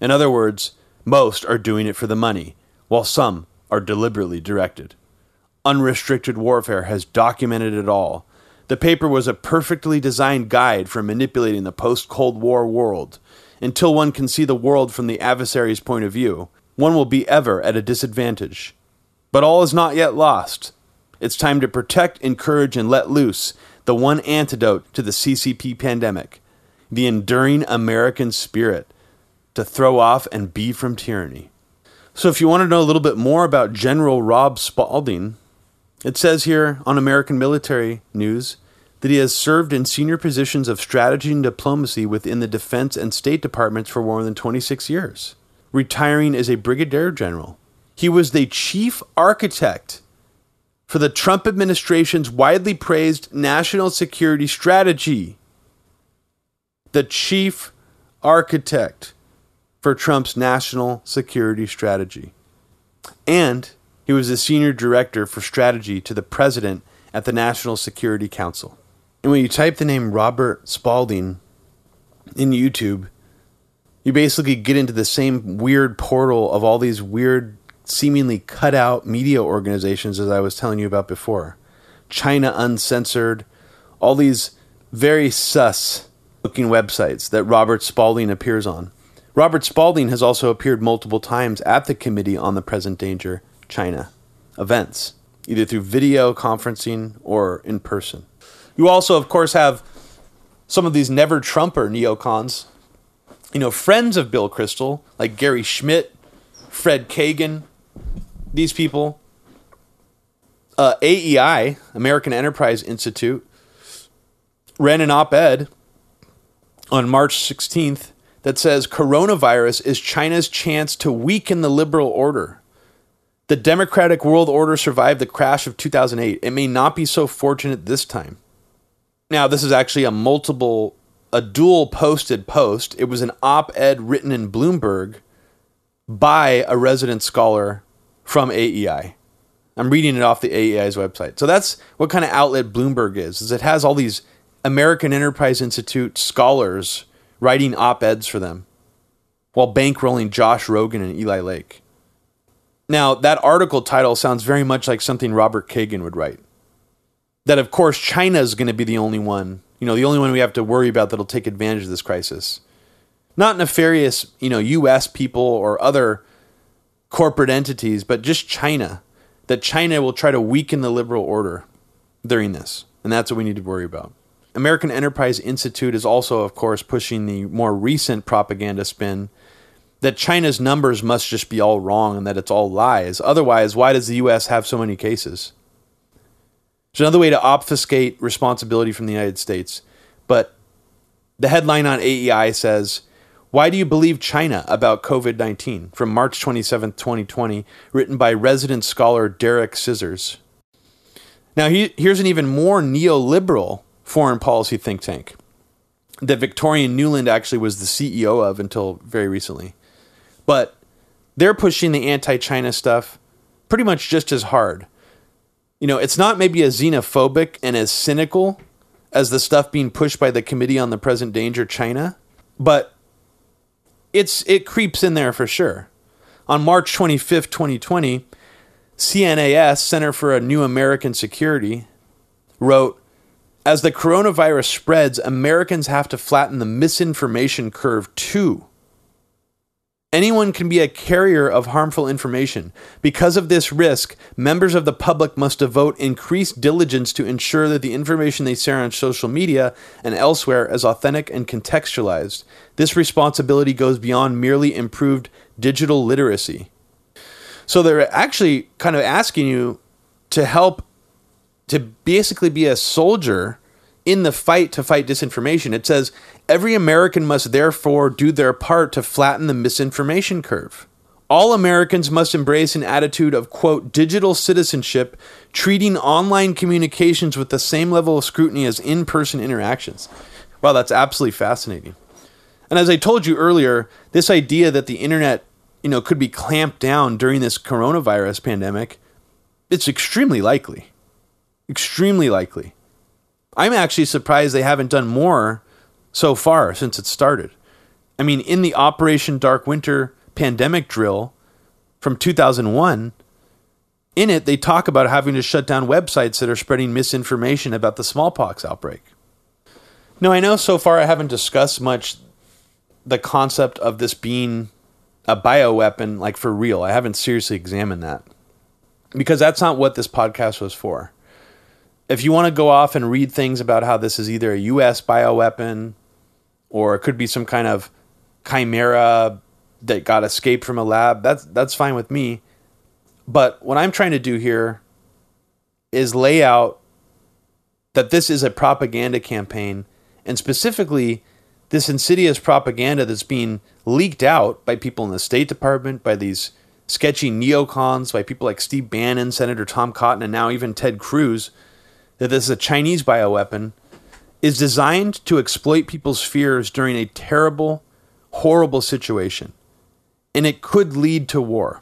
In other words, most are doing it for the money, while some are deliberately directed. Unrestricted Warfare has documented it all. The paper was a perfectly designed guide for manipulating the post Cold War world until one can see the world from the adversary's point of view, one will be ever at a disadvantage. But all is not yet lost. It's time to protect, encourage, and let loose the one antidote to the CCP pandemic the enduring American spirit to throw off and be from tyranny. So, if you want to know a little bit more about General Rob Spalding, it says here on American Military News that he has served in senior positions of strategy and diplomacy within the Defense and State Departments for more than 26 years, retiring as a brigadier general. He was the chief architect for the Trump administration's widely praised national security strategy. The chief architect for Trump's national security strategy. And he was the senior director for strategy to the president at the National Security Council. And when you type the name Robert Spalding in YouTube, you basically get into the same weird portal of all these weird, seemingly cut out media organizations as I was telling you about before. China Uncensored, all these very sus looking websites that Robert Spalding appears on. Robert Spalding has also appeared multiple times at the Committee on the Present Danger China events, either through video conferencing or in person. You also, of course, have some of these never Trumper neocons, you know, friends of Bill Kristol, like Gary Schmitt, Fred Kagan, these people. Uh, AEI, American Enterprise Institute, ran an op ed on March 16th that says coronavirus is China's chance to weaken the liberal order. The democratic world order survived the crash of 2008. It may not be so fortunate this time. Now, this is actually a multiple, a dual posted post. It was an op ed written in Bloomberg by a resident scholar from AEI. I'm reading it off the AEI's website. So that's what kind of outlet Bloomberg is. Is it has all these American Enterprise Institute scholars writing op-eds for them while bankrolling Josh Rogin and Eli Lake. Now, that article title sounds very much like something Robert Kagan would write that of course China is going to be the only one, you know, the only one we have to worry about that'll take advantage of this crisis. Not nefarious, you know, US people or other corporate entities, but just China. That China will try to weaken the liberal order during this. And that's what we need to worry about. American Enterprise Institute is also, of course, pushing the more recent propaganda spin that China's numbers must just be all wrong and that it's all lies. Otherwise, why does the US have so many cases? It's another way to obfuscate responsibility from the United States. But the headline on AEI says, Why do you believe China about COVID 19? from March 27, 2020, written by resident scholar Derek Scissors. Now, he, here's an even more neoliberal foreign policy think tank. that Victoria Nuland actually was the CEO of until very recently. But they're pushing the anti China stuff pretty much just as hard. You know, it's not maybe as xenophobic and as cynical as the stuff being pushed by the Committee on the Present Danger China, but it's it creeps in there for sure. On March 25th, 2020, CNAS, Center for a New American Security, wrote As the coronavirus spreads, Americans have to flatten the misinformation curve too. Anyone can be a carrier of harmful information. Because of this risk, members of the public must devote increased diligence to ensure that the information they share on social media and elsewhere is authentic and contextualized. This responsibility goes beyond merely improved digital literacy. So they're actually kind of asking you to help to basically be a soldier in the fight to fight disinformation. It says every American must therefore do their part to flatten the misinformation curve. All Americans must embrace an attitude of, quote, digital citizenship, treating online communications with the same level of scrutiny as in person interactions. Wow, that's absolutely fascinating. And as I told you earlier, this idea that the internet, you know, could be clamped down during this coronavirus pandemic, it's extremely likely. Extremely likely. I'm actually surprised they haven't done more so far since it started. I mean, in the Operation Dark Winter pandemic drill from 2001, in it, they talk about having to shut down websites that are spreading misinformation about the smallpox outbreak. Now, I know so far I haven't discussed much the concept of this being a bioweapon, like for real. I haven't seriously examined that because that's not what this podcast was for if you want to go off and read things about how this is either a U.S. bioweapon or it could be some kind of chimera that got escaped from a lab, that's that's fine with me. But what I'm trying to do here is lay out that this is a propaganda campaign, and specifically this insidious propaganda that's being leaked out by people in the State Department, by these sketchy neocons, by people like Steve Bannon, Senator Tom Cotton, and now even Ted Cruz that this is a Chinese bioweapon is designed to exploit people's fears during a terrible, horrible situation. And it could lead to war.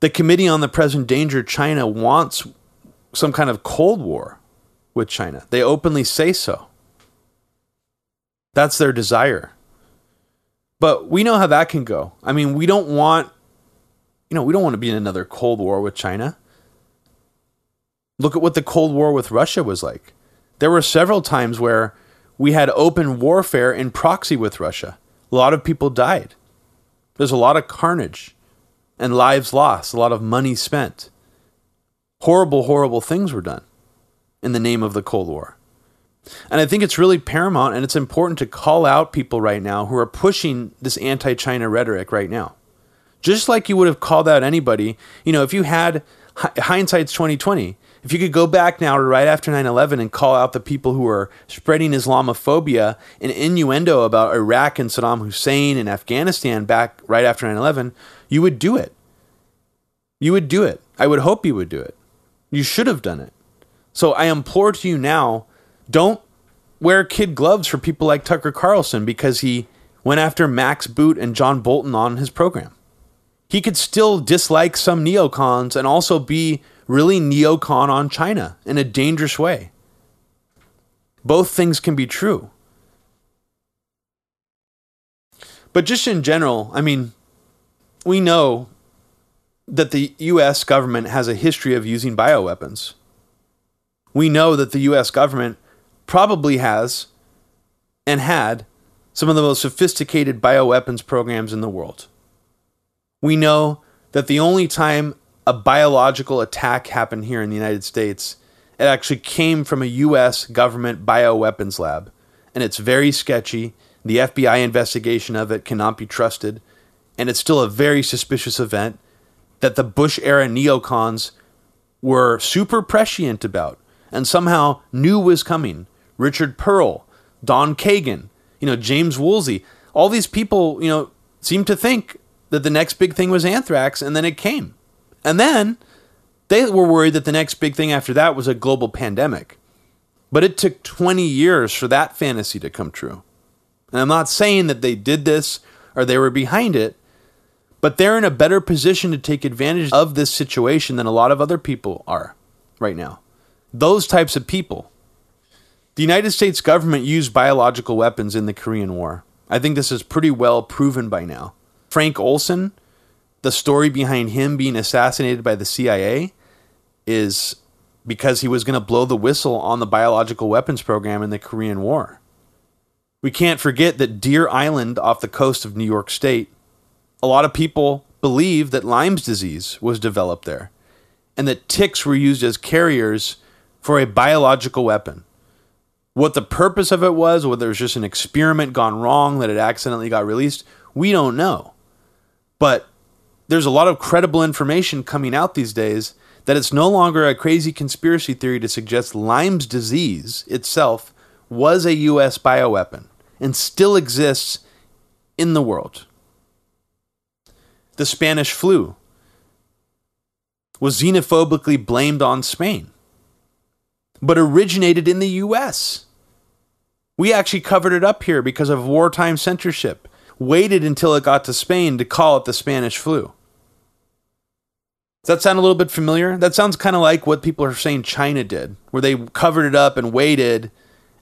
The Committee on the Present Danger China wants some kind of Cold War with China. They openly say so. That's their desire. But we know how that can go. I mean, we don't want, you know, we don't want to be in another Cold War with China. Look at what the Cold War with Russia was like. There were several times where we had open warfare in proxy with Russia. A lot of people died. There's a lot of carnage and lives lost, a lot of money spent. Horrible, horrible things were done in the name of the Cold War. And I think it's really paramount and it's important to call out people right now who are pushing this anti China rhetoric right now. Just like you would have called out anybody, you know, if you had hindsight's 2020, if you could go back now right after 9 11 and call out the people who were spreading Islamophobia and innuendo about Iraq and Saddam Hussein and Afghanistan back right after 9 11, you would do it. You would do it. I would hope you would do it. You should have done it. So I implore to you now don't wear kid gloves for people like Tucker Carlson because he went after Max Boot and John Bolton on his program. He could still dislike some neocons and also be really neocon on China in a dangerous way. Both things can be true. But just in general, I mean, we know that the US government has a history of using bioweapons. We know that the US government probably has and had some of the most sophisticated bioweapons programs in the world. We know that the only time a biological attack happened here in the United States. It actually came from a U.S. government bioweapons lab, and it's very sketchy. The FBI investigation of it cannot be trusted, and it's still a very suspicious event that the Bush era neocons were super prescient about and somehow knew was coming. Richard Perle, Don Kagan, you know, James Woolsey, all these people, you know, seemed to think that the next big thing was anthrax, and then it came. And then they were worried that the next big thing after that was a global pandemic. But it took 20 years for that fantasy to come true. And I'm not saying that they did this or they were behind it, but they're in a better position to take advantage of this situation than a lot of other people are right now. Those types of people. The United States government used biological weapons in the Korean War. I think this is pretty well proven by now. Frank Olson, the story behind him being assassinated by the CIA is because he was going to blow the whistle on the biological weapons program in the Korean War. We can't forget that Deer Island off the coast of New York State, a lot of people believe that Lyme's disease was developed there and that ticks were used as carriers for a biological weapon. What the purpose of it was, whether it was just an experiment gone wrong that it accidentally got released, we don't know. But there's a lot of credible information coming out these days that it's no longer a crazy conspiracy theory to suggest Lyme's disease itself was a U.S. bioweapon and still exists in the world. The Spanish flu was xenophobically blamed on Spain, but originated in the U.S. We actually covered it up here because of wartime censorship, waited until it got to Spain to call it the Spanish flu. Does that sound a little bit familiar? That sounds kind of like what people are saying China did, where they covered it up and waited,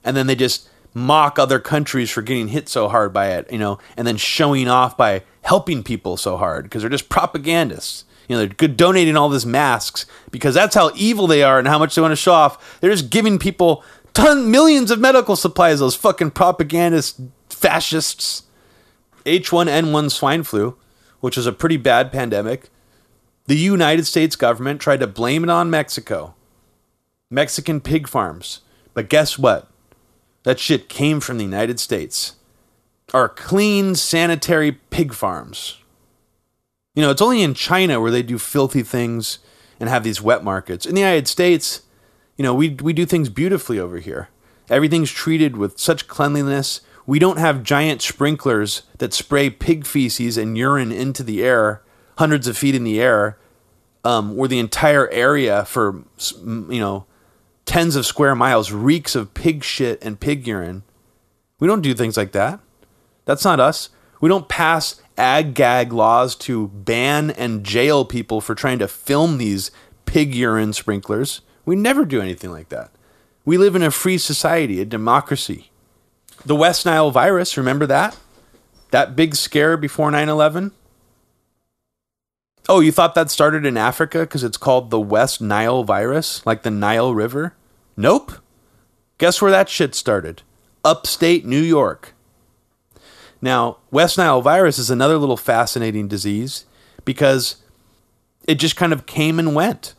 and then they just mock other countries for getting hit so hard by it, you know, and then showing off by helping people so hard because they're just propagandists. You know, they're good donating all these masks because that's how evil they are and how much they want to show off. They're just giving people ton millions of medical supplies. Those fucking propagandist fascists. H1N1 swine flu, which was a pretty bad pandemic. The United States government tried to blame it on Mexico, Mexican pig farms. But guess what? That shit came from the United States. Our clean, sanitary pig farms. You know, it's only in China where they do filthy things and have these wet markets. In the United States, you know, we, we do things beautifully over here. Everything's treated with such cleanliness. We don't have giant sprinklers that spray pig feces and urine into the air, hundreds of feet in the air, um, where the entire area for, you know, tens of square miles reeks of pig shit and pig urine. We don't do things like that. That's not us. We don't pass ag gag laws to ban and jail people for trying to film these pig urine sprinklers. We never do anything like that. We live in a free society, a democracy. The West Nile virus, remember that? That big scare before 9 11? Oh, you thought that started in Africa because it's called the West Nile virus, like the Nile River? Nope. Guess where that shit started? Upstate New York. Now, West Nile virus is another little fascinating disease because it just kind of came and went.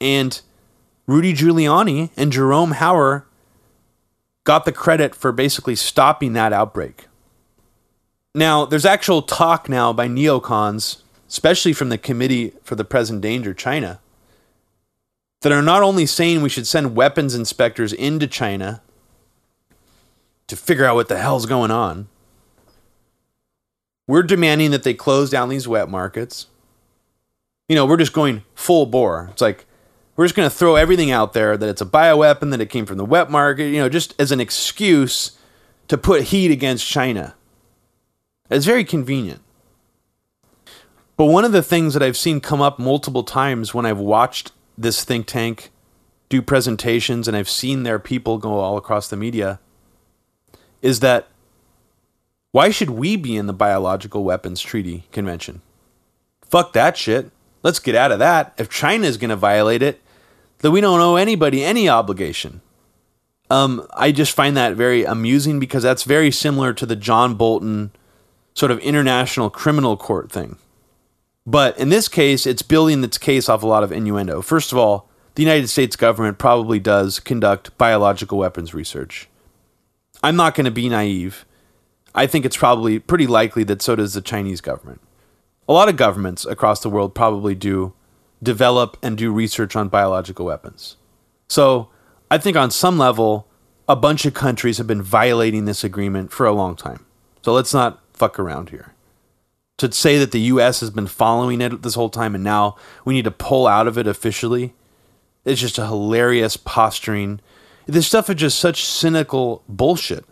And Rudy Giuliani and Jerome Hauer got the credit for basically stopping that outbreak. Now, there's actual talk now by neocons especially from the Committee for the Present Danger, China, that are not only saying we should send weapons inspectors into China to figure out what the hell's going on, we're demanding that they close down these wet markets. You know, we're just going full bore. It's like, we're just going to throw everything out there that it's a bioweapon, that it came from the wet market, you know, just as an excuse to put heat against China. It's very convenient. But one of the things that I've seen come up multiple times when I've watched this think tank do presentations and I've seen their people go all across the media is that why should we be in the Biological Weapons Treaty Convention? Fuck that shit. Let's get out of that. If China is going to violate it, then we don't owe anybody any obligation. Um, I just find that very amusing because that's very similar to the John Bolton sort of international criminal court thing. But in this case, it's building its case off a lot of innuendo. First of all, the United States government probably does conduct biological weapons research. I'm not going to be naive. I think it's probably pretty likely that so does the Chinese government. A lot of governments across the world probably do develop and do research on biological weapons. So I think on some level, a bunch of countries have been violating this agreement for a long time. So let's not fuck around here to say that the U.S. has been following it this whole time and now we need to pull out of it officially is just a hilarious posturing This stuff is just such cynical bullshit.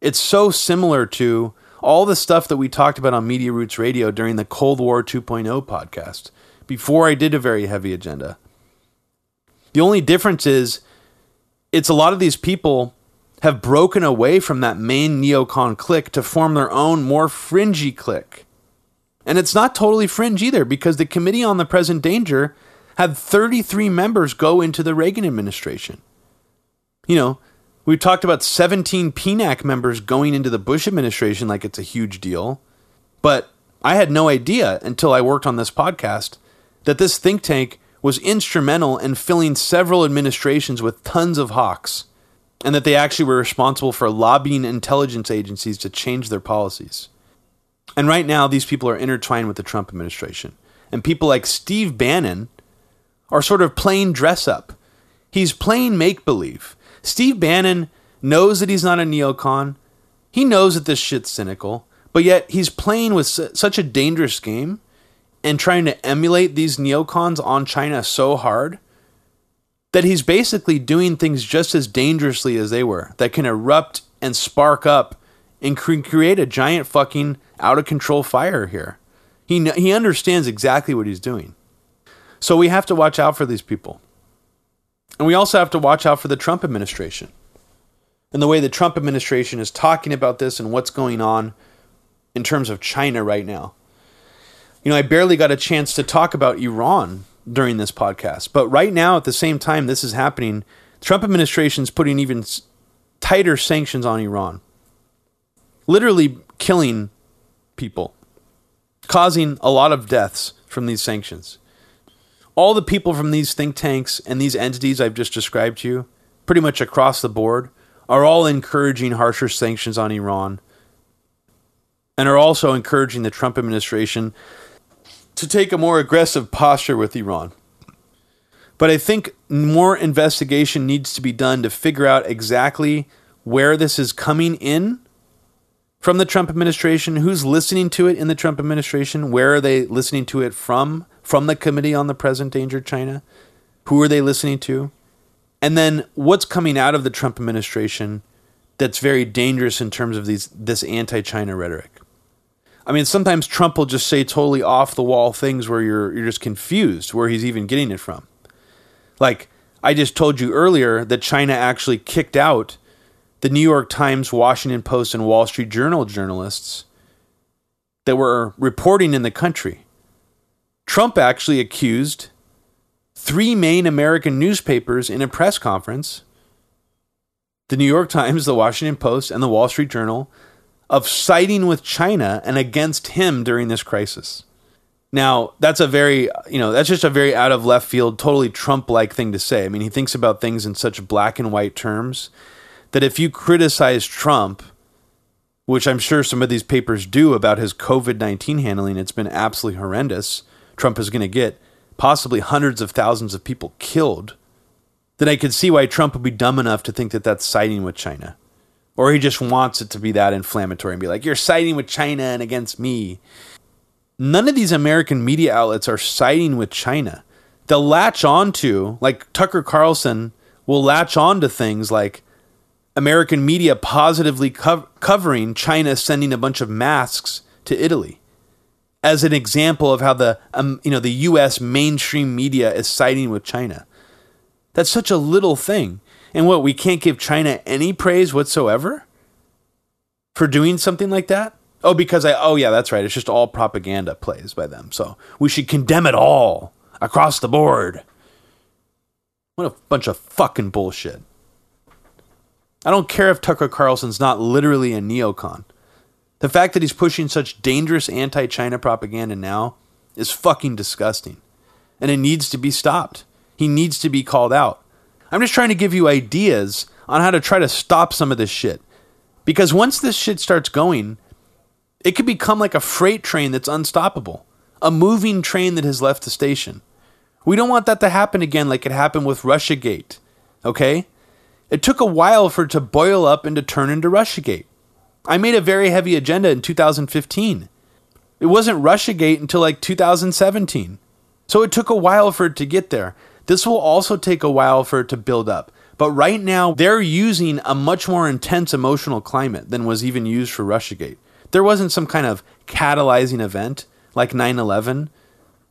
It's so similar to all the stuff that we talked about on Media Roots Radio during the Cold War 2.0 podcast before I did a very heavy agenda. The only difference is it's a lot of these people have broken away from that main neocon clique to form their own more fringy clique. And it's not totally fringe either because the Committee on the Present Danger had 33 members go into the Reagan administration. You know, we talked about 17 PNAC members going into the Bush administration like it's a huge deal. But I had no idea until I worked on this podcast that this think tank was instrumental in filling several administrations with tons of hawks, and that they actually were responsible for lobbying intelligence agencies to change their policies. And right now, these people are intertwined with the Trump administration. And people like Steve Bannon are sort of playing dress up. He's playing make believe. Steve Bannon knows that he's not a neocon. He knows that this shit's cynical, but yet he's playing with such a dangerous game and trying to emulate these neocons on China so hard that he's basically doing things just as dangerously as they were that can erupt and spark up and cre- create a giant fucking out of control fire here. He, he understands exactly what he's doing. So we have to watch out for these people. And we also have to watch out for the Trump administration and the way the Trump administration is talking about this and what's going on in terms of China right now. You know, I barely got a chance to talk about Iran during this podcast, but right now, at the same time this is happening, the Trump administration is putting even tighter sanctions on Iran, literally killing people, causing a lot of deaths from these sanctions. All the people from these think tanks and these entities I've just described to you, pretty much across the board, are all encouraging harsher sanctions on Iran and are also encouraging the Trump administration to take a more aggressive posture with Iran. But I think more investigation needs to be done to figure out exactly where this is coming in from the Trump administration, who's listening to it in the Trump administration, where are they listening to it from? From the Committee on the Present Danger China? Who are they listening to? And then what's coming out of the Trump administration that's very dangerous in terms of these this anti-China rhetoric? I mean, sometimes Trump will just say totally off the wall things where you're you're just confused where he's even getting it from. Like I just told you earlier that China actually kicked out the New York Times, Washington Post, and Wall Street Journal journalists that were reporting in the country. Trump actually accused three main American newspapers in a press conference the New York Times, the Washington Post, and the Wall Street Journal of siding with China and against him during this crisis. Now, that's a very, you know, that's just a very out of left field, totally Trump like thing to say. I mean, he thinks about things in such black and white terms that if you criticize Trump, which I'm sure some of these papers do about his COVID 19 handling, it's been absolutely horrendous. Trump is going to get possibly hundreds of thousands of people killed. Then I could see why Trump would be dumb enough to think that that's siding with China or he just wants it to be that inflammatory and be like, you're siding with China and against me. None of these American media outlets are siding with China. They'll latch on to, like Tucker Carlson will latch on to things like American media positively co- covering China sending a bunch of masks to Italy as an example of how the um, you know the US mainstream media is siding with China. That's such a little thing. And what, we can't give China any praise whatsoever for doing something like that? Oh, because I, oh yeah, that's right. It's just all propaganda plays by them. So we should condemn it all across the board. What a bunch of fucking bullshit. I don't care if Tucker Carlson's not literally a neocon. The fact that he's pushing such dangerous anti China propaganda now is fucking disgusting. And it needs to be stopped. He needs to be called out. I'm just trying to give you ideas on how to try to stop some of this shit. Because once this shit starts going, it could become like a freight train that's unstoppable, a moving train that has left the station. We don't want that to happen again like it happened with Russiagate, okay? It took a while for it to boil up and to turn into Russiagate. I made a very heavy agenda in 2015. It wasn't Russiagate until like 2017. So it took a while for it to get there. This will also take a while for it to build up. But right now, they're using a much more intense emotional climate than was even used for Russiagate. There wasn't some kind of catalyzing event like 9 11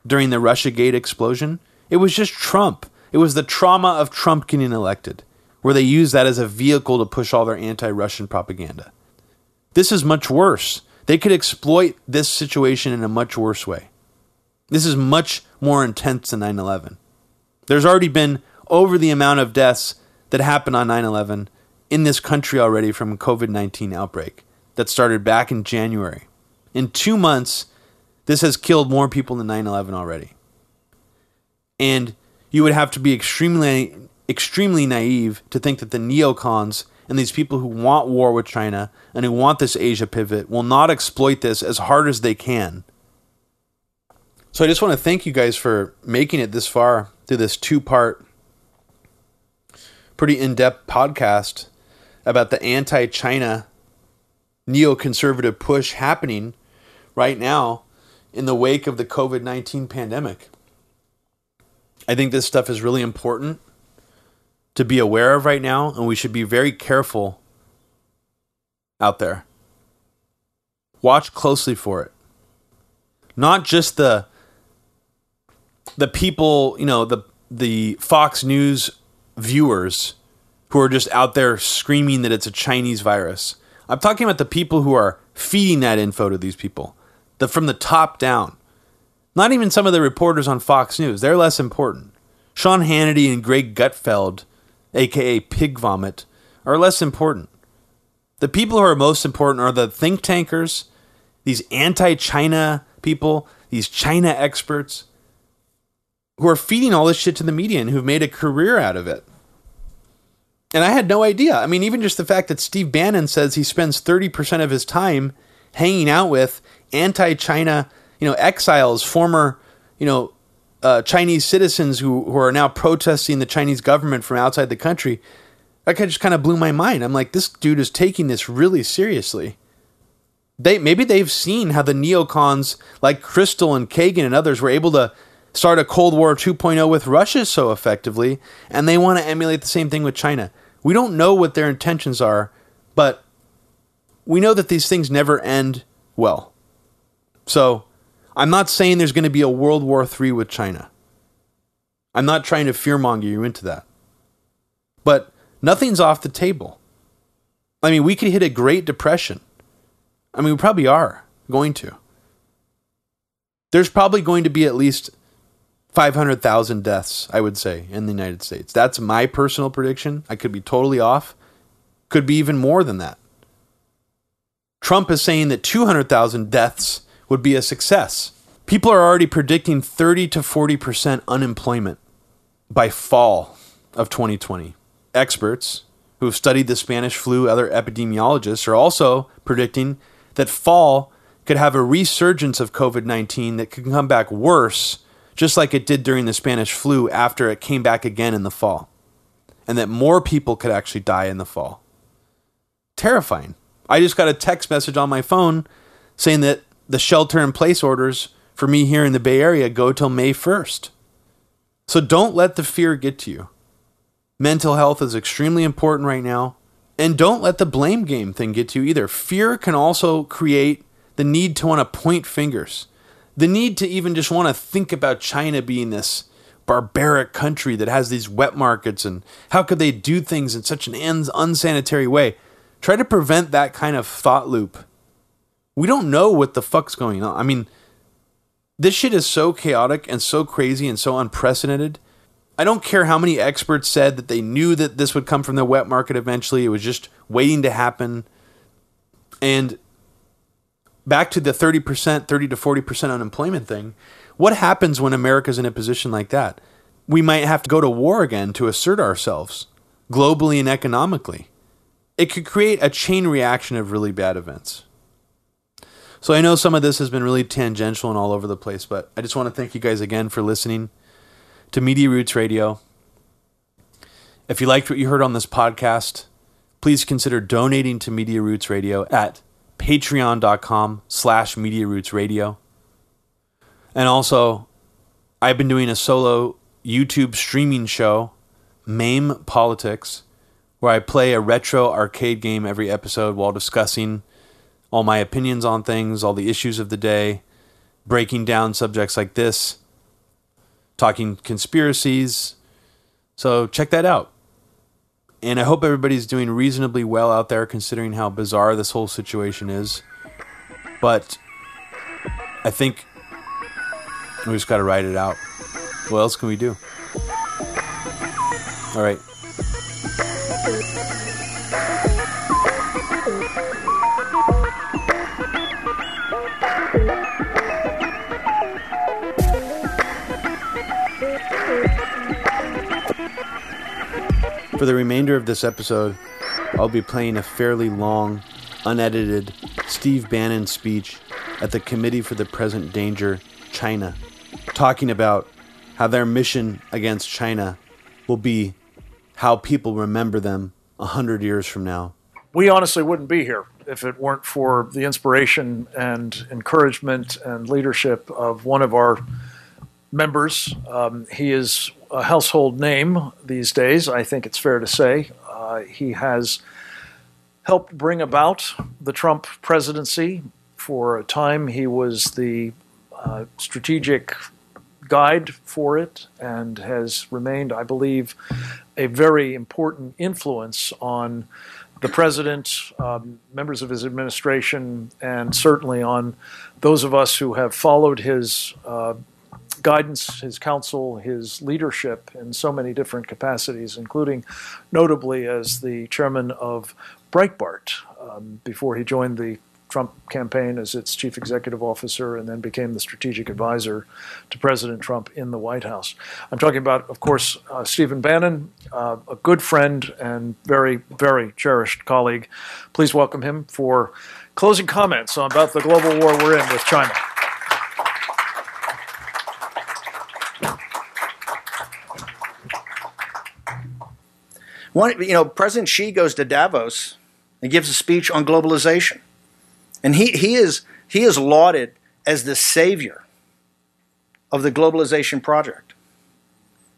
during the Russiagate explosion. It was just Trump. It was the trauma of Trump getting elected, where they used that as a vehicle to push all their anti Russian propaganda. This is much worse. They could exploit this situation in a much worse way. This is much more intense than 9 11. There's already been over the amount of deaths that happened on 9 11 in this country already from a COVID 19 outbreak that started back in January. In two months, this has killed more people than 9 11 already. And you would have to be extremely, extremely naive to think that the neocons and these people who want war with China and who want this Asia pivot will not exploit this as hard as they can. So I just want to thank you guys for making it this far through this two part, pretty in depth podcast about the anti China neoconservative push happening right now in the wake of the COVID 19 pandemic. I think this stuff is really important to be aware of right now, and we should be very careful out there. Watch closely for it. Not just the the people, you know, the the Fox News viewers who are just out there screaming that it's a Chinese virus. I'm talking about the people who are feeding that info to these people, the from the top down. Not even some of the reporters on Fox News; they're less important. Sean Hannity and Greg Gutfeld, aka Pig Vomit, are less important. The people who are most important are the think tankers, these anti-China people, these China experts who are feeding all this shit to the media and who've made a career out of it. And I had no idea. I mean, even just the fact that Steve Bannon says he spends 30% of his time hanging out with anti-China, you know, exiles, former, you know, uh, Chinese citizens who, who are now protesting the Chinese government from outside the country. That just kind of blew my mind. I'm like, this dude is taking this really seriously. They maybe they've seen how the neocons like Kristol and Kagan and others were able to start a Cold War 2.0 with Russia so effectively, and they want to emulate the same thing with China. We don't know what their intentions are, but we know that these things never end well. So, I'm not saying there's going to be a World War III with China. I'm not trying to fearmonger you into that. But nothing's off the table. I mean, we could hit a Great Depression. I mean, we probably are going to. There's probably going to be at least 500,000 deaths, I would say, in the United States. That's my personal prediction. I could be totally off. Could be even more than that. Trump is saying that 200,000 deaths would be a success. People are already predicting 30 to 40% unemployment by fall of 2020. Experts who have studied the Spanish flu, other epidemiologists, are also predicting that fall could have a resurgence of COVID 19 that could come back worse, just like it did during the Spanish flu after it came back again in the fall. And that more people could actually die in the fall. Terrifying. I just got a text message on my phone saying that the shelter in place orders for me here in the Bay Area go till May 1st. So don't let the fear get to you. Mental health is extremely important right now. And don't let the blame game thing get to you either. Fear can also create the need to want to point fingers, the need to even just want to think about China being this barbaric country that has these wet markets and how could they do things in such an unsanitary way. Try to prevent that kind of thought loop we don't know what the fuck's going on. I mean, this shit is so chaotic and so crazy and so unprecedented. I don't care how many experts said that they knew that this would come from the wet market eventually. It was just waiting to happen. And back to the 30%, 30 to 40% unemployment thing. What happens when America's in a position like that? We might have to go to war again to assert ourselves globally and economically. It could create a chain reaction of really bad events. So I know some of this has been really tangential and all over the place, but I just want to thank you guys again for listening to Media Roots Radio. If you liked what you heard on this podcast, please consider donating to Media Roots Radio at patreon.com slash Media Roots Radio. And also, I've been doing a solo YouTube streaming show MAME Politics, where I play a retro arcade game every episode while discussing all my opinions on things, all the issues of the day, breaking down subjects like this, talking conspiracies. So check that out. And I hope everybody's doing reasonably well out there considering how bizarre this whole situation is. But I think we just got to ride it out. What else can we do? All right. For the remainder of this episode, I'll be playing a fairly long, unedited Steve Bannon speech at the Committee for the Present Danger, China, talking about how their mission against China will be how people remember them a hundred years from now. We honestly wouldn't be here if it weren't for the inspiration and encouragement and leadership of one of our members. Um, he is a household name these days, I think it's fair to say. Uh, he has helped bring about the Trump presidency. For a time, he was the uh, strategic guide for it and has remained, I believe, a very important influence on the president, um, members of his administration, and certainly on those of us who have followed his uh, guidance, his counsel, his leadership in so many different capacities, including notably as the chairman of Breitbart um, before he joined the Trump campaign as its chief executive officer and then became the strategic advisor to President Trump in the White House. I'm talking about, of course, uh, Stephen Bannon, uh, a good friend and very, very cherished colleague. Please welcome him for closing comments about the global war we're in with China. One, you know, President Xi goes to Davos and gives a speech on globalization. And he, he, is, he is lauded as the savior of the globalization project.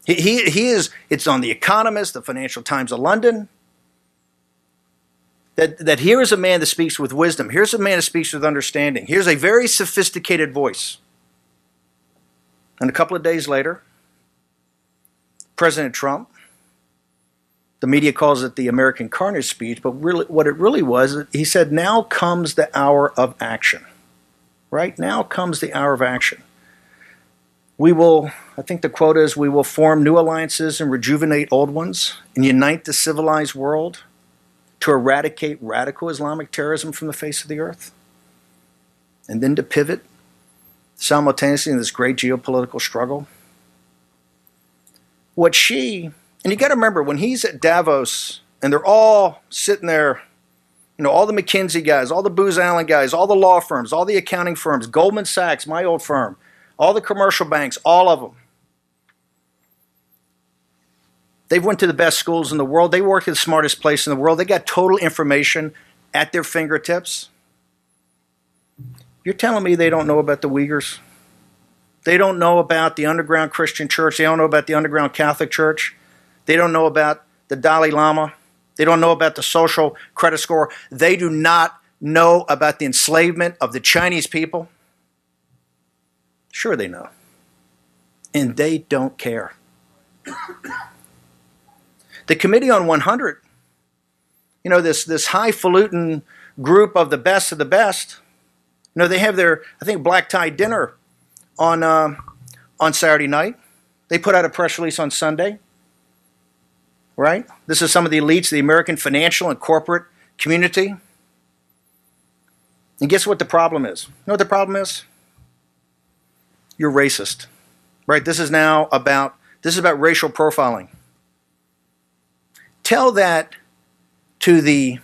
He, he, he is, it's on The Economist, the Financial Times of London, that, that here is a man that speaks with wisdom. Here's a man that speaks with understanding. Here's a very sophisticated voice. And a couple of days later, President Trump the media calls it the American Carnage speech, but really, what it really was, he said, now comes the hour of action. Right now comes the hour of action. We will, I think the quote is, we will form new alliances and rejuvenate old ones and unite the civilized world to eradicate radical Islamic terrorism from the face of the earth. And then to pivot simultaneously in this great geopolitical struggle. What Xi and you got to remember when he's at Davos and they're all sitting there, you know, all the McKinsey guys, all the Booz Allen guys, all the law firms, all the accounting firms, Goldman Sachs, my old firm, all the commercial banks, all of them. They've went to the best schools in the world. They work at the smartest place in the world. They got total information at their fingertips. You're telling me they don't know about the Uyghurs? They don't know about the underground Christian church. They don't know about the underground Catholic church. They don't know about the Dalai Lama. They don't know about the social credit score. They do not know about the enslavement of the Chinese people. Sure, they know. And they don't care. the Committee on 100, you know, this, this highfalutin group of the best of the best, you know, they have their, I think, black tie dinner on, uh, on Saturday night. They put out a press release on Sunday right? This is some of the elites, the American financial and corporate community. And guess what the problem is? You know what the problem is? You're racist. Right? This is now about this is about racial profiling. Tell that to the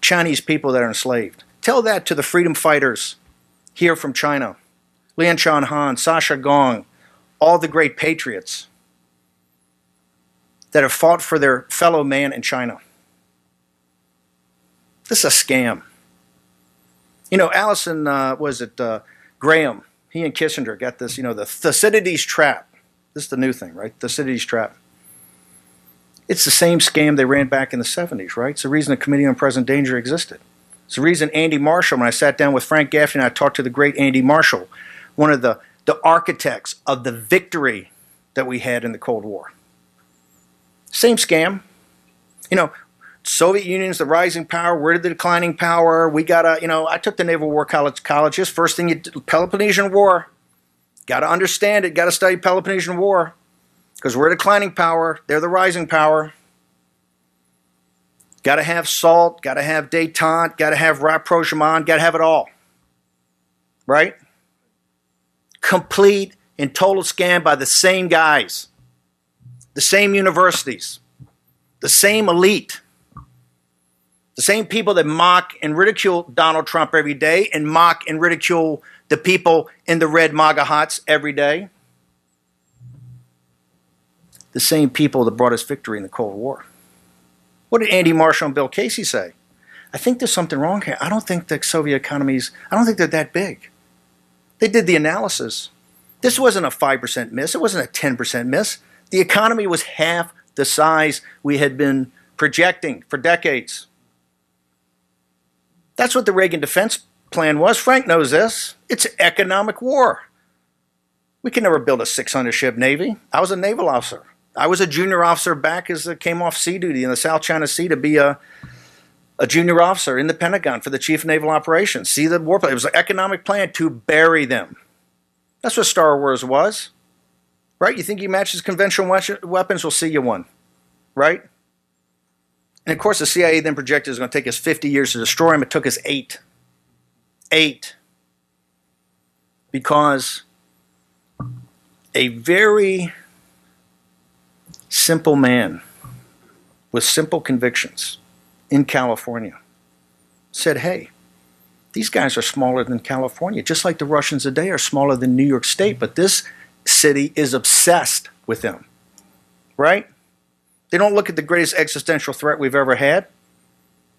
Chinese people that are enslaved. Tell that to the freedom fighters here from China. Lianchao Han, Sasha Gong, all the great patriots that have fought for their fellow man in China. This is a scam. You know, Allison, uh, was it uh, Graham? He and Kissinger got this, you know, the Thucydides trap. This is the new thing, right? Thucydides trap. It's the same scam they ran back in the 70s, right? It's the reason the Committee on Present Danger existed. It's the reason Andy Marshall, when I sat down with Frank Gaffney and I talked to the great Andy Marshall, one of the, the architects of the victory that we had in the Cold War. Same scam. You know, Soviet Union's the rising power. We're the declining power. We gotta, you know, I took the Naval War College colleges. First thing you Peloponnesian War. Gotta understand it. Gotta study Peloponnesian War. Because we're declining power. They're the rising power. Gotta have SALT. Gotta have detente. Gotta have rapprochement. Gotta have it all. Right? Complete and total scam by the same guys, the same universities, the same elite. The same people that mock and ridicule Donald Trump every day and mock and ridicule the people in the red MAGA hats every day. The same people that brought us victory in the Cold War. What did Andy Marshall and Bill Casey say? I think there's something wrong here. I don't think the Soviet economies, I don't think they're that big. They did the analysis. This wasn't a 5% miss, it wasn't a 10% miss. The economy was half the size we had been projecting for decades. That's what the Reagan defense plan was. Frank knows this. It's economic war. We can never build a 600 ship navy. I was a naval officer. I was a junior officer back as I came off sea duty in the South China Sea to be a, a junior officer in the Pentagon for the Chief of Naval Operations. See the war plan. It was an economic plan to bury them. That's what Star Wars was. Right? You think he matches conventional weapons? We'll see you one. Right? And of course, the CIA then projected it was going to take us 50 years to destroy him. It took us eight. Eight. Because a very simple man with simple convictions in California said, hey, these guys are smaller than California, just like the Russians today are smaller than New York State, but this city is obsessed with them. Right? They don't look at the greatest existential threat we've ever had.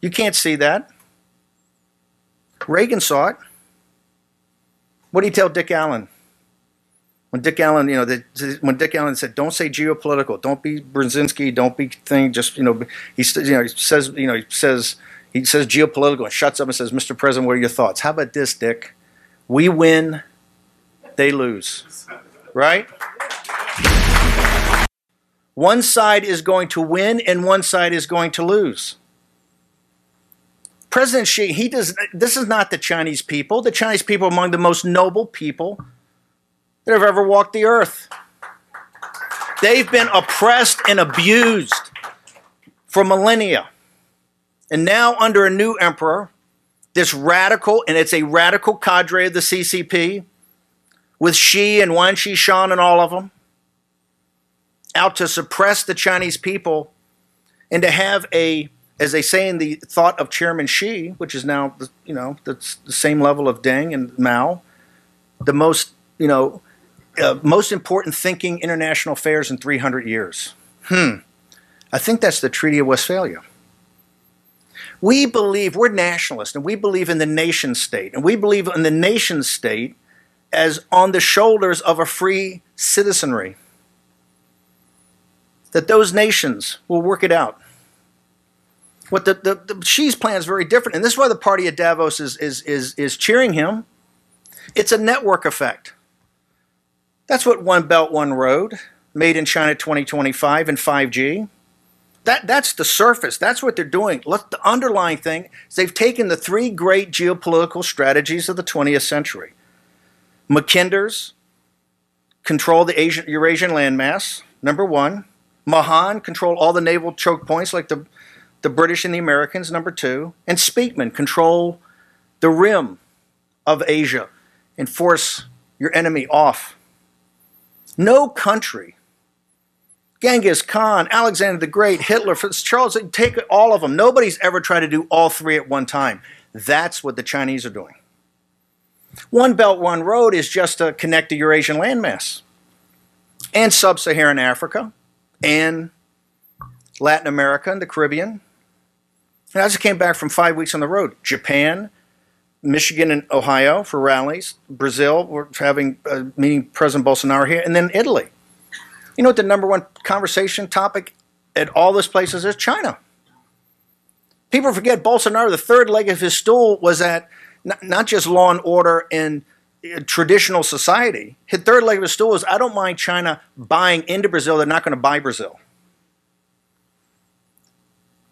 You can't see that. Reagan saw it. What did he tell Dick Allen? When Dick Allen, you know, the, when Dick Allen said, "Don't say geopolitical, don't be Brzezinski, don't be thing," just you know, he you know he says, you know, he says he says geopolitical and shuts up and says, "Mr. President, what are your thoughts?" How about this, Dick? We win, they lose, right? One side is going to win and one side is going to lose. President Xi, he does this is not the Chinese people. The Chinese people are among the most noble people that have ever walked the earth. They've been oppressed and abused for millennia. And now under a new emperor, this radical, and it's a radical cadre of the CCP, with Xi and Wang Qishan and all of them, out to suppress the Chinese people and to have a, as they say in the thought of Chairman Xi, which is now, you know, the, the same level of Deng and Mao, the most, you know, uh, most important thinking international affairs in 300 years. Hmm. I think that's the Treaty of Westphalia. We believe, we're nationalists, and we believe in the nation state, and we believe in the nation state as on the shoulders of a free citizenry that those nations will work it out. What the, the, the Xi's plan is very different, and this is why the party at Davos is, is, is, is cheering him. It's a network effect. That's what One Belt, One Road, made in China 2025 and 5G. That, that's the surface. That's what they're doing. Look, the underlying thing is they've taken the three great geopolitical strategies of the 20th century. Mackinder's control the Asian, Eurasian landmass, number one. Mahan control all the naval choke points like the, the British and the Americans, number two. And Spykman control the rim of Asia and force your enemy off. No country, Genghis Khan, Alexander the Great, Hitler, Charles, take all of them. Nobody's ever tried to do all three at one time. That's what the Chinese are doing. One Belt, One Road is just to connect the Eurasian landmass and sub Saharan Africa and Latin America and the Caribbean. And I just came back from five weeks on the road. Japan, Michigan, and Ohio for rallies. Brazil, we're having a meeting President Bolsonaro here, and then Italy. You know what the number one conversation topic at all those places is China. People forget Bolsonaro, the third leg of his stool was at not just law and order in uh, traditional society. His third leg of the stool is I don't mind China buying into Brazil, they're not going to buy Brazil.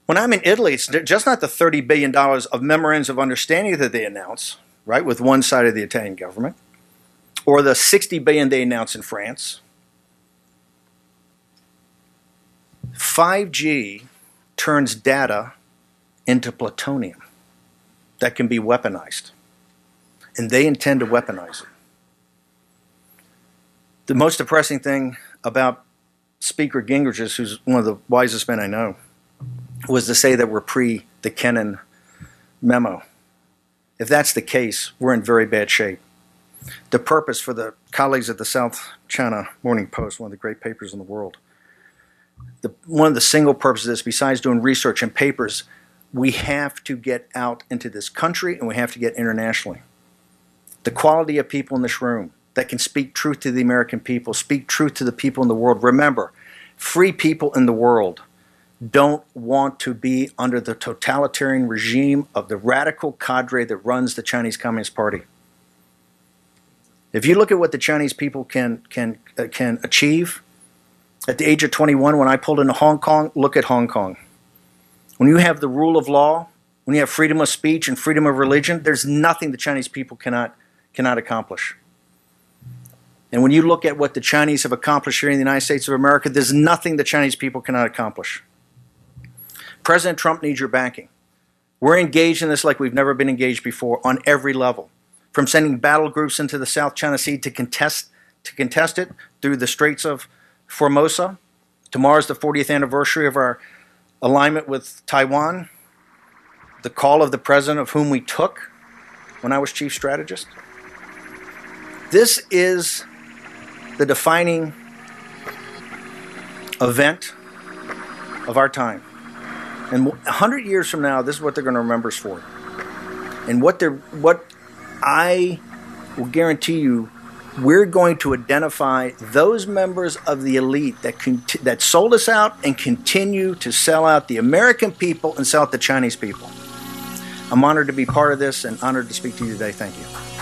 When I'm in Italy, it's just not the $30 billion of memorandums of understanding that they announce, right, with one side of the Italian government, or the 60 billion they announce in France. 5G turns data into plutonium that can be weaponized. And they intend to weaponize it. The most depressing thing about Speaker Gingrich, who's one of the wisest men I know, was to say that we're pre the Kennan memo. If that's the case, we're in very bad shape. The purpose for the colleagues at the South China Morning Post, one of the great papers in the world, the, one of the single purposes besides doing research and papers, we have to get out into this country and we have to get internationally. The quality of people in this room that can speak truth to the American people, speak truth to the people in the world. Remember, free people in the world don't want to be under the totalitarian regime of the radical cadre that runs the Chinese Communist Party. If you look at what the Chinese people can can uh, can achieve at the age of 21 when I pulled into Hong Kong, look at Hong Kong. When you have the rule of law, when you have freedom of speech and freedom of religion, there's nothing the Chinese people cannot cannot accomplish. And when you look at what the Chinese have accomplished here in the United States of America, there's nothing the Chinese people cannot accomplish. President Trump needs your backing. We're engaged in this like we've never been engaged before on every level. From sending battle groups into the South China Sea to contest to contest it through the Straits of Formosa. Tomorrow's the 40th anniversary of our alignment with Taiwan. The call of the president of whom we took when I was chief strategist. This is the defining event of our time. And 100 years from now, this is what they're going to remember us for. And what they're, what I will guarantee you, we're going to identify those members of the elite that that sold us out and continue to sell out the American people and sell out the Chinese people. I'm honored to be part of this and honored to speak to you today. Thank you.